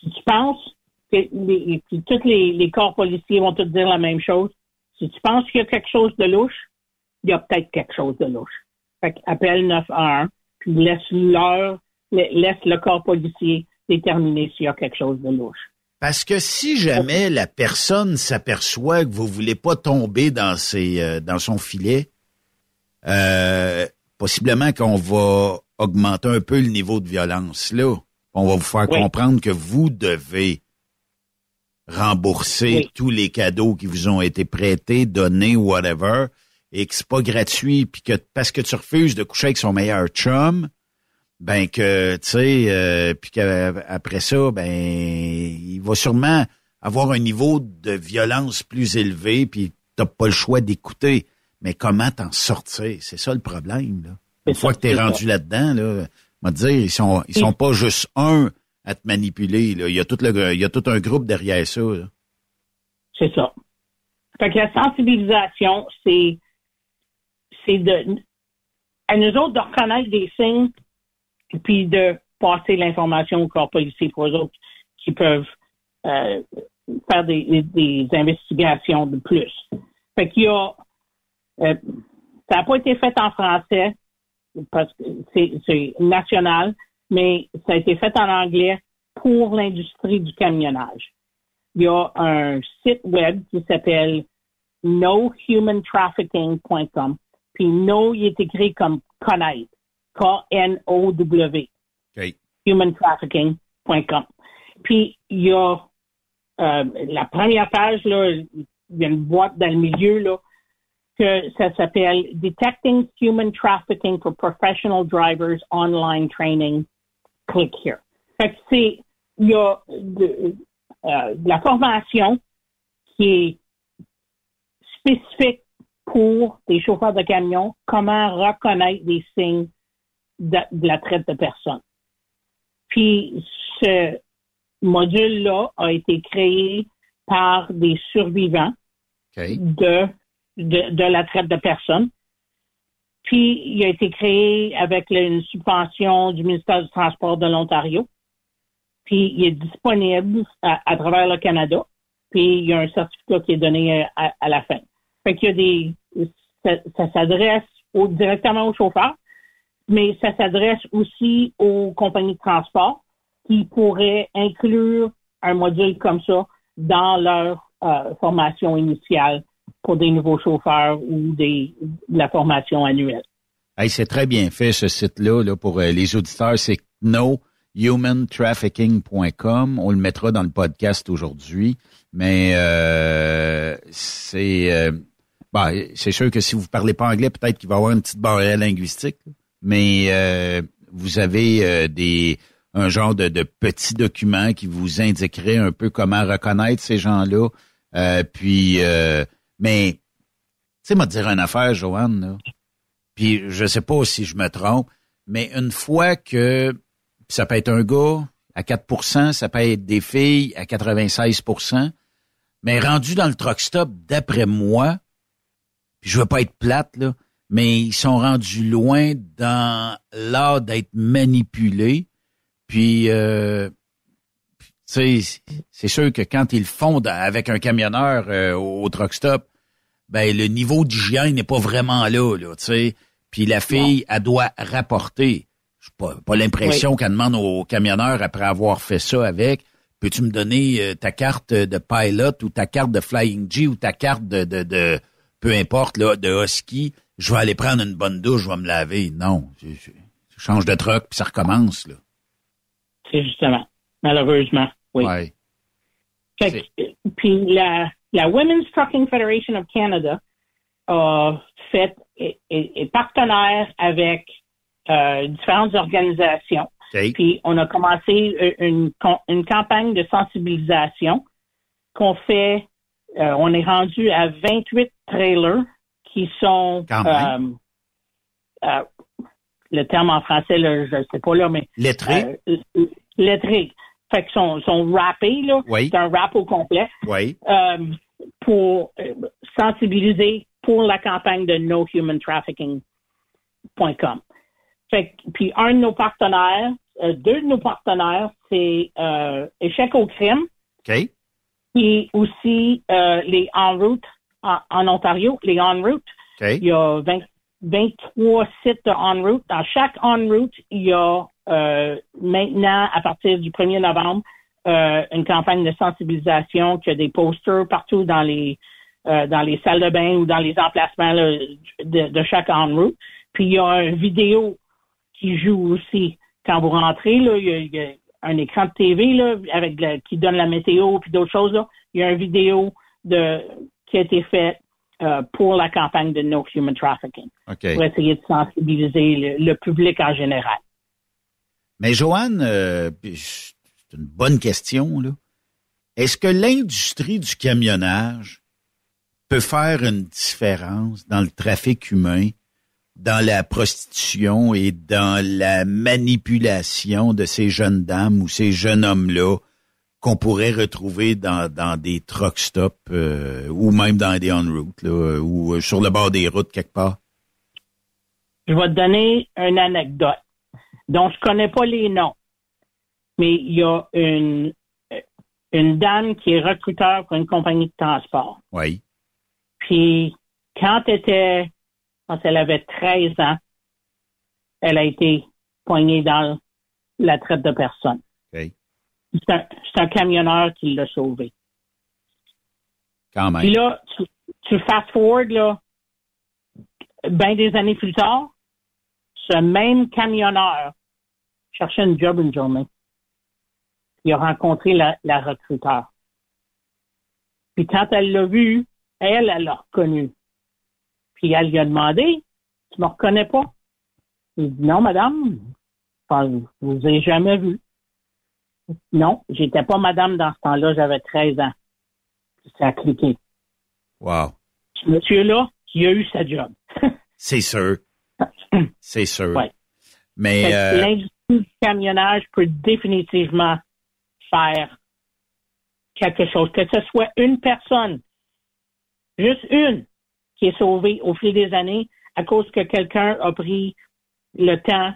Si tu penses que les, tous les, les corps policiers vont te dire la même chose, si tu penses qu'il y a quelque chose de louche, il y a peut-être quelque chose de louche. Fait appelle 911, puis laisse leur, laisse le corps policier déterminer s'il y a quelque chose de louche. Parce que si jamais la personne s'aperçoit que vous voulez pas tomber dans ses, euh, dans son filet, euh, possiblement qu'on va augmenter un peu le niveau de violence là. On va vous faire Oui. comprendre que vous devez rembourser Oui. tous les cadeaux qui vous ont été prêtés, donnés, whatever, et que c'est pas gratuit, puis que parce que tu refuses de coucher avec son meilleur chum, ben que tu sais, euh, puis qu'après ça, ben il va sûrement avoir un niveau de violence plus élevé, puis t'as pas le choix d'écouter. Mais comment t'en sortir? C'est ça le problème là. Une fois que t'es rendu là-dedans, là, on va te dire, ils sont ils sont pas juste un à te manipuler. Là. Il y a tout le il y a tout un groupe derrière ça. là. C'est ça. Fait que la sensibilisation, c'est c'est de à nous autres de reconnaître des signes puis de passer l'information au corps policier pour eux autres qui peuvent euh, faire des, des investigations de plus. Fait qu'il y a euh, ça n'a pas été fait en français parce que c'est c'est national, mais ça a été fait en anglais pour l'industrie du camionnage il y a un site web qui s'appelle nohumantrafficking.com. Puis no, il est écrit comme connaître. K-N-O-W. OK. Humantrafficking.com. Puis il y a euh, la première page, là, il y a une boîte dans le milieu, là, que ça s'appelle Detecting Human Trafficking for Professional Drivers Online Training. Click here. Fait que c'est, il y a de, euh, de la formation qui est spécifique pour des chauffeurs de camions, comment reconnaître des signes de, de la traite de personnes. Puis ce module-là a été créé par des survivants de, de, de la traite de personnes. Puis il a été créé avec une subvention du ministère du Transport de l'Ontario. Puis il est disponible à, à travers le Canada. Puis il y a un certificat qui est donné euh, à, à la fin. Fait qu'il y a des ça, s'adresse directement aux chauffeurs, mais ça s'adresse aussi aux compagnies de transport qui pourraient inclure un module comme ça dans leur euh, formation initiale pour des nouveaux chauffeurs ou des, de la formation annuelle. C'est très bien fait ce site-là là, pour euh, les auditeurs. C'est nohumantrafficking.com. On le mettra dans le podcast aujourd'hui. Mais euh, c'est ben, c'est sûr que si vous parlez pas anglais, peut-être qu'il va y avoir une petite barrière linguistique. Mais euh, vous avez euh, des un genre de, de petit document qui vous indiquerait un peu comment reconnaître ces gens-là. Euh, puis, euh, mais, tu sais, m'a dire une affaire, Joanne, là. Puis je sais pas si je me trompe, mais une fois que ça peut être un gars à 4% ça peut être des filles à 96% mais rendu dans le truck stop, d'après moi, puis je veux pas être plate, là, mais ils sont rendus loin dans l'art d'être manipulés. Puis, euh, tu sais, c'est sûr que quand ils font avec un camionneur euh, au, au truck stop, ben le niveau d'hygiène n'est pas vraiment là, là, tu sais. Puis la fille, elle doit rapporter. Je pas, pas l'impression Oui. qu'elle demande au camionneur après avoir fait ça avec. Peux-tu me donner euh, ta carte de pilot ou ta carte de Flying G ou ta carte de, de, de peu importe là, de husky, je vais aller prendre une bonne douche, je vais me laver. Non, je, je- je change de truck puis ça recommence là. C'est justement. malheureusement. Oui. Ouais. Fait que- puis la, la Women's Trucking Federation of Canada a fait est, est- est partenaire avec euh, différentes organisations. Puis on a commencé euh, une, une campagne de sensibilisation qu'on fait. Euh, on est rendu à 28 trailers qui sont euh, euh, le terme en français, là, je ne sais pas là, mais Lettrés? lettrés. Fait qu'ils sont, sont rappés, là. Oui. C'est un rap au complet. Oui. Pour sensibiliser pour la campagne de nohumantrafficking.com. Fait que- puis un de nos partenaires, euh, deux de nos partenaires, c'est euh, Échec au crime OK. Et aussi euh, les En Route en, en Ontario, les En Route. Il y a 20 23 sites de En Route. Dans chaque En Route, il y a euh, maintenant, à partir du 1er novembre, euh, une campagne de sensibilisation qui a des posters partout dans les euh, dans les salles de bain ou dans les emplacements là, de, de chaque En Route. Puis il y a une vidéo qui joue aussi. Quand vous rentrez, là, il y a, il y a un écran de TV là, avec la- qui donne la météo puis d'autres choses. Là. Il y a une vidéo de qui a été faite euh, pour la campagne de No Human Trafficking pour essayer de sensibiliser le, le public en général. Mais Joanne, euh, c'est une bonne question, là. Est-ce que l'industrie du camionnage peut faire une différence dans le trafic humain, dans la prostitution et dans la manipulation de ces jeunes dames ou ces jeunes hommes-là qu'on pourrait retrouver dans, dans des truck stops euh, ou même dans des on-route, là, ou euh, sur le bord des routes quelque part? Je vais te donner une anecdote dont je connais pas les noms, mais il y a une, une dame qui est recruteur pour une compagnie de transport. Oui. Puis, quand elle était, quand elle avait 13 ans, elle a été poignée dans la traite de personnes. C'est un, camionneur qui l'a sauvée. Quand même. Puis là, tu, tu fast forward, là, ben des années plus tard, ce même camionneur cherchait une job une journée. Il a rencontré la, la recruteur. Puis quand elle l'a vu, elle, elle l'a reconnu. Puis elle lui a demandé, tu me reconnais pas? Il dit, non, madame, je vous ai jamais vu. Non, j'étais pas madame dans ce temps-là, j'avais 13 ans. Ça a cliqué. Wow. Ce monsieur-là, il a eu sa job. C'est sûr. C'est sûr. Ouais. Mais euh, L'industrie du camionnage peut définitivement faire quelque chose. Que ce soit une personne, juste une, qui est sauvée au fil des années à cause que quelqu'un a pris le temps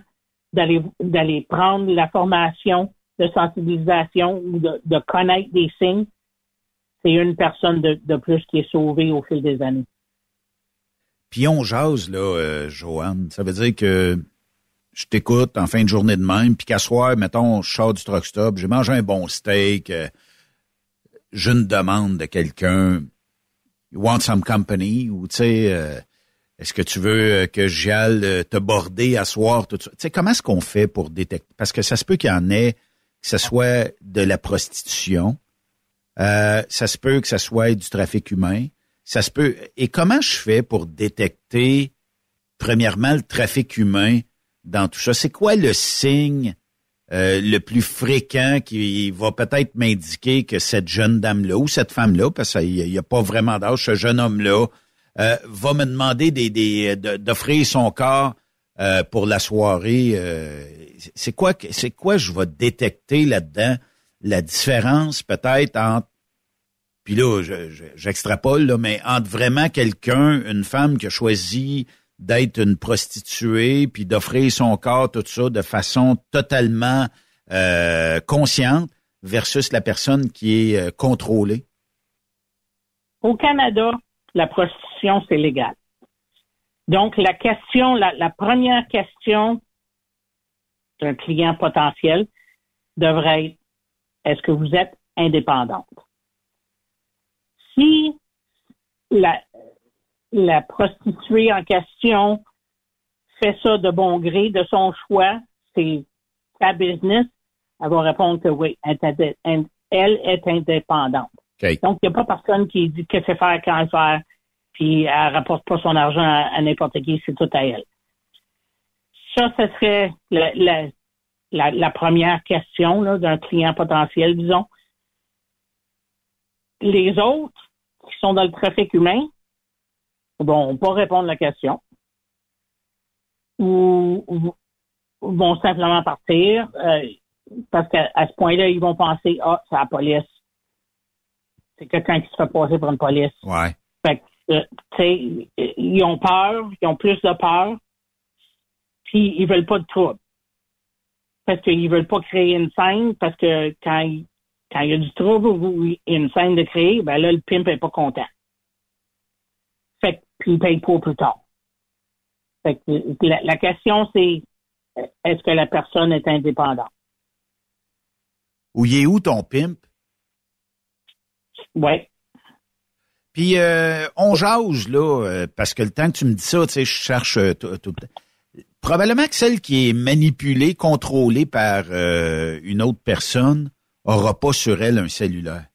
d'aller d'aller prendre la formation de sensibilisation ou de, de connaître des signes, c'est une personne de, de plus qui est sauvée au fil des années. puis on jase, là, euh, Joanne. Ça veut dire que je t'écoute en fin de journée de même, puis qu'à soir, mettons, je sors du truck stop, j'ai mangé un bon steak, euh, j'ai une demande de quelqu'un, you want some company, ou tu sais, euh, est-ce que tu veux euh, que j'aille euh, te border à soir, tout ça? Tu sais, comment est-ce qu'on fait pour détecter? Parce que ça se peut qu'il y en ait, que ce soit de la prostitution, euh, ça se peut que ça soit du trafic humain, ça se peut. Et comment je fais pour détecter, premièrement, le trafic humain dans tout ça? C'est quoi le signe euh, le plus fréquent qui va peut-être m'indiquer que cette jeune dame-là ou cette femme-là, parce qu'il n'y a, pas vraiment d'âge, ce jeune homme-là, euh, va me demander des, des, de- d'offrir son corps euh, pour la soirée. euh, c'est quoi c'est quoi je vais détecter là-dedans? La différence peut-être entre puis là je- je- j'extrapole là, mais entre vraiment quelqu'un, une femme qui a choisi d'être une prostituée puis d'offrir son corps tout ça de façon totalement euh, consciente versus la personne qui est euh, contrôlée. Au Canada, la prostitution, c'est légal. Donc, la question, la, la première question d'un client potentiel devrait être est-ce que vous êtes indépendante? Si la, la prostituée en question fait ça de bon gré, de son choix, c'est sa business, elle va répondre que oui, elle est, indépendante. Donc, il n'y a pas personne qui dit que c'est faire, quand faire, puis elle rapporte pas son argent à, à n'importe qui, c'est tout à elle. Ça, ce serait la, la, la, la première question d'un client potentiel, disons. Les autres qui sont dans le trafic humain vont pas répondre à la question ou, ou vont simplement partir euh, parce qu'à à ce point-là, ils vont penser Ah, c'est la police. C'est quelqu'un qui se fait passer pour une police. Ouais. Fait que, euh, tu sais, ils ont peur, ils ont plus de peur, puis ils veulent pas de trouble. Parce qu'ils veulent pas créer une scène, parce que quand il, quand il y a du trouble ou une scène de créer, ben là, le pimp est pas content. Puis il paye pour plus tard. Fait que la, la question, c'est est-ce que la personne est indépendante? Où il est où ton pimp? Ouais. Puis euh, on jase, là, euh, parce que le temps que tu me dis ça, tu sais, je cherche euh, tout, tout le temps. Probablement que celle qui est manipulée, contrôlée par euh, une autre personne aura pas sur elle un cellulaire.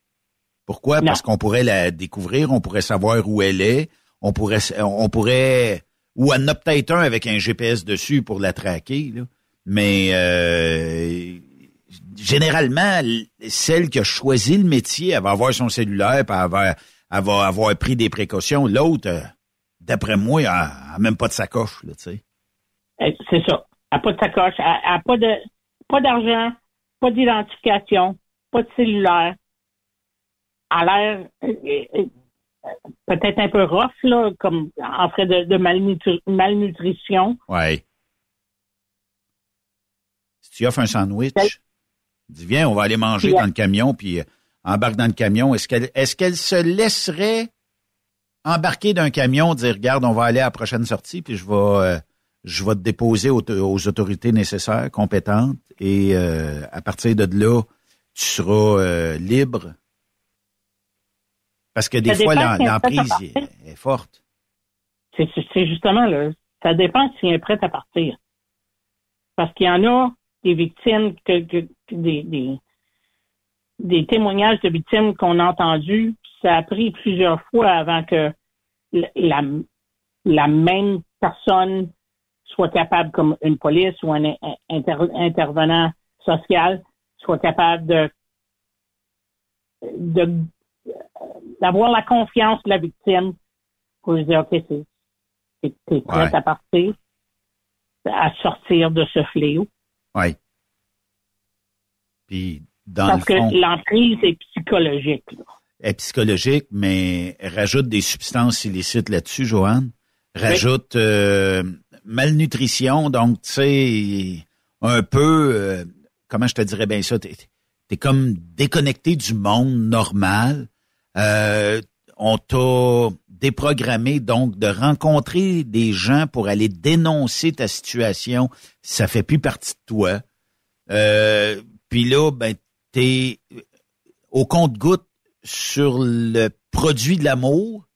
Pourquoi? Parce qu'on pourrait la découvrir, on pourrait savoir où elle est, on pourrait on pourrait ou en a peut-être un avec un GPS dessus pour la traquer. Mais euh, généralement, celle qui a choisi le métier, elle va avoir son cellulaire, puis elle va, avoir pris des précautions. L'autre, euh, d'après moi, elle n'a même pas de sacoche, là, tu sais. Euh, C'est ça. Elle n'a pas de sacoche, elle n'a pas pas d'argent, pas d'identification, pas de cellulaire. A l'air euh, euh, peut-être un peu rough, là, comme en fait de, de malnutri- malnutrition. Ouais. Si tu offres un sandwich, dis viens, on va aller manger dans le camion, puis euh, embarque dans le camion. Est-ce qu'elle est-ce qu'elle se laisserait embarquer d'un camion, dire regarde, on va aller à la prochaine sortie, puis je vais euh, je vais te déposer aux, aux autorités nécessaires, compétentes, et euh, à partir de là, tu seras euh, libre. Parce que des Ça fois, l'emprise est, forte. C'est justement là. Ça dépend si elle est prête à partir. Parce qu'il y en a des victimes, que, des, des, des témoignages de victimes qu'on a entendus. Ça a pris plusieurs fois avant que la, la, même personne soit capable, comme une police ou un in- inter- intervenant social, soit capable de de d'avoir la confiance de la victime pour lui dire OK, c'est t'es t'es prête Ouais. à partir, à sortir de ce fléau. Oui. Puis, dans Parce le fond, que l'emprise est psychologique. là. est psychologique, mais rajoute des substances illicites là-dessus, Joanne. Rajoute euh, malnutrition, donc, tu sais, un peu, euh, comment je te dirais bien ça, t'es es comme déconnecté du monde normal. Euh, on t'a déprogrammé, donc, de rencontrer des gens pour aller dénoncer ta situation. Ça fait plus partie de toi. Euh, Puis là, ben, t'es au compte-goutte sur le produit de l'amour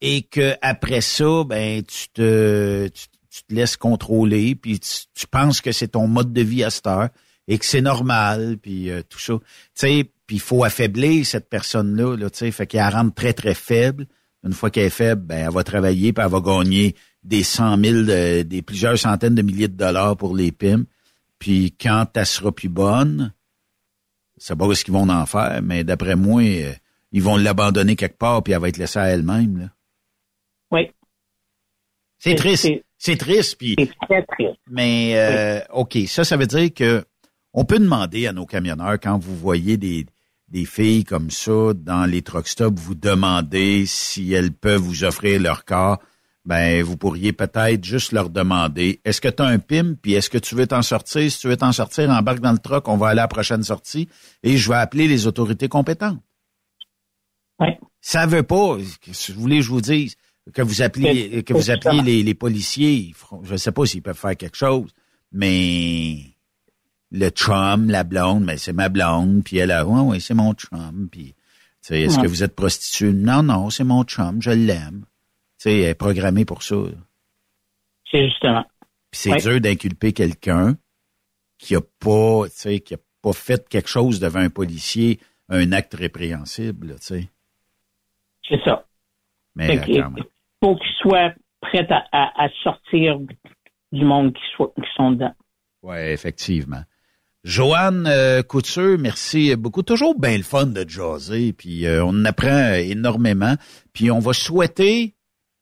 et que après ça, ben, tu te, tu, te laisses contrôler, puis tu, tu penses que c'est ton mode de vie à cette heure et que c'est normal, puis euh, tout ça. Tu sais, puis il faut affaiblir cette personne-là, là, tu sais, fait qu'elle rendre très, très faible. Une fois qu'elle est faible, ben, elle va travailler, puis elle va gagner des cent mille, de- des plusieurs centaines de milliers de dollars pour les pimes. Puis quand elle sera plus bonne, ça pas ce qu'ils vont en faire, mais d'après moi, euh, ils vont l'abandonner quelque part, puis elle va être laissée à elle-même. là. Oui. C'est triste. C'est triste, puis. C'est très triste. Mais euh, OK, ça, ça veut dire que on peut demander à nos camionneurs, quand vous voyez des, des filles comme ça dans les truck stops, vous demandez si elles peuvent vous offrir leur corps. Ben, vous pourriez peut-être juste leur demander est-ce que tu as un PIM, puis est-ce que tu veux t'en sortir? Si tu veux t'en sortir, embarque dans le truck, on va aller à la prochaine sortie et je vais appeler les autorités compétentes. Ça veut pas, si vous voulez que je vous dise, que vous appeliez, que vous appeliez les, les policiers, je ne sais pas s'ils peuvent faire quelque chose, mais le chum, la blonde, mais c'est ma blonde, puis elle a, ouais, ouais, c'est mon chum, puis, est-ce Ouais. que vous êtes prostituée? Non, non, c'est mon chum, je l'aime. Tu sais, elle est programmée pour ça. là. C'est justement. Puis c'est Ouais. dur d'inculper quelqu'un qui a pas, tu sais, qui a pas fait quelque chose devant un policier, un acte répréhensible, tu sais. C'est ça. Mais que, quand même. faut qu'ils soient prêts à, à- à sortir du monde qui, soit, qui sont dedans. Oui, effectivement. Joanne euh, Couture, merci beaucoup. Toujours bien le fun de jaser, puis euh, on en apprend énormément. Puis on va souhaiter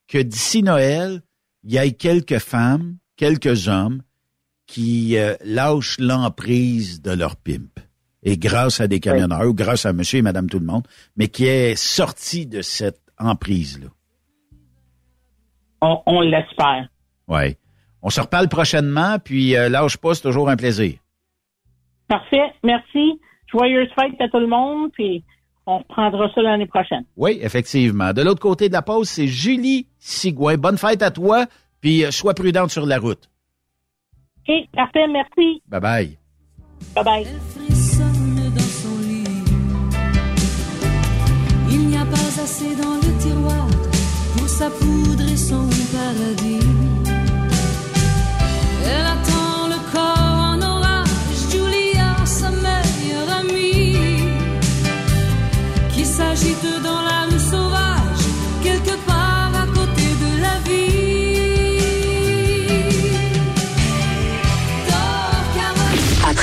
que d'ici Noël, il y ait quelques femmes, quelques hommes qui euh, lâchent l'emprise de leur pimp. Et grâce à des camionneurs, ou grâce à monsieur et madame tout le monde, mais qui est sorti de cette emprise-là. On, on l'espère. Ouais. On se reparle prochainement, puis euh, lâche pas, c'est toujours un plaisir. Parfait. Merci. Joyeuse fête à tout le monde, puis on reprendra ça l'année prochaine. Oui, effectivement. De l'autre côté de la pause, c'est Julie Sigouin. Bonne fête à toi, puis euh, sois prudente sur la route. OK, parfait. Merci. Bye bye. Bye-bye. frissonne dans son lit. Il n'y a pas assez dans le tiroir pour saupoudrer son paradis.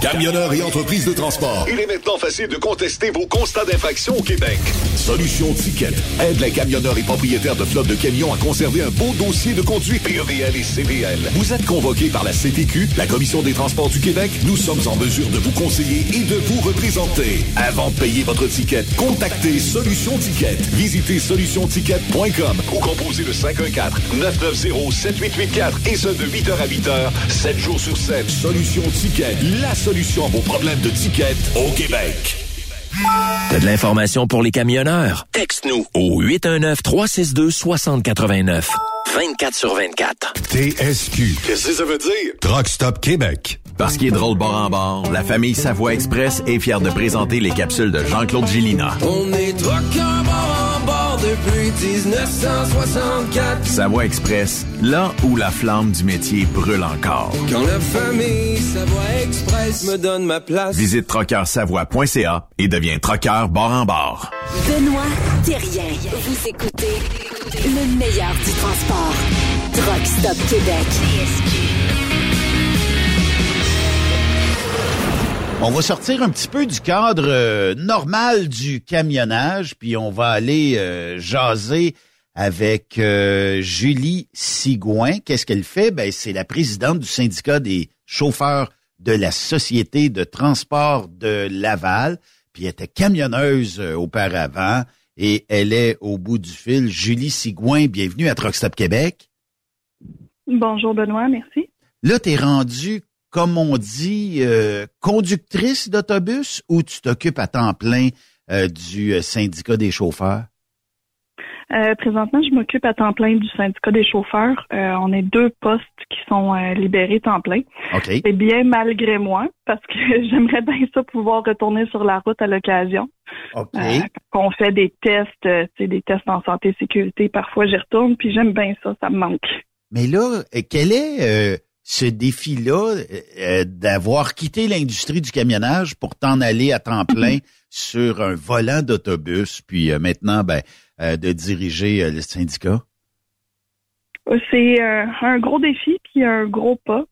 Camionneurs et entreprises de transport. Il est maintenant facile de contester vos constats d'infraction au Québec. Solution Ticket aide les camionneurs et propriétaires de flottes de camions à conserver un beau dossier de conduite PEVL et CVL. Vous êtes convoqué par la CTQ, la Commission des transports du Québec. Nous sommes en mesure de vous conseiller et de vous représenter. Avant de payer votre ticket, contactez Solution Ticket. Visitez solutionticket.com ou composez le 514-990-7884 et ce de 8h à 8h, 7 jours sur 7. Solution Ticket, la solution à vos problèmes de ticket au Québec. T'as de l'information pour les camionneurs? Texte-nous au 819-362-6089. 24 sur 24. TSQ. Qu'est-ce que ça veut dire? Truck Stop Québec. Parce qu'il est drôle bord en bord, la famille Savoie Express est fière de présenter les capsules de Jean-Claude Gillina. On est truckers depuis 1964. Savoie Express, là où la flamme du métier brûle encore. Quand la famille Savoie Express me donne ma place. Visite trockeursavoie.ca et deviens trockeur bord en bord. Benoît Thérien. Vous écoutez le meilleur du transport. Truck Stop Québec. On va sortir un petit peu du cadre euh, normal du camionnage, puis on va aller euh, jaser avec euh, Julie Sigouin. Qu'est-ce qu'elle fait? Ben, c'est la présidente du syndicat des chauffeurs de la Société de transport de Laval, puis elle était camionneuse auparavant et elle est au bout du fil. Julie Sigouin, bienvenue à Truck Stop Québec. Bonjour Benoît, merci. Là, tu es rendu comme on dit, euh, conductrice d'autobus ou tu t'occupes à temps plein euh, du euh, syndicat des chauffeurs? présentement, je m'occupe à temps plein du syndicat des chauffeurs. on est deux postes qui sont libérés temps plein. Okay. C'est bien malgré moi parce que j'aimerais bien ça pouvoir retourner sur la route à l'occasion. Okay. quand on fait des tests, des tests en santé et sécurité, parfois j'y retourne, puis j'aime bien ça, ça me manque. Mais là, quel est ce défi-là euh, d'avoir quitté l'industrie du camionnage pour t'en aller à temps plein sur un volant d'autobus, puis euh, maintenant ben, euh, de diriger le syndicat? C'est un gros défi puis un gros pas.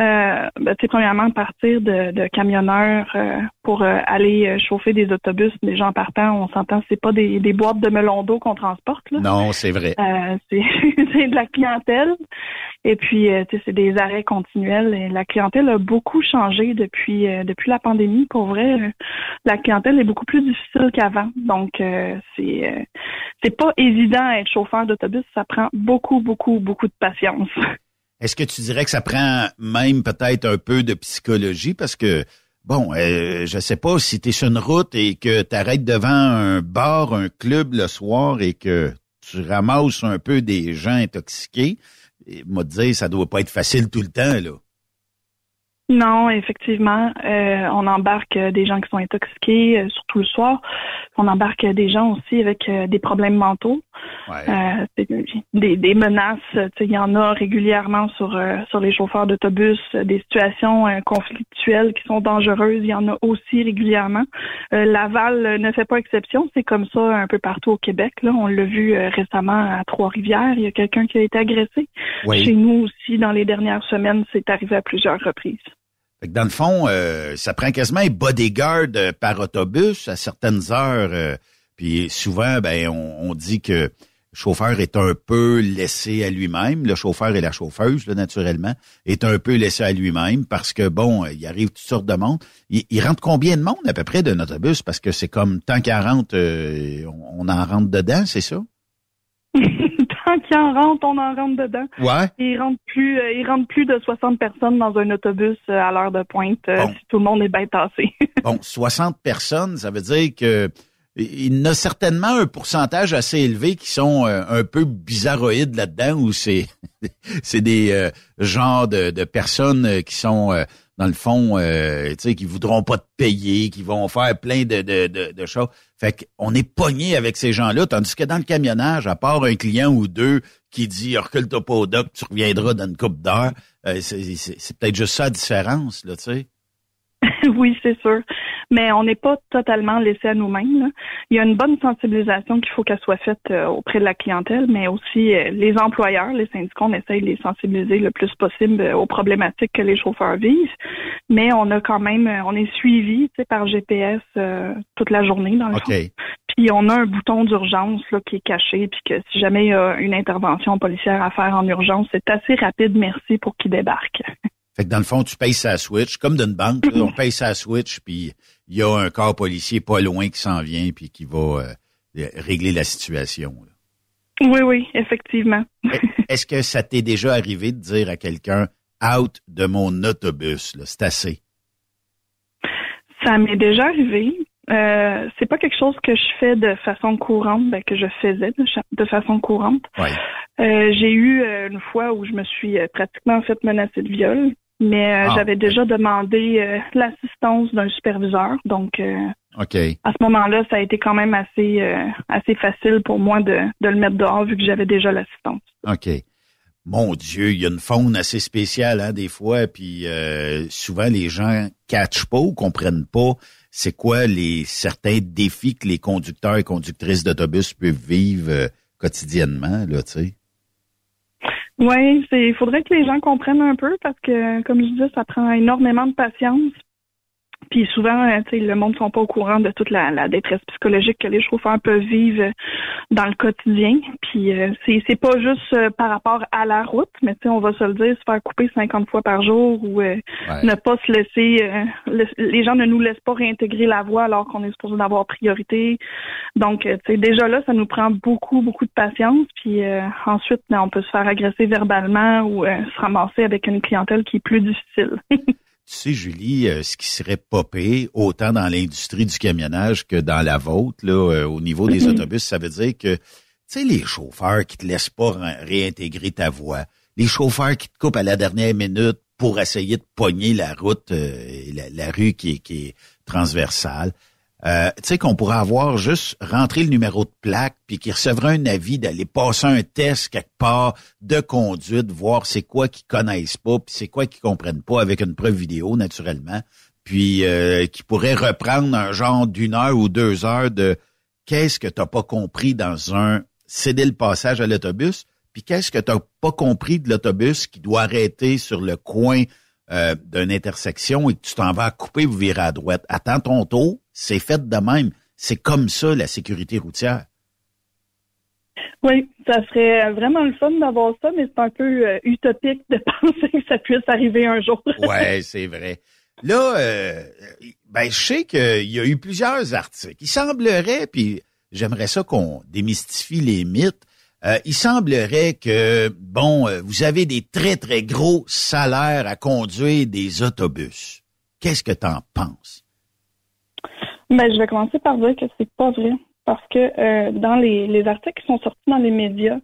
Euh, ben, premièrement, partir de, de camionneur euh, pour euh, aller euh, chauffer des autobus, des gens partant, on s'entend, c'est pas des, des boîtes de melon d'eau qu'on transporte. Là. Non, c'est vrai. c'est de la clientèle. Et puis, c'est des arrêts continuels. La clientèle a beaucoup changé depuis depuis la pandémie. Pour vrai, la clientèle est beaucoup plus difficile qu'avant. Donc, c'est c'est pas évident être chauffeur d'autobus. Ça prend beaucoup, beaucoup, beaucoup de patience. Est-ce que tu dirais que ça prend même peut-être un peu de psychologie? Parce que bon, euh, je sais pas si tu es sur une route et que tu arrêtes devant un bar, un club le soir et que tu ramasses un peu des gens intoxiqués, moi dire ça doit pas être facile tout le temps là. Non, effectivement, euh, on embarque des gens qui sont intoxiqués, euh, surtout le soir. On embarque des gens aussi avec euh, des problèmes mentaux, des, des, menaces. Il y en a régulièrement sur sur les chauffeurs d'autobus, des situations conflictuelles qui sont dangereuses. Il y en a aussi régulièrement. Laval ne fait pas exception. C'est comme ça un peu partout au Québec. Là, on l'a vu récemment à Trois-Rivières. Il y a quelqu'un qui a été agressé. Chez nous aussi, dans les dernières semaines, c'est arrivé à plusieurs reprises dans le fond, euh, ça prend quasiment un bodyguard euh, par autobus à certaines heures. Euh, puis souvent, ben, on, dit que le chauffeur est un peu laissé à lui-même. Le chauffeur et la chauffeuse, là, naturellement, est un peu laissé à lui-même parce que, bon, il arrive toutes sortes de monde. Il, rentre combien de monde à peu près d'un autobus? Parce que c'est comme tant qu'à rentre, on en rentre dedans, c'est ça? Tant qu'il en rentre, on en rentre dedans. Ouais. Il rentre plus, euh, il rentre plus de 60 personnes dans un autobus euh, à l'heure de pointe euh, si tout le monde est bien tassé. bon, 60 personnes, ça veut dire que il y en a certainement un pourcentage assez élevé qui sont un peu bizarroïdes là-dedans, où c'est c'est des genres de, de, personnes qui sont dans le fond, euh, tu sais, qui voudront pas te payer, qui vont faire plein de, de, de, de choses. Fait qu'on est pogné avec ces gens-là, tandis que dans le camionnage, à part un client ou deux qui dit recule-toi pas au doc, tu reviendras dans une coupe d'heure, euh, c'est peut-être juste ça la différence, là, tu sais. oui, c'est sûr. Mais on n'est pas totalement laissé à nous-mêmes. Il y a une bonne sensibilisation qu'il faut qu'elle soit faite euh, auprès de la clientèle, mais aussi euh, les employeurs, les syndicats, on essaye de les sensibiliser le plus possible euh, aux problématiques que les chauffeurs vivent. Mais on a quand même, on est suivi par GPS toute la journée dans le fond. Puis on a un bouton d'urgence là qui est caché, puis que si jamais il y a une intervention policière à faire en urgence, c'est assez rapide, merci pour qu'il débarque. Fait que dans le fond, tu payes sa switch, comme d'une banque, on paye sa switch, puis il y a un corps policier pas loin qui s'en vient, puis qui va euh, régler la situation. Oui, oui, effectivement. Est-ce que ça t'est déjà arrivé de dire à quelqu'un out de mon autobus, c'est assez? Ça m'est déjà arrivé. Euh, c'est pas quelque chose que je fais de façon courante, ben, que je faisais de, façon courante. Ouais. Euh, j'ai eu une fois où je me suis pratiquement fait menacer de viol. Mais euh, Ah, j'avais déjà demandé euh, l'assistance d'un superviseur. Donc, euh, OK. à ce moment-là, ça a été quand même assez, euh, assez facile pour moi de, de le mettre dehors vu que j'avais déjà l'assistance. OK. Mon Dieu, il y a une faune assez spéciale, hein, des fois, puis euh, souvent les gens catchent pas ou comprennent pas c'est quoi les certains défis que les conducteurs et conductrices d'autobus peuvent vivre euh, quotidiennement, là, tu sais. Oui, c'est il faudrait que les gens comprennent un peu parce que, comme je disais, ça prend énormément de patience. Puis souvent, euh, tu sais, le monde ne sont pas au courant de toute la, la détresse psychologique que les chauffeurs peuvent vivre euh, dans le quotidien. Puis euh, c'est pas juste euh, par rapport à la route, mais tu sais, on va se le dire, se faire couper 50 fois par jour ou euh, ne pas se laisser, euh, le- les gens ne nous laissent pas réintégrer la voie alors qu'on est supposé d'avoir priorité. Donc, euh, tu sais, déjà là, ça nous prend beaucoup, beaucoup de patience. Puis euh, ensuite, ben, on peut se faire agresser verbalement ou euh, se ramasser avec une clientèle qui est plus difficile. Tu sais, Julie, euh, ce qui serait popé autant dans l'industrie du camionnage que dans la vôtre, là, euh, au niveau des autobus, ça veut dire que, tu sais, les chauffeurs qui te laissent pas ré- réintégrer ta voie, les chauffeurs qui te coupent à la dernière minute pour essayer de pogner la route, euh, et la, la rue qui est, qui est transversale, euh, tu sais qu'on pourrait avoir juste rentré le numéro de plaque puis qu'il recevrait un avis d'aller passer un test quelque part de conduite, voir c'est quoi qu'ils connaissent pas puis c'est quoi qu'ils comprennent pas avec une preuve vidéo naturellement, puis euh, qui pourrait reprendre un genre d'une heure ou deux heures de qu'est-ce que t'as pas compris dans un céder le passage à l'autobus? Puis qu'est-ce que t'as pas compris de l'autobus qui doit arrêter sur le coin euh, d'une intersection et que tu t'en vas à couper ou virer à droite? Attends ton tour, c'est fait de même. C'est comme ça la sécurité routière. Oui, ça serait vraiment le fun d'avoir ça, mais c'est un peu euh, utopique de penser que ça puisse arriver un jour. Ouais, c'est vrai. Là, euh, ben, je sais qu'il y a eu plusieurs articles. Il semblerait, puis j'aimerais ça qu'on démystifie les mythes. euh, il semblerait que, bon, vous avez des très, très gros salaires à conduire des autobus. Qu'est-ce que tu en penses? Ben, je vais commencer par dire que c'est pas vrai. Parce que euh, dans les, les articles qui sont sortis dans les médias,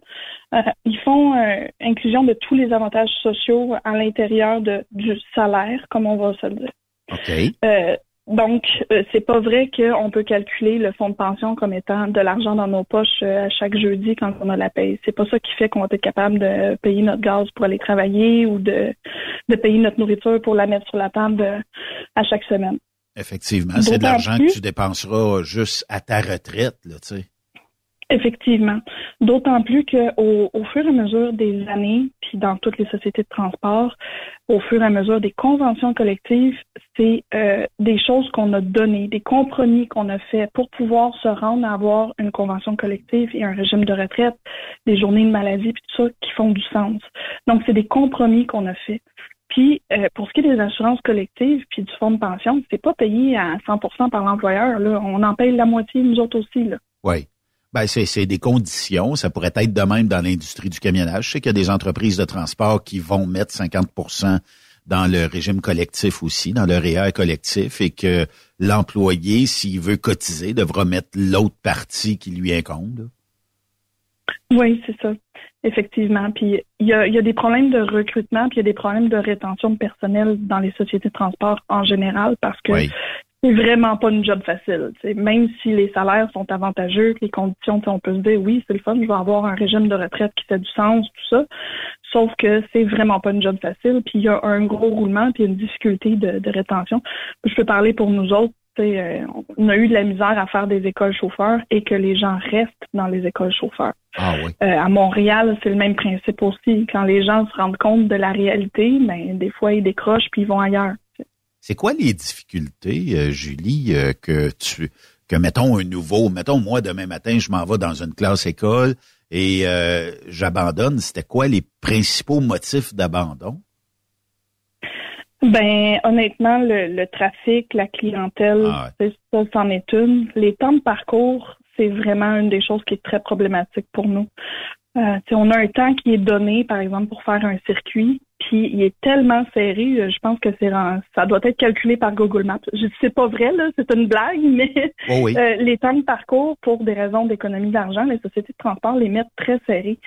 euh, ils font euh, inclusion de tous les avantages sociaux à l'intérieur de, du salaire, comme on va se le dire. OK. Euh, donc, euh, c'est pas vrai qu'on peut calculer le fonds de pension comme étant de l'argent dans nos poches euh, à chaque jeudi quand on a la paye. C'est pas ça qui fait qu'on va être capable de payer notre gaz pour aller travailler ou de, de payer notre nourriture pour la mettre sur la table à chaque semaine. Effectivement, c'est de l'argent que tu dépenseras juste à ta retraite, là, tu sais. Effectivement. D'autant plus qu'au au fur et à mesure des années, puis dans toutes les sociétés de transport, au fur et à mesure des conventions collectives, c'est euh, des choses qu'on a données, des compromis qu'on a fait pour pouvoir se rendre à avoir une convention collective et un régime de retraite, des journées de maladie, puis tout ça qui font du sens. Donc, c'est des compromis qu'on a fait. Puis, euh, pour ce qui est des assurances collectives puis du fonds de pension, c'est pas payé à 100% par l'employeur. Là, on en paye la moitié nous autres aussi. Là. Oui. Ben, c'est, c'est des conditions. Ça pourrait être de même dans l'industrie du camionnage. Je sais qu'il y a des entreprises de transport qui vont mettre 50% dans le régime collectif aussi, dans le REER collectif, et que l'employé, s'il veut cotiser, devra mettre l'autre partie qui lui incombe. Oui, c'est ça. Effectivement. Puis il y a, y a des problèmes de recrutement, puis il y a des problèmes de rétention de personnel dans les sociétés de transport en général parce que c'est vraiment pas une job facile. tu sais. Même si les salaires sont avantageux, les conditions, on peut se dire oui, c'est le fun, je vais avoir un régime de retraite qui fait du sens, tout ça. Sauf que c'est vraiment pas une job facile, puis il y a un gros roulement, puis une difficulté de, de rétention. Je peux parler pour nous autres. Euh, on a eu de la misère à faire des écoles chauffeurs et que les gens restent dans les écoles chauffeurs. Ah oui. Euh, à Montréal, c'est le même principe aussi. Quand les gens se rendent compte de la réalité, ben, des fois, ils décrochent puis ils vont ailleurs. C'est quoi les difficultés, euh, Julie, que tu que mettons un nouveau, mettons moi demain matin, je m'en vais dans une classe école et euh, j'abandonne. C'était quoi les principaux motifs d'abandon? Ben, honnêtement, le, le trafic, la clientèle, c'est- ça, c'en est une. Les temps de parcours, c'est vraiment une des choses qui est très problématique pour nous. Euh, sais, on a un temps qui est donné, par exemple, pour faire un circuit, puis il est tellement serré, euh, je pense que c'est ça doit être calculé par Google Maps. Je c'est pas vrai là, c'est une blague, mais Oh oui. euh, les temps de parcours, pour des raisons d'économie d'argent, les sociétés de transport les mettent très serrés,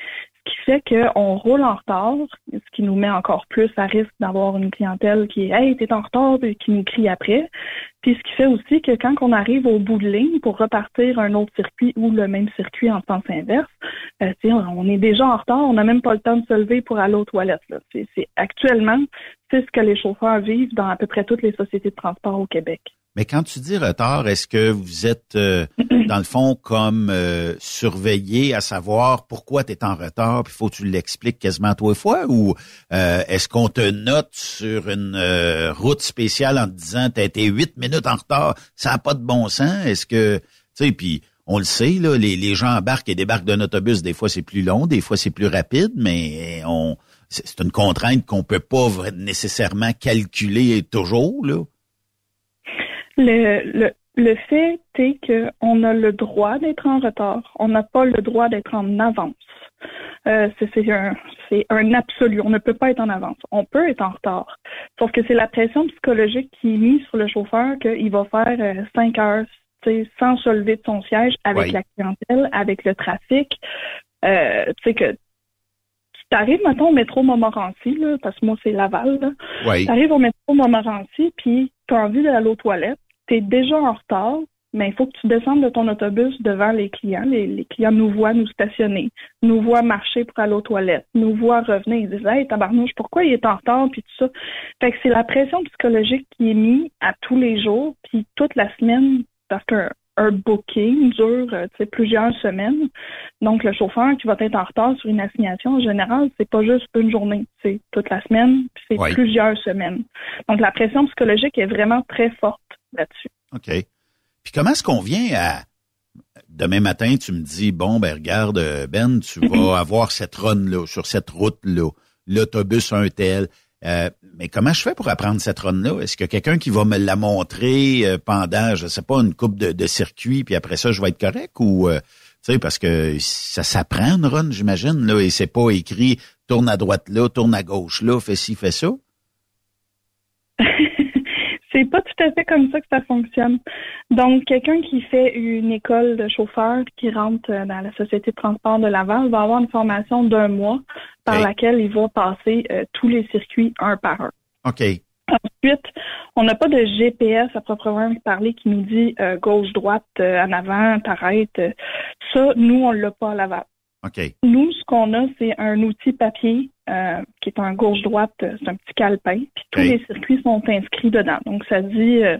qui fait qu'on roule en retard, ce qui nous met encore plus à risque d'avoir une clientèle qui est Hey, t'es en retard et qui nous crie après. Puis ce qui fait aussi que quand on arrive au bout de ligne pour repartir un autre circuit ou le même circuit en sens inverse, euh, on est déjà en retard, on n'a même pas le temps de se lever pour aller aux toilettes. C'est, actuellement, c'est ce que les chauffeurs vivent dans à peu près toutes les sociétés de transport au Québec. Mais quand tu dis retard, est-ce que vous êtes, euh, dans le fond, comme euh, surveillé à savoir pourquoi tu es en retard, puis faut que tu l'expliques quasiment trois fois, ou euh, est-ce qu'on te note sur une route spéciale en te disant t'as été huit minutes en retard, ça n'a pas de bon sens? Est-ce que, tu sais, puis on le sait, les, gens embarquent et débarquent d'un autobus, des fois c'est plus long, des fois c'est plus rapide, mais on c'est une contrainte qu'on peut pas nécessairement calculer toujours, le, le fait est qu'on a le droit d'être en retard. On n'a pas le droit d'être en avance. Euh, c'est un, un absolu. On ne peut pas être en avance. On peut être en retard. Sauf que c'est la pression psychologique qui est mise sur le chauffeur qu'il va faire euh, cinq heures sans se lever de son siège avec la clientèle, avec le trafic. Euh, tu sais que tu arrives maintenant au métro Montmorency, là, parce que moi c'est Laval. Tu arrives au métro Montmorency, puis tu as envie d'aller aux toilettes tu es déjà en retard, mais il faut que tu descendes de ton autobus devant les clients. Les, clients nous voient nous stationner, nous voient marcher pour aller aux toilettes, nous voient revenir. Ils disent Hey, tabarnouche, pourquoi il est en retard? Puis tout ça? Fait que c'est la pression psychologique qui est mise à tous les jours, puis toute la semaine, parce qu'un un booking dure euh, plusieurs semaines. Donc, le chauffeur qui va être en retard sur une assignation, en général, c'est pas juste une journée, c'est toute la semaine, puis c'est plusieurs semaines. Donc, la pression psychologique est vraiment très forte là-dessus. OK. Puis comment est-ce qu'on vient à demain matin, tu me dis bon ben regarde Ben, tu vas avoir cette run là sur cette route là, l'autobus un tel. Euh, mais comment je fais pour apprendre cette run-là? Est-ce que quelqu'un qui va me la montrer euh, pendant, je sais pas, une coupe de, de circuit, puis après ça, je vais être correct? Ou, euh, tu sais, parce que ça s'apprend une run, j'imagine, là, et c'est pas écrit tourne à droite là, tourne à gauche là, fais ci, fais ça? c'est pas tout à fait comme ça que ça fonctionne. Donc, quelqu'un qui fait une école de chauffeur qui rentre dans la société de transport de Laval va avoir une formation d'un mois par laquelle il va passer euh, tous les circuits un par un. OK. Ensuite, on n'a pas de GPS à proprement parler qui nous dit euh, gauche-droite, euh, en avant, t'arrêtes. Ça, nous, on l'a pas à Laval. Nous, ce qu'on a, c'est un outil papier euh, qui est en gauche-droite, euh, c'est un petit calepin, puis tous les circuits sont inscrits dedans. Donc, ça dit euh,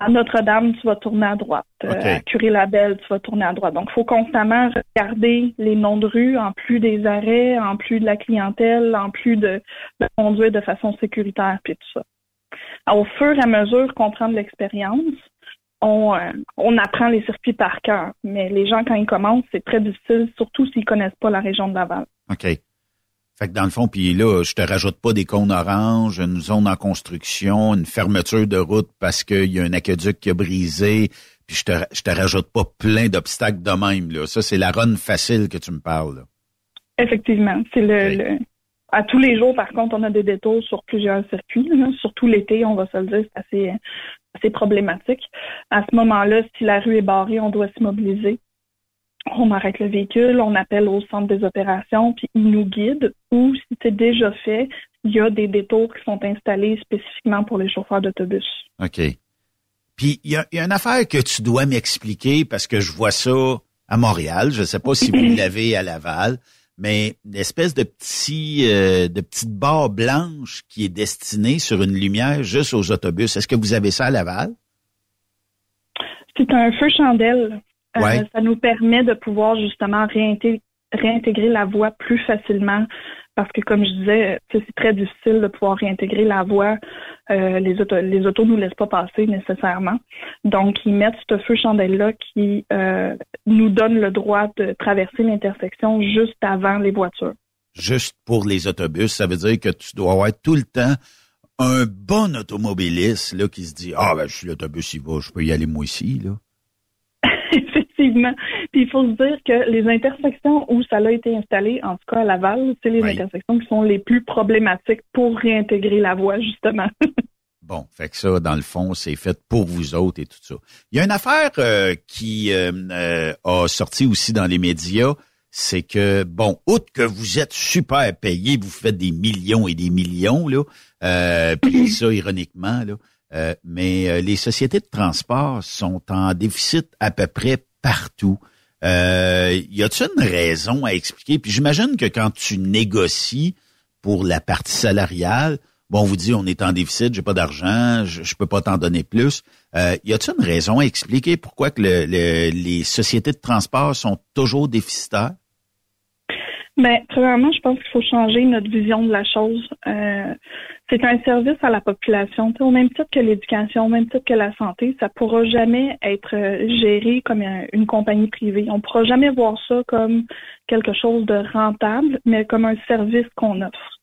à Notre-Dame, tu vas tourner à droite. à Curé-Labelle, tu vas tourner à droite. Donc, il faut constamment regarder les noms de rue, en plus des arrêts, en plus de la clientèle, en plus de, de conduire de façon sécuritaire, puis tout ça. au fur et à mesure qu'on prend de l'expérience, on, euh, on apprend les circuits par cœur. Mais les gens, quand ils commencent, c'est très difficile, surtout s'ils connaissent pas la région de Laval. OK. Fait que dans le fond, puis là, je te rajoute pas des cônes oranges, une zone en construction, une fermeture de route parce qu'il y a un aqueduc qui a brisé, puis je te, je te rajoute pas plein d'obstacles de même. Là. Ça, c'est la run facile que tu me parles. Effectivement. C'est le, À tous les jours, par contre, on a des détours sur plusieurs circuits. Surtout l'été, on va se le dire, c'est assez, c'est problématique. À ce moment-là, si la rue est barrée, on doit s'immobiliser. On arrête le véhicule, on appelle au centre des opérations, puis ils nous guident. Ou si c'est déjà fait, il y a des détours qui sont installés spécifiquement pour les chauffeurs d'autobus. OK. Puis il y a, une affaire que tu dois m'expliquer parce que je vois ça à Montréal. Je ne sais pas si vous l'avez à Laval mais une espèce de petit euh, de petite barre blanche qui est destinée sur une lumière juste aux autobus. Est-ce que vous avez ça à Laval? C'est un feu chandelle. Euh, ça nous permet de pouvoir justement réintégrer la voie plus facilement parce que comme je disais, c'est très difficile de pouvoir réintégrer la voie. Euh, les, autos, les autos nous laissent pas passer nécessairement. Donc, ils mettent ce feu chandelle-là qui euh, nous donne le droit de traverser l'intersection juste avant les voitures. Juste pour les autobus, ça veut dire que tu dois avoir tout le temps un bon automobiliste là, qui se dit Ah ben je suis l'autobus, il va, je peux y aller moi aussi. Là. Effectivement. Puis il faut se dire que les intersections où ça a été installé, en tout cas à Laval, c'est les intersections qui sont les plus problématiques pour réintégrer la voie, justement. Bon, fait que ça, dans le fond, c'est fait pour vous autres et tout ça. Il y a une affaire euh, qui euh, euh, a sorti aussi dans les médias, c'est que, bon, outre que vous êtes super payé, vous faites des millions et des millions, là, puis ça, ironiquement, là, euh, mais euh, les sociétés de transport sont en déficit à peu près partout. Euh, y a-t-il une raison à expliquer? Puis j'imagine que quand tu négocies pour la partie salariale, bon, on vous dit on est en déficit, j'ai pas d'argent, je, peux pas t'en donner plus. Euh, y a-t-il une raison à expliquer pourquoi que le- le- les sociétés de transport sont toujours déficitaires? Ben, premièrement, je pense qu'il faut changer notre vision de la chose. Euh, c'est un service à la population. Au même titre que l'éducation, au même titre que la santé, ça pourra jamais être euh, géré comme un- une compagnie privée. On pourra jamais voir ça comme quelque chose de rentable, mais comme un service qu'on offre.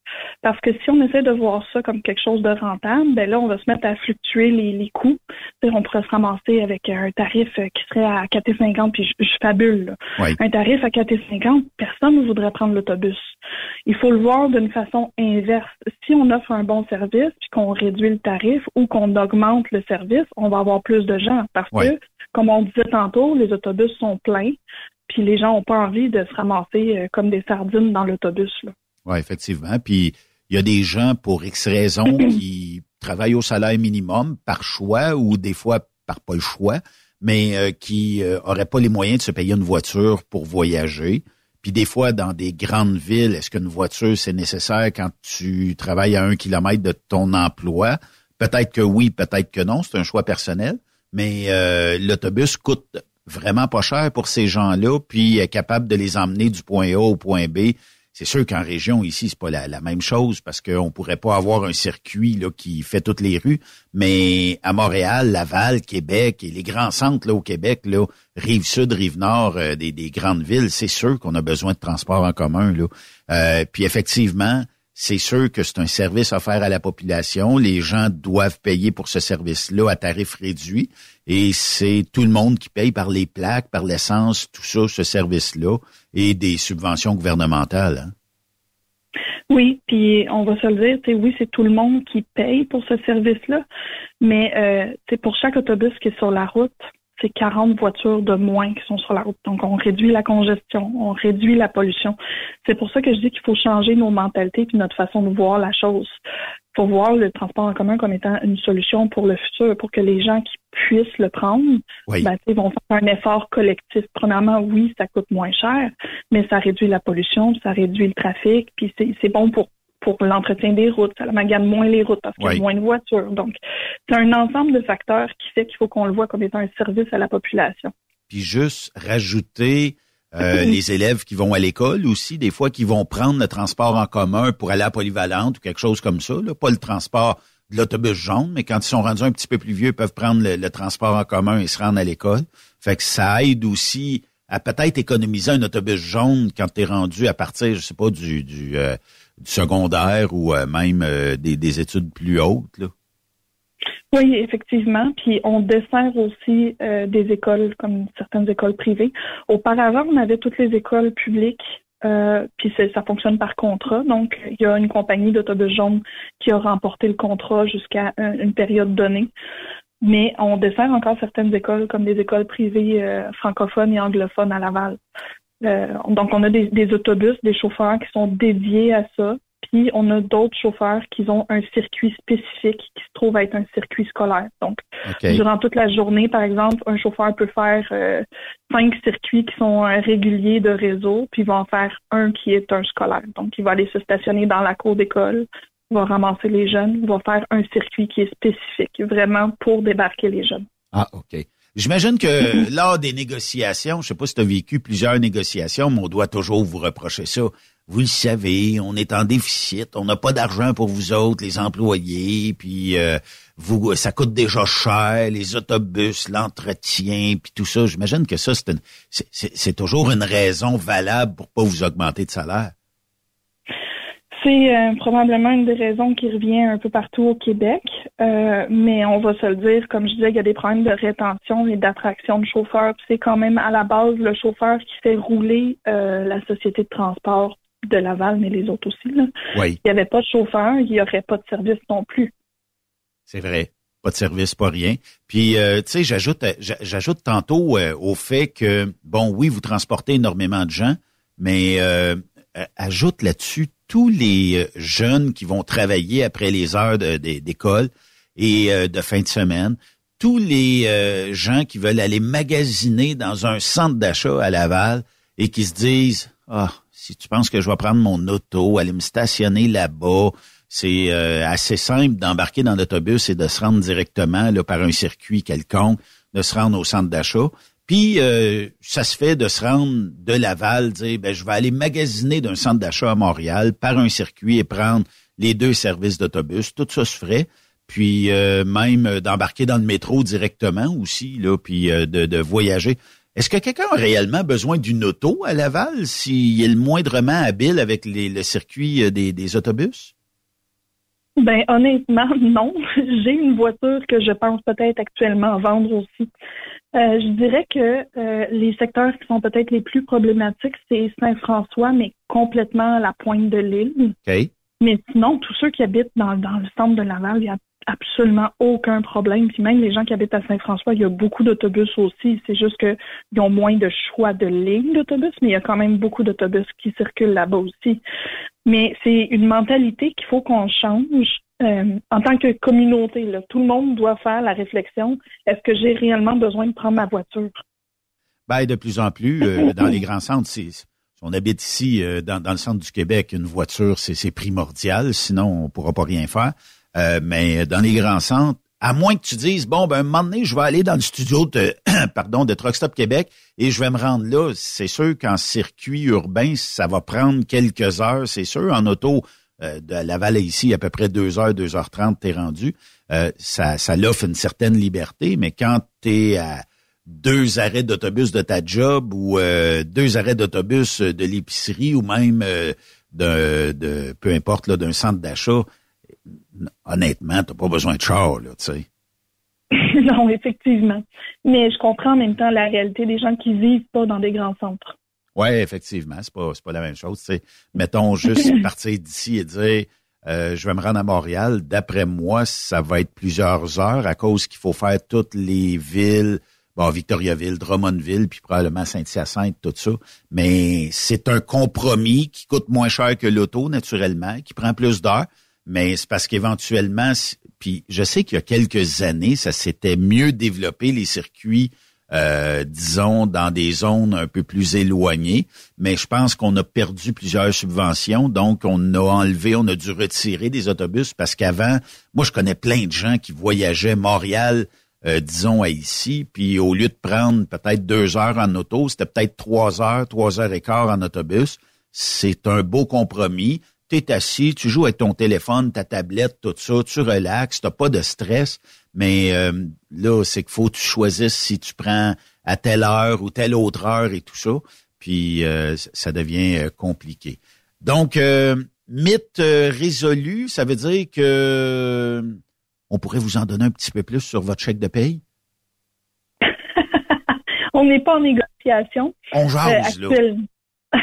Parce que si on essaie de voir ça comme quelque chose de rentable, ben là, on va se mettre à fluctuer les, les coûts. On pourrait se ramasser avec un tarif qui serait à 4,50 puis je, je fabule. là. Oui. Un tarif à 4,50 personne ne voudrait prendre l'autobus. Il faut le voir d'une façon inverse. Si on offre un bon service puis qu'on réduit le tarif ou qu'on augmente le service, on va avoir plus de gens parce que, comme on disait tantôt, les autobus sont pleins puis les gens n'ont pas envie de se ramasser euh, comme des sardines dans l'autobus. Oui, effectivement. Puis il y a des gens pour X raisons qui travaillent au salaire minimum par choix ou des fois par pas le choix, mais euh, qui euh, auraient pas les moyens de se payer une voiture pour voyager. Puis des fois, dans des grandes villes, est-ce qu'une voiture, c'est nécessaire quand tu travailles à un kilomètre de ton emploi? Peut-être que oui, peut-être que non, c'est un choix personnel, mais euh, l'autobus coûte vraiment pas cher pour ces gens-là, puis est capable de les emmener du point A au point B. C'est sûr qu'en région, ici, c'est pas la, même chose parce qu'on pourrait pas avoir un circuit là, qui fait toutes les rues, mais à Montréal, Laval, Québec et les grands centres là, au Québec, là, rive sud, rive nord euh, des, des grandes villes, c'est sûr qu'on a besoin de transport en commun. Là. Euh, puis effectivement, c'est sûr que c'est un service offert à la population. Les gens doivent payer pour ce service-là à tarif réduit. Et c'est tout le monde qui paye par les plaques, par l'essence, tout ça, ce service-là, et des subventions gouvernementales. hein. Oui, puis on va se le dire, oui, c'est tout le monde qui paye pour ce service-là, mais euh, pour chaque autobus qui est sur la route, c'est 40 voitures de moins qui sont sur la route. Donc, on réduit la congestion, on réduit la pollution. C'est pour ça que je dis qu'il faut changer nos mentalités puis notre façon de voir la chose. Il faut voir le transport en commun comme étant une solution pour le futur, pour que les gens qui puissent le prendre, Oui. ben, vont faire un effort collectif. Premièrement, oui, ça coûte moins cher, mais ça réduit la pollution, ça réduit le trafic, puis c'est bon pour pour l'entretien des routes, ça magane moins les routes parce qu'il y Oui. a moins de voitures. Donc, c'est un ensemble de facteurs qui fait qu'il faut qu'on le voit comme étant un service à la population. Puis juste rajouter euh, les élèves qui vont à l'école aussi, des fois qui vont prendre le transport en commun pour aller à Polyvalente ou quelque chose comme ça. Là. Pas le transport de l'autobus jaune, mais quand ils sont rendus un petit peu plus vieux, ils peuvent prendre le, le transport en commun et se rendre à l'école. Fait que ça aide aussi à peut-être économiser un autobus jaune quand tu es rendu à partir, je sais pas, du, du, euh, secondaire ou euh, même euh, des, des études plus hautes. Là? Oui, effectivement. Puis on dessert aussi euh, des écoles comme certaines écoles privées. Auparavant, on avait toutes les écoles publiques. Puis ça fonctionne par contrat. Donc, il y a une compagnie d'autobus jaune qui a remporté le contrat jusqu'à un- une période donnée. Mais on dessert encore certaines écoles comme des écoles privées francophones et anglophones à Laval. Euh, donc, on a des, des autobus, des chauffeurs qui sont dédiés à ça. Puis, on a d'autres chauffeurs qui ont un circuit spécifique qui se trouve être un circuit scolaire. Donc, durant toute la journée, par exemple, un chauffeur peut faire euh, cinq circuits qui sont euh, réguliers de réseau, puis il va en faire un qui est un scolaire. Donc, il va aller se stationner dans la cour d'école, il va ramasser les jeunes, il va faire un circuit qui est spécifique, vraiment pour débarquer les jeunes. Ah, OK. J'imagine que lors des négociations, je sais pas si tu as vécu plusieurs négociations, mais on doit toujours vous reprocher ça. Vous le savez, on est en déficit, on n'a pas d'argent pour vous autres, les employés, puis euh, vous, ça coûte déjà cher, les autobus, l'entretien, puis tout ça. J'imagine que ça, c'est toujours une raison valable pour pas vous augmenter de salaire. C'est euh, probablement une des raisons qui revient un peu partout au Québec, euh, mais on va se le dire, comme je disais, il y a des problèmes de rétention et d'attraction de chauffeurs. C'est quand même à la base le chauffeur qui fait rouler euh, la société de transport de Laval, mais les autres aussi. Là. Oui, Il n'y avait pas de chauffeur, il n'y aurait pas de service non plus. c'est vrai. Pas de service, pas rien. Puis, tu sais, j'ajoute, j'a- j'ajoute tantôt au fait que, bon, oui, vous transportez énormément de gens, mais ajoute là-dessus tous les euh, jeunes qui vont travailler après les heures d'école et euh, de fin de semaine, tous les gens qui veulent aller magasiner dans un centre d'achat à Laval et qui se disent ah si tu penses que je vais prendre mon auto, aller me stationner là-bas, c'est assez simple d'embarquer dans l'autobus et de se rendre directement là, par un circuit quelconque, de se rendre au centre d'achat. Puis euh, ça se fait de se rendre de Laval, dire ben je vais aller magasiner d'un centre d'achat à Montréal par un circuit et prendre les deux services d'autobus. Tout ça se ferait. Puis euh, même d'embarquer dans le métro directement aussi, là, puis euh, de, voyager. Est-ce que quelqu'un a réellement besoin d'une auto à Laval s'il est le moindrement habile avec les, le circuit des, des autobus? Ben honnêtement, non. J'ai une voiture que je pense peut-être actuellement vendre aussi. Euh, je dirais que euh, les secteurs qui sont peut-être les plus problématiques, c'est Saint-François, mais complètement à la pointe de l'île. Mais sinon, tous ceux qui habitent dans, dans le centre de Laval, il n'y a absolument aucun problème. Puis même les gens qui habitent à Saint-François, il y a beaucoup d'autobus aussi. C'est juste qu'ils ont moins de choix de lignes d'autobus, mais il y a quand même beaucoup d'autobus qui circulent là-bas aussi. Mais c'est une mentalité qu'il faut qu'on change. Euh, en tant que communauté, là, tout le monde doit faire la réflexion est-ce que j'ai réellement besoin de prendre ma voiture? Ben, de plus en plus euh, dans les grands centres, c'est on habite ici euh, dans, dans, le centre du Québec, une voiture c'est primordial, sinon on pourra pas rien faire. mais dans les grands centres, à moins que tu dises bon ben un moment donné, je vais aller dans le studio de pardon de Truck Stop Québec et je vais me rendre là. C'est sûr qu'en circuit urbain, ça va prendre quelques heures, c'est sûr. En auto, euh, de Laval ici, à peu près 2 heures, 2 heures 30, t'es rendu. Euh, ça, ça l'offre une certaine liberté, mais quand t'es à deux arrêts d'autobus de ta job ou euh, deux arrêts d'autobus de l'épicerie ou même de, de, peu importe, d'un centre d'achat, honnêtement, t'as pas besoin de char, là, tu sais. non, effectivement. Mais je comprends en même temps la réalité des gens qui vivent pas dans des grands centres. Oui, effectivement, c'est pas, pas la même chose. C'est, mettons juste partir d'ici et dire euh, je vais me rendre à Montréal. D'après moi, ça va être plusieurs heures à cause qu'il faut faire toutes les villes, bon, Victoriaville, Drummondville, puis probablement Saint-Hyacinthe, tout ça. Mais c'est un compromis qui coûte moins cher que l'auto, naturellement, qui prend plus d'heures. Mais c'est parce qu'éventuellement, puis je sais qu'il y a quelques années, ça s'était mieux développé, les circuits euh, disons, dans des zones un peu plus éloignées. Mais je pense qu'on a perdu plusieurs subventions, donc on a enlevé, on a dû retirer des autobus parce qu'avant, moi, je connais plein de gens qui voyageaient Montréal, euh, disons, à ici, puis au lieu de prendre peut-être deux heures en auto, c'était peut-être trois heures, trois heures et quart en autobus. C'est un beau compromis. Tu es assis, tu joues avec ton téléphone, ta tablette, tout ça, tu relaxes, tu pas de stress. Mais euh, là, c'est qu'il faut que tu choisisses si tu prends à telle heure ou telle autre heure et tout ça. Puis euh, ça devient euh, compliqué. Donc, mythe résolu, ça veut dire que on pourrait vous en donner un petit peu plus sur votre chèque de paye? on n'est pas en négociation. On jase, là.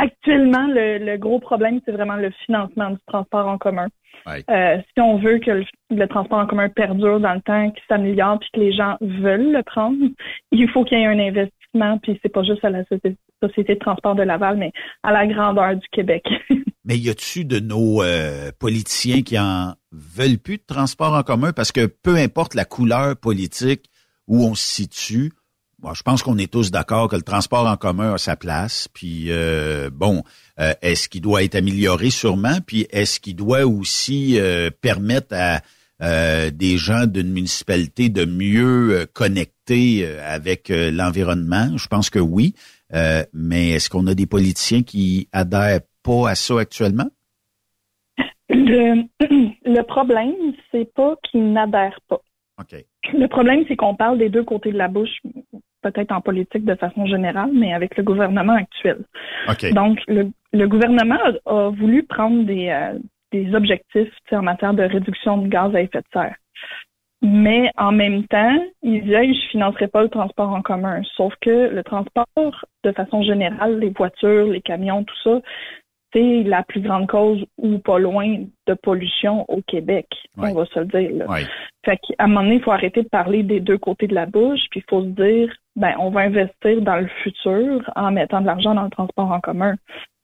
Actuellement, le, gros problème, c'est vraiment le financement du transport en commun. Euh, si on veut que le, transport en commun perdure dans le temps, qu'il s'améliore, puis que les gens veulent le prendre, il faut qu'il y ait un investissement, puis c'est pas juste à la Société de transport de Laval, mais à la grandeur du Québec. mais y a-tu de nos euh, politiciens qui en veulent plus de transport en commun? Parce que peu importe la couleur politique où on se situe, Bon, je pense qu'on est tous d'accord que le transport en commun a sa place. Puis euh, bon, euh, est-ce qu'il doit être amélioré? Sûrement Puis est-ce qu'il doit aussi euh, permettre à des gens d'une municipalité de mieux connecter avec l'environnement? Je pense que oui. mais est-ce qu'on a des politiciens qui adhèrent pas à ça actuellement? Le, le problème, c'est pas qu'ils n'adhèrent pas. Le problème, c'est qu'on parle des deux côtés de la bouche peut-être en politique de façon générale, mais avec le gouvernement actuel. Donc, le, gouvernement a, voulu prendre des, euh, des objectifs en matière de réduction de gaz à effet de serre. Mais en même temps, il disait je financerai pas le transport en commun. Sauf que le transport, de façon générale, les voitures, les camions, tout ça, c'est la plus grande cause ou pas loin de pollution au Québec, on va se le dire. Là. Fait qu'à un moment donné, il faut arrêter de parler des deux côtés de la bouche, puis il faut se dire ben on va investir dans le futur en mettant de l'argent dans le transport en commun.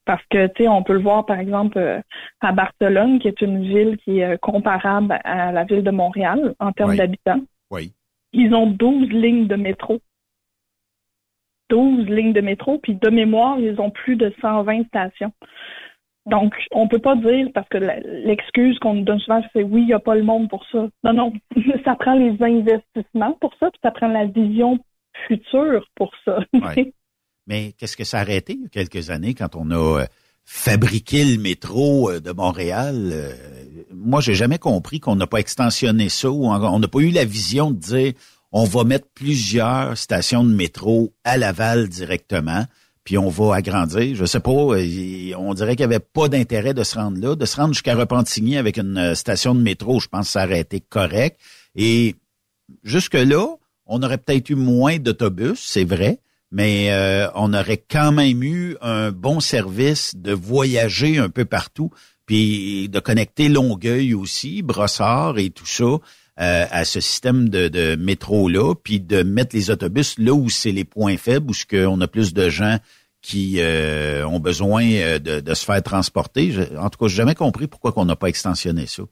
Parce que, tu sais, on peut le voir, par exemple, euh, à Barcelone, qui est une ville qui est euh, comparable à la ville de Montréal en termes Oui. d'habitants. Oui. Ils ont 12 lignes de métro. 12 lignes de métro, puis de mémoire, ils ont plus de 120 stations. Donc, on peut pas dire, parce que l'excuse qu'on nous donne souvent, c'est oui, il n'y a pas le monde pour ça. Non, non, ça prend les investissements pour ça, puis ça prend la vision future pour ça. Mais qu'est-ce que ça a arrêté il y a quelques années quand on a euh, fabriqué le métro euh, de Montréal? Euh, Moi, j'ai jamais compris qu'on n'a pas extensionné ça ou on n'a pas eu la vision de dire on va mettre plusieurs stations de métro à Laval directement, puis on va agrandir. Je sais pas, on dirait qu'il n'y avait pas d'intérêt de se rendre là, de se rendre jusqu'à Repentigny avec une station de métro. Je pense que ça aurait été correct. Et jusque-là, on aurait peut-être eu moins d'autobus, c'est vrai, mais euh, on aurait quand même eu un bon service de voyager un peu partout, puis de connecter Longueuil aussi, Brossard et tout ça euh, à ce système de, métro-là, puis de mettre les autobus là où c'est les points faibles, où ce qu'on a plus de gens qui euh, ont besoin de, se faire transporter. En tout cas, j'ai jamais compris pourquoi qu'on n'a pas extensionné ça.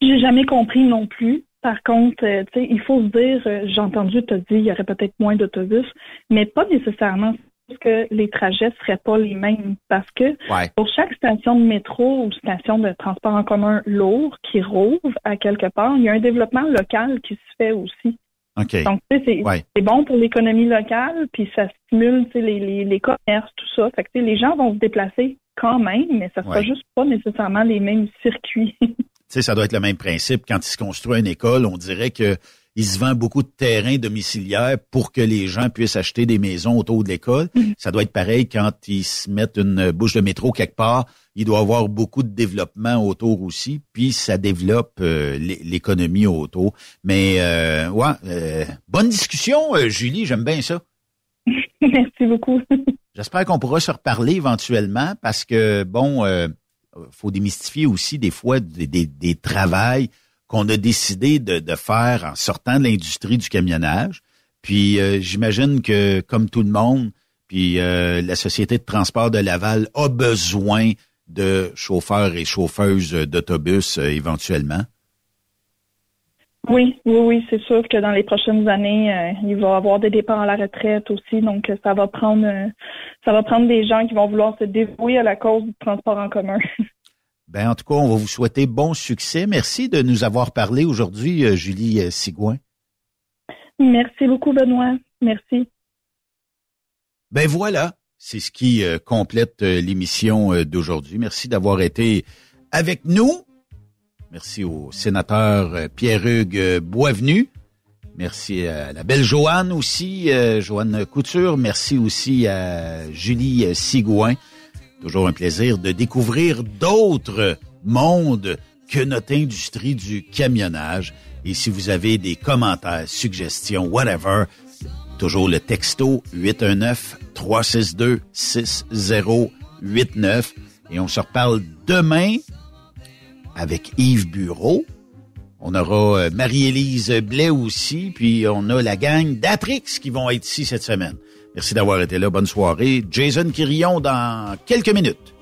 J'ai jamais compris non plus. Par contre, euh, tu sais, il faut se dire, euh, j'ai entendu te dire, il y aurait peut-être moins d'autobus, mais pas nécessairement parce que les trajets seraient pas les mêmes. Parce que Ouais. pour chaque station de métro ou station de transport en commun lourd qui rouvre à quelque part, il y a un développement local qui se fait aussi. OK. Donc, tu sais, c'est Ouais. bon pour l'économie locale, puis ça stimule tu sais, les, les, les commerces, tout ça. Fait que tu sais, les gens vont se déplacer quand même, mais ça sera Ouais. juste pas nécessairement les mêmes circuits. Tu sais, ça doit être le même principe. Quand il se construit une école, on dirait que il se vend beaucoup de terrains domiciliaires pour que les gens puissent acheter des maisons autour de l'école. Ça doit être pareil quand ils se mettent une bouche de métro quelque part. Il doit y avoir beaucoup de développement autour aussi, puis ça développe euh, l'é- l'économie autour. Mais euh, ouais, euh, bonne discussion, euh, Julie, j'aime bien ça. Merci beaucoup. J'espère qu'on pourra se reparler éventuellement parce que, bon, euh, faut démystifier aussi des fois des, des, travails qu'on a décidé de, de faire en sortant de l'industrie du camionnage. Puis euh, j'imagine que, comme tout le monde, puis euh, la Société de transport de Laval a besoin de chauffeurs et chauffeuses d'autobus euh, éventuellement. Oui, oui, oui, c'est sûr que dans les prochaines années, euh, il va y avoir des départs à la retraite aussi, donc euh, ça va prendre euh, ça va prendre des gens qui vont vouloir se dévouer à la cause du transport en commun. Ben, en tout cas, on va vous souhaiter bon succès. Merci de nous avoir parlé aujourd'hui, euh, Julie Sigouin. Merci beaucoup, Benoît. Merci. Ben voilà, c'est ce qui complète l'émission d'aujourd'hui. Merci d'avoir été avec nous. Merci au sénateur euh, Pierre-Hugues euh, Boisvenu. Merci à la belle Joanne aussi, euh, Joanne Couture. Merci aussi à Julie Sigouin. Toujours un plaisir de découvrir d'autres mondes que notre industrie du camionnage. Et si vous avez des commentaires, suggestions, whatever, toujours le texto 819-362-6089. Et on se reparle demain avec Yves Bureau. On aura euh, Marie-Élise Blais aussi, puis on a la gang d'Atrix qui vont être ici cette semaine. Merci d'avoir été là. Bonne soirée. Jason Quirillon dans quelques minutes.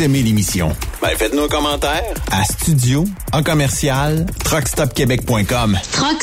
Vous aimez l'émission? Ben, faites-nous un commentaire. À studio, en commercial, truckstopquebec.com. Truck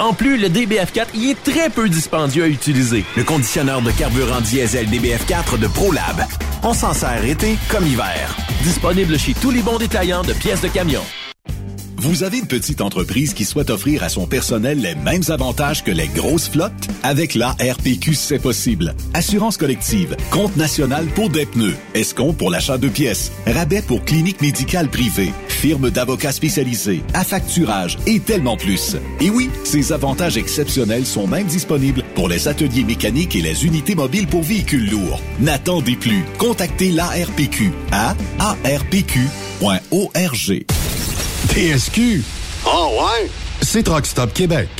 En plus, le DBF4 y est très peu dispendieux à utiliser. Le conditionneur de carburant diesel DBF4 de ProLab. On s'en sert été comme hiver. Disponible chez tous les bons détaillants de pièces de camion. Vous avez une petite entreprise qui souhaite offrir à son personnel les mêmes avantages que les grosses flottes? Avec la RPQ, c'est possible. Assurance collective, compte national pour des pneus, escompte pour l'achat de pièces, rabais pour clinique médicale privée, firme d'avocats spécialisés, à facturage et tellement plus. Et oui, ces avantages exceptionnels sont même disponibles pour les ateliers mécaniques et les unités mobiles pour véhicules lourds. N'attendez plus. Contactez l'ARPQ à arpq.org. TSQ. Oh ouais? C'est Truck Stop Québec.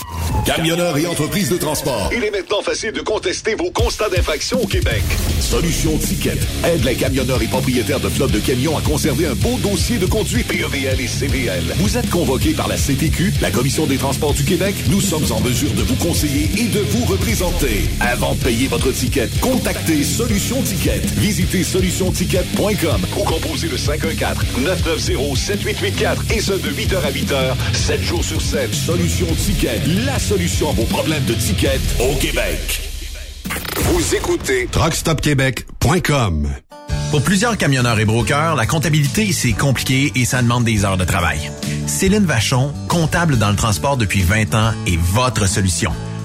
Camionneurs et entreprises de transport. Il est maintenant facile de contester vos constats d'infraction au Québec. Solution Ticket aide les camionneurs et propriétaires de flottes de camions à conserver un beau dossier de conduite PEVL et CVL. Vous êtes convoqué par la CTQ, la Commission des transports du Québec. Nous sommes en mesure de vous conseiller et de vous représenter. Avant de payer votre ticket, contactez Solution Ticket. Visitez solutionticket.com ou composez le 514-990-7884 et ce de 8h à 8h, 7 jours sur 7. Solution Ticket, la solution à vos problèmes de ticket au Québec. Vous écoutez TruckStopQuébec.com. Pour plusieurs camionneurs et brokers, la comptabilité, c'est compliqué et ça demande des heures de travail. Céline Vachon, comptable dans le transport depuis 20 ans, est votre solution.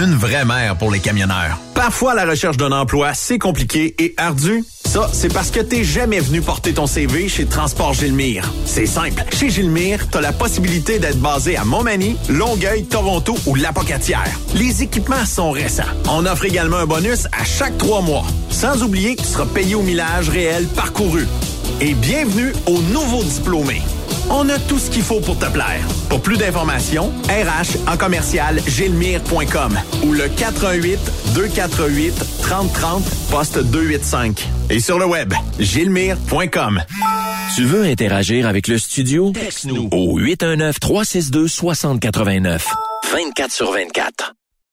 Une vraie mère pour les camionneurs. Parfois, la recherche d'un emploi, c'est compliqué et ardu. Ça, c'est parce que t'es jamais venu porter ton CV chez Transport Gilmire. C'est simple. Chez Gilmire, t'as la possibilité d'être basé à Montmagny, Longueuil, Toronto ou Lapocatière. Les équipements sont récents. On offre également un bonus à chaque trois mois. Sans oublier que tu seras payé au millage réel parcouru. Et bienvenue aux nouveaux diplômés. On a tout ce qu'il faut pour te plaire. Pour plus d'informations, RH en commercial gilmire.com ou le 418 248 3030 poste 285 et sur le web gilmire.com. Tu veux interagir avec le studio? Texte-nous au 819 362 6089. 24 sur 24.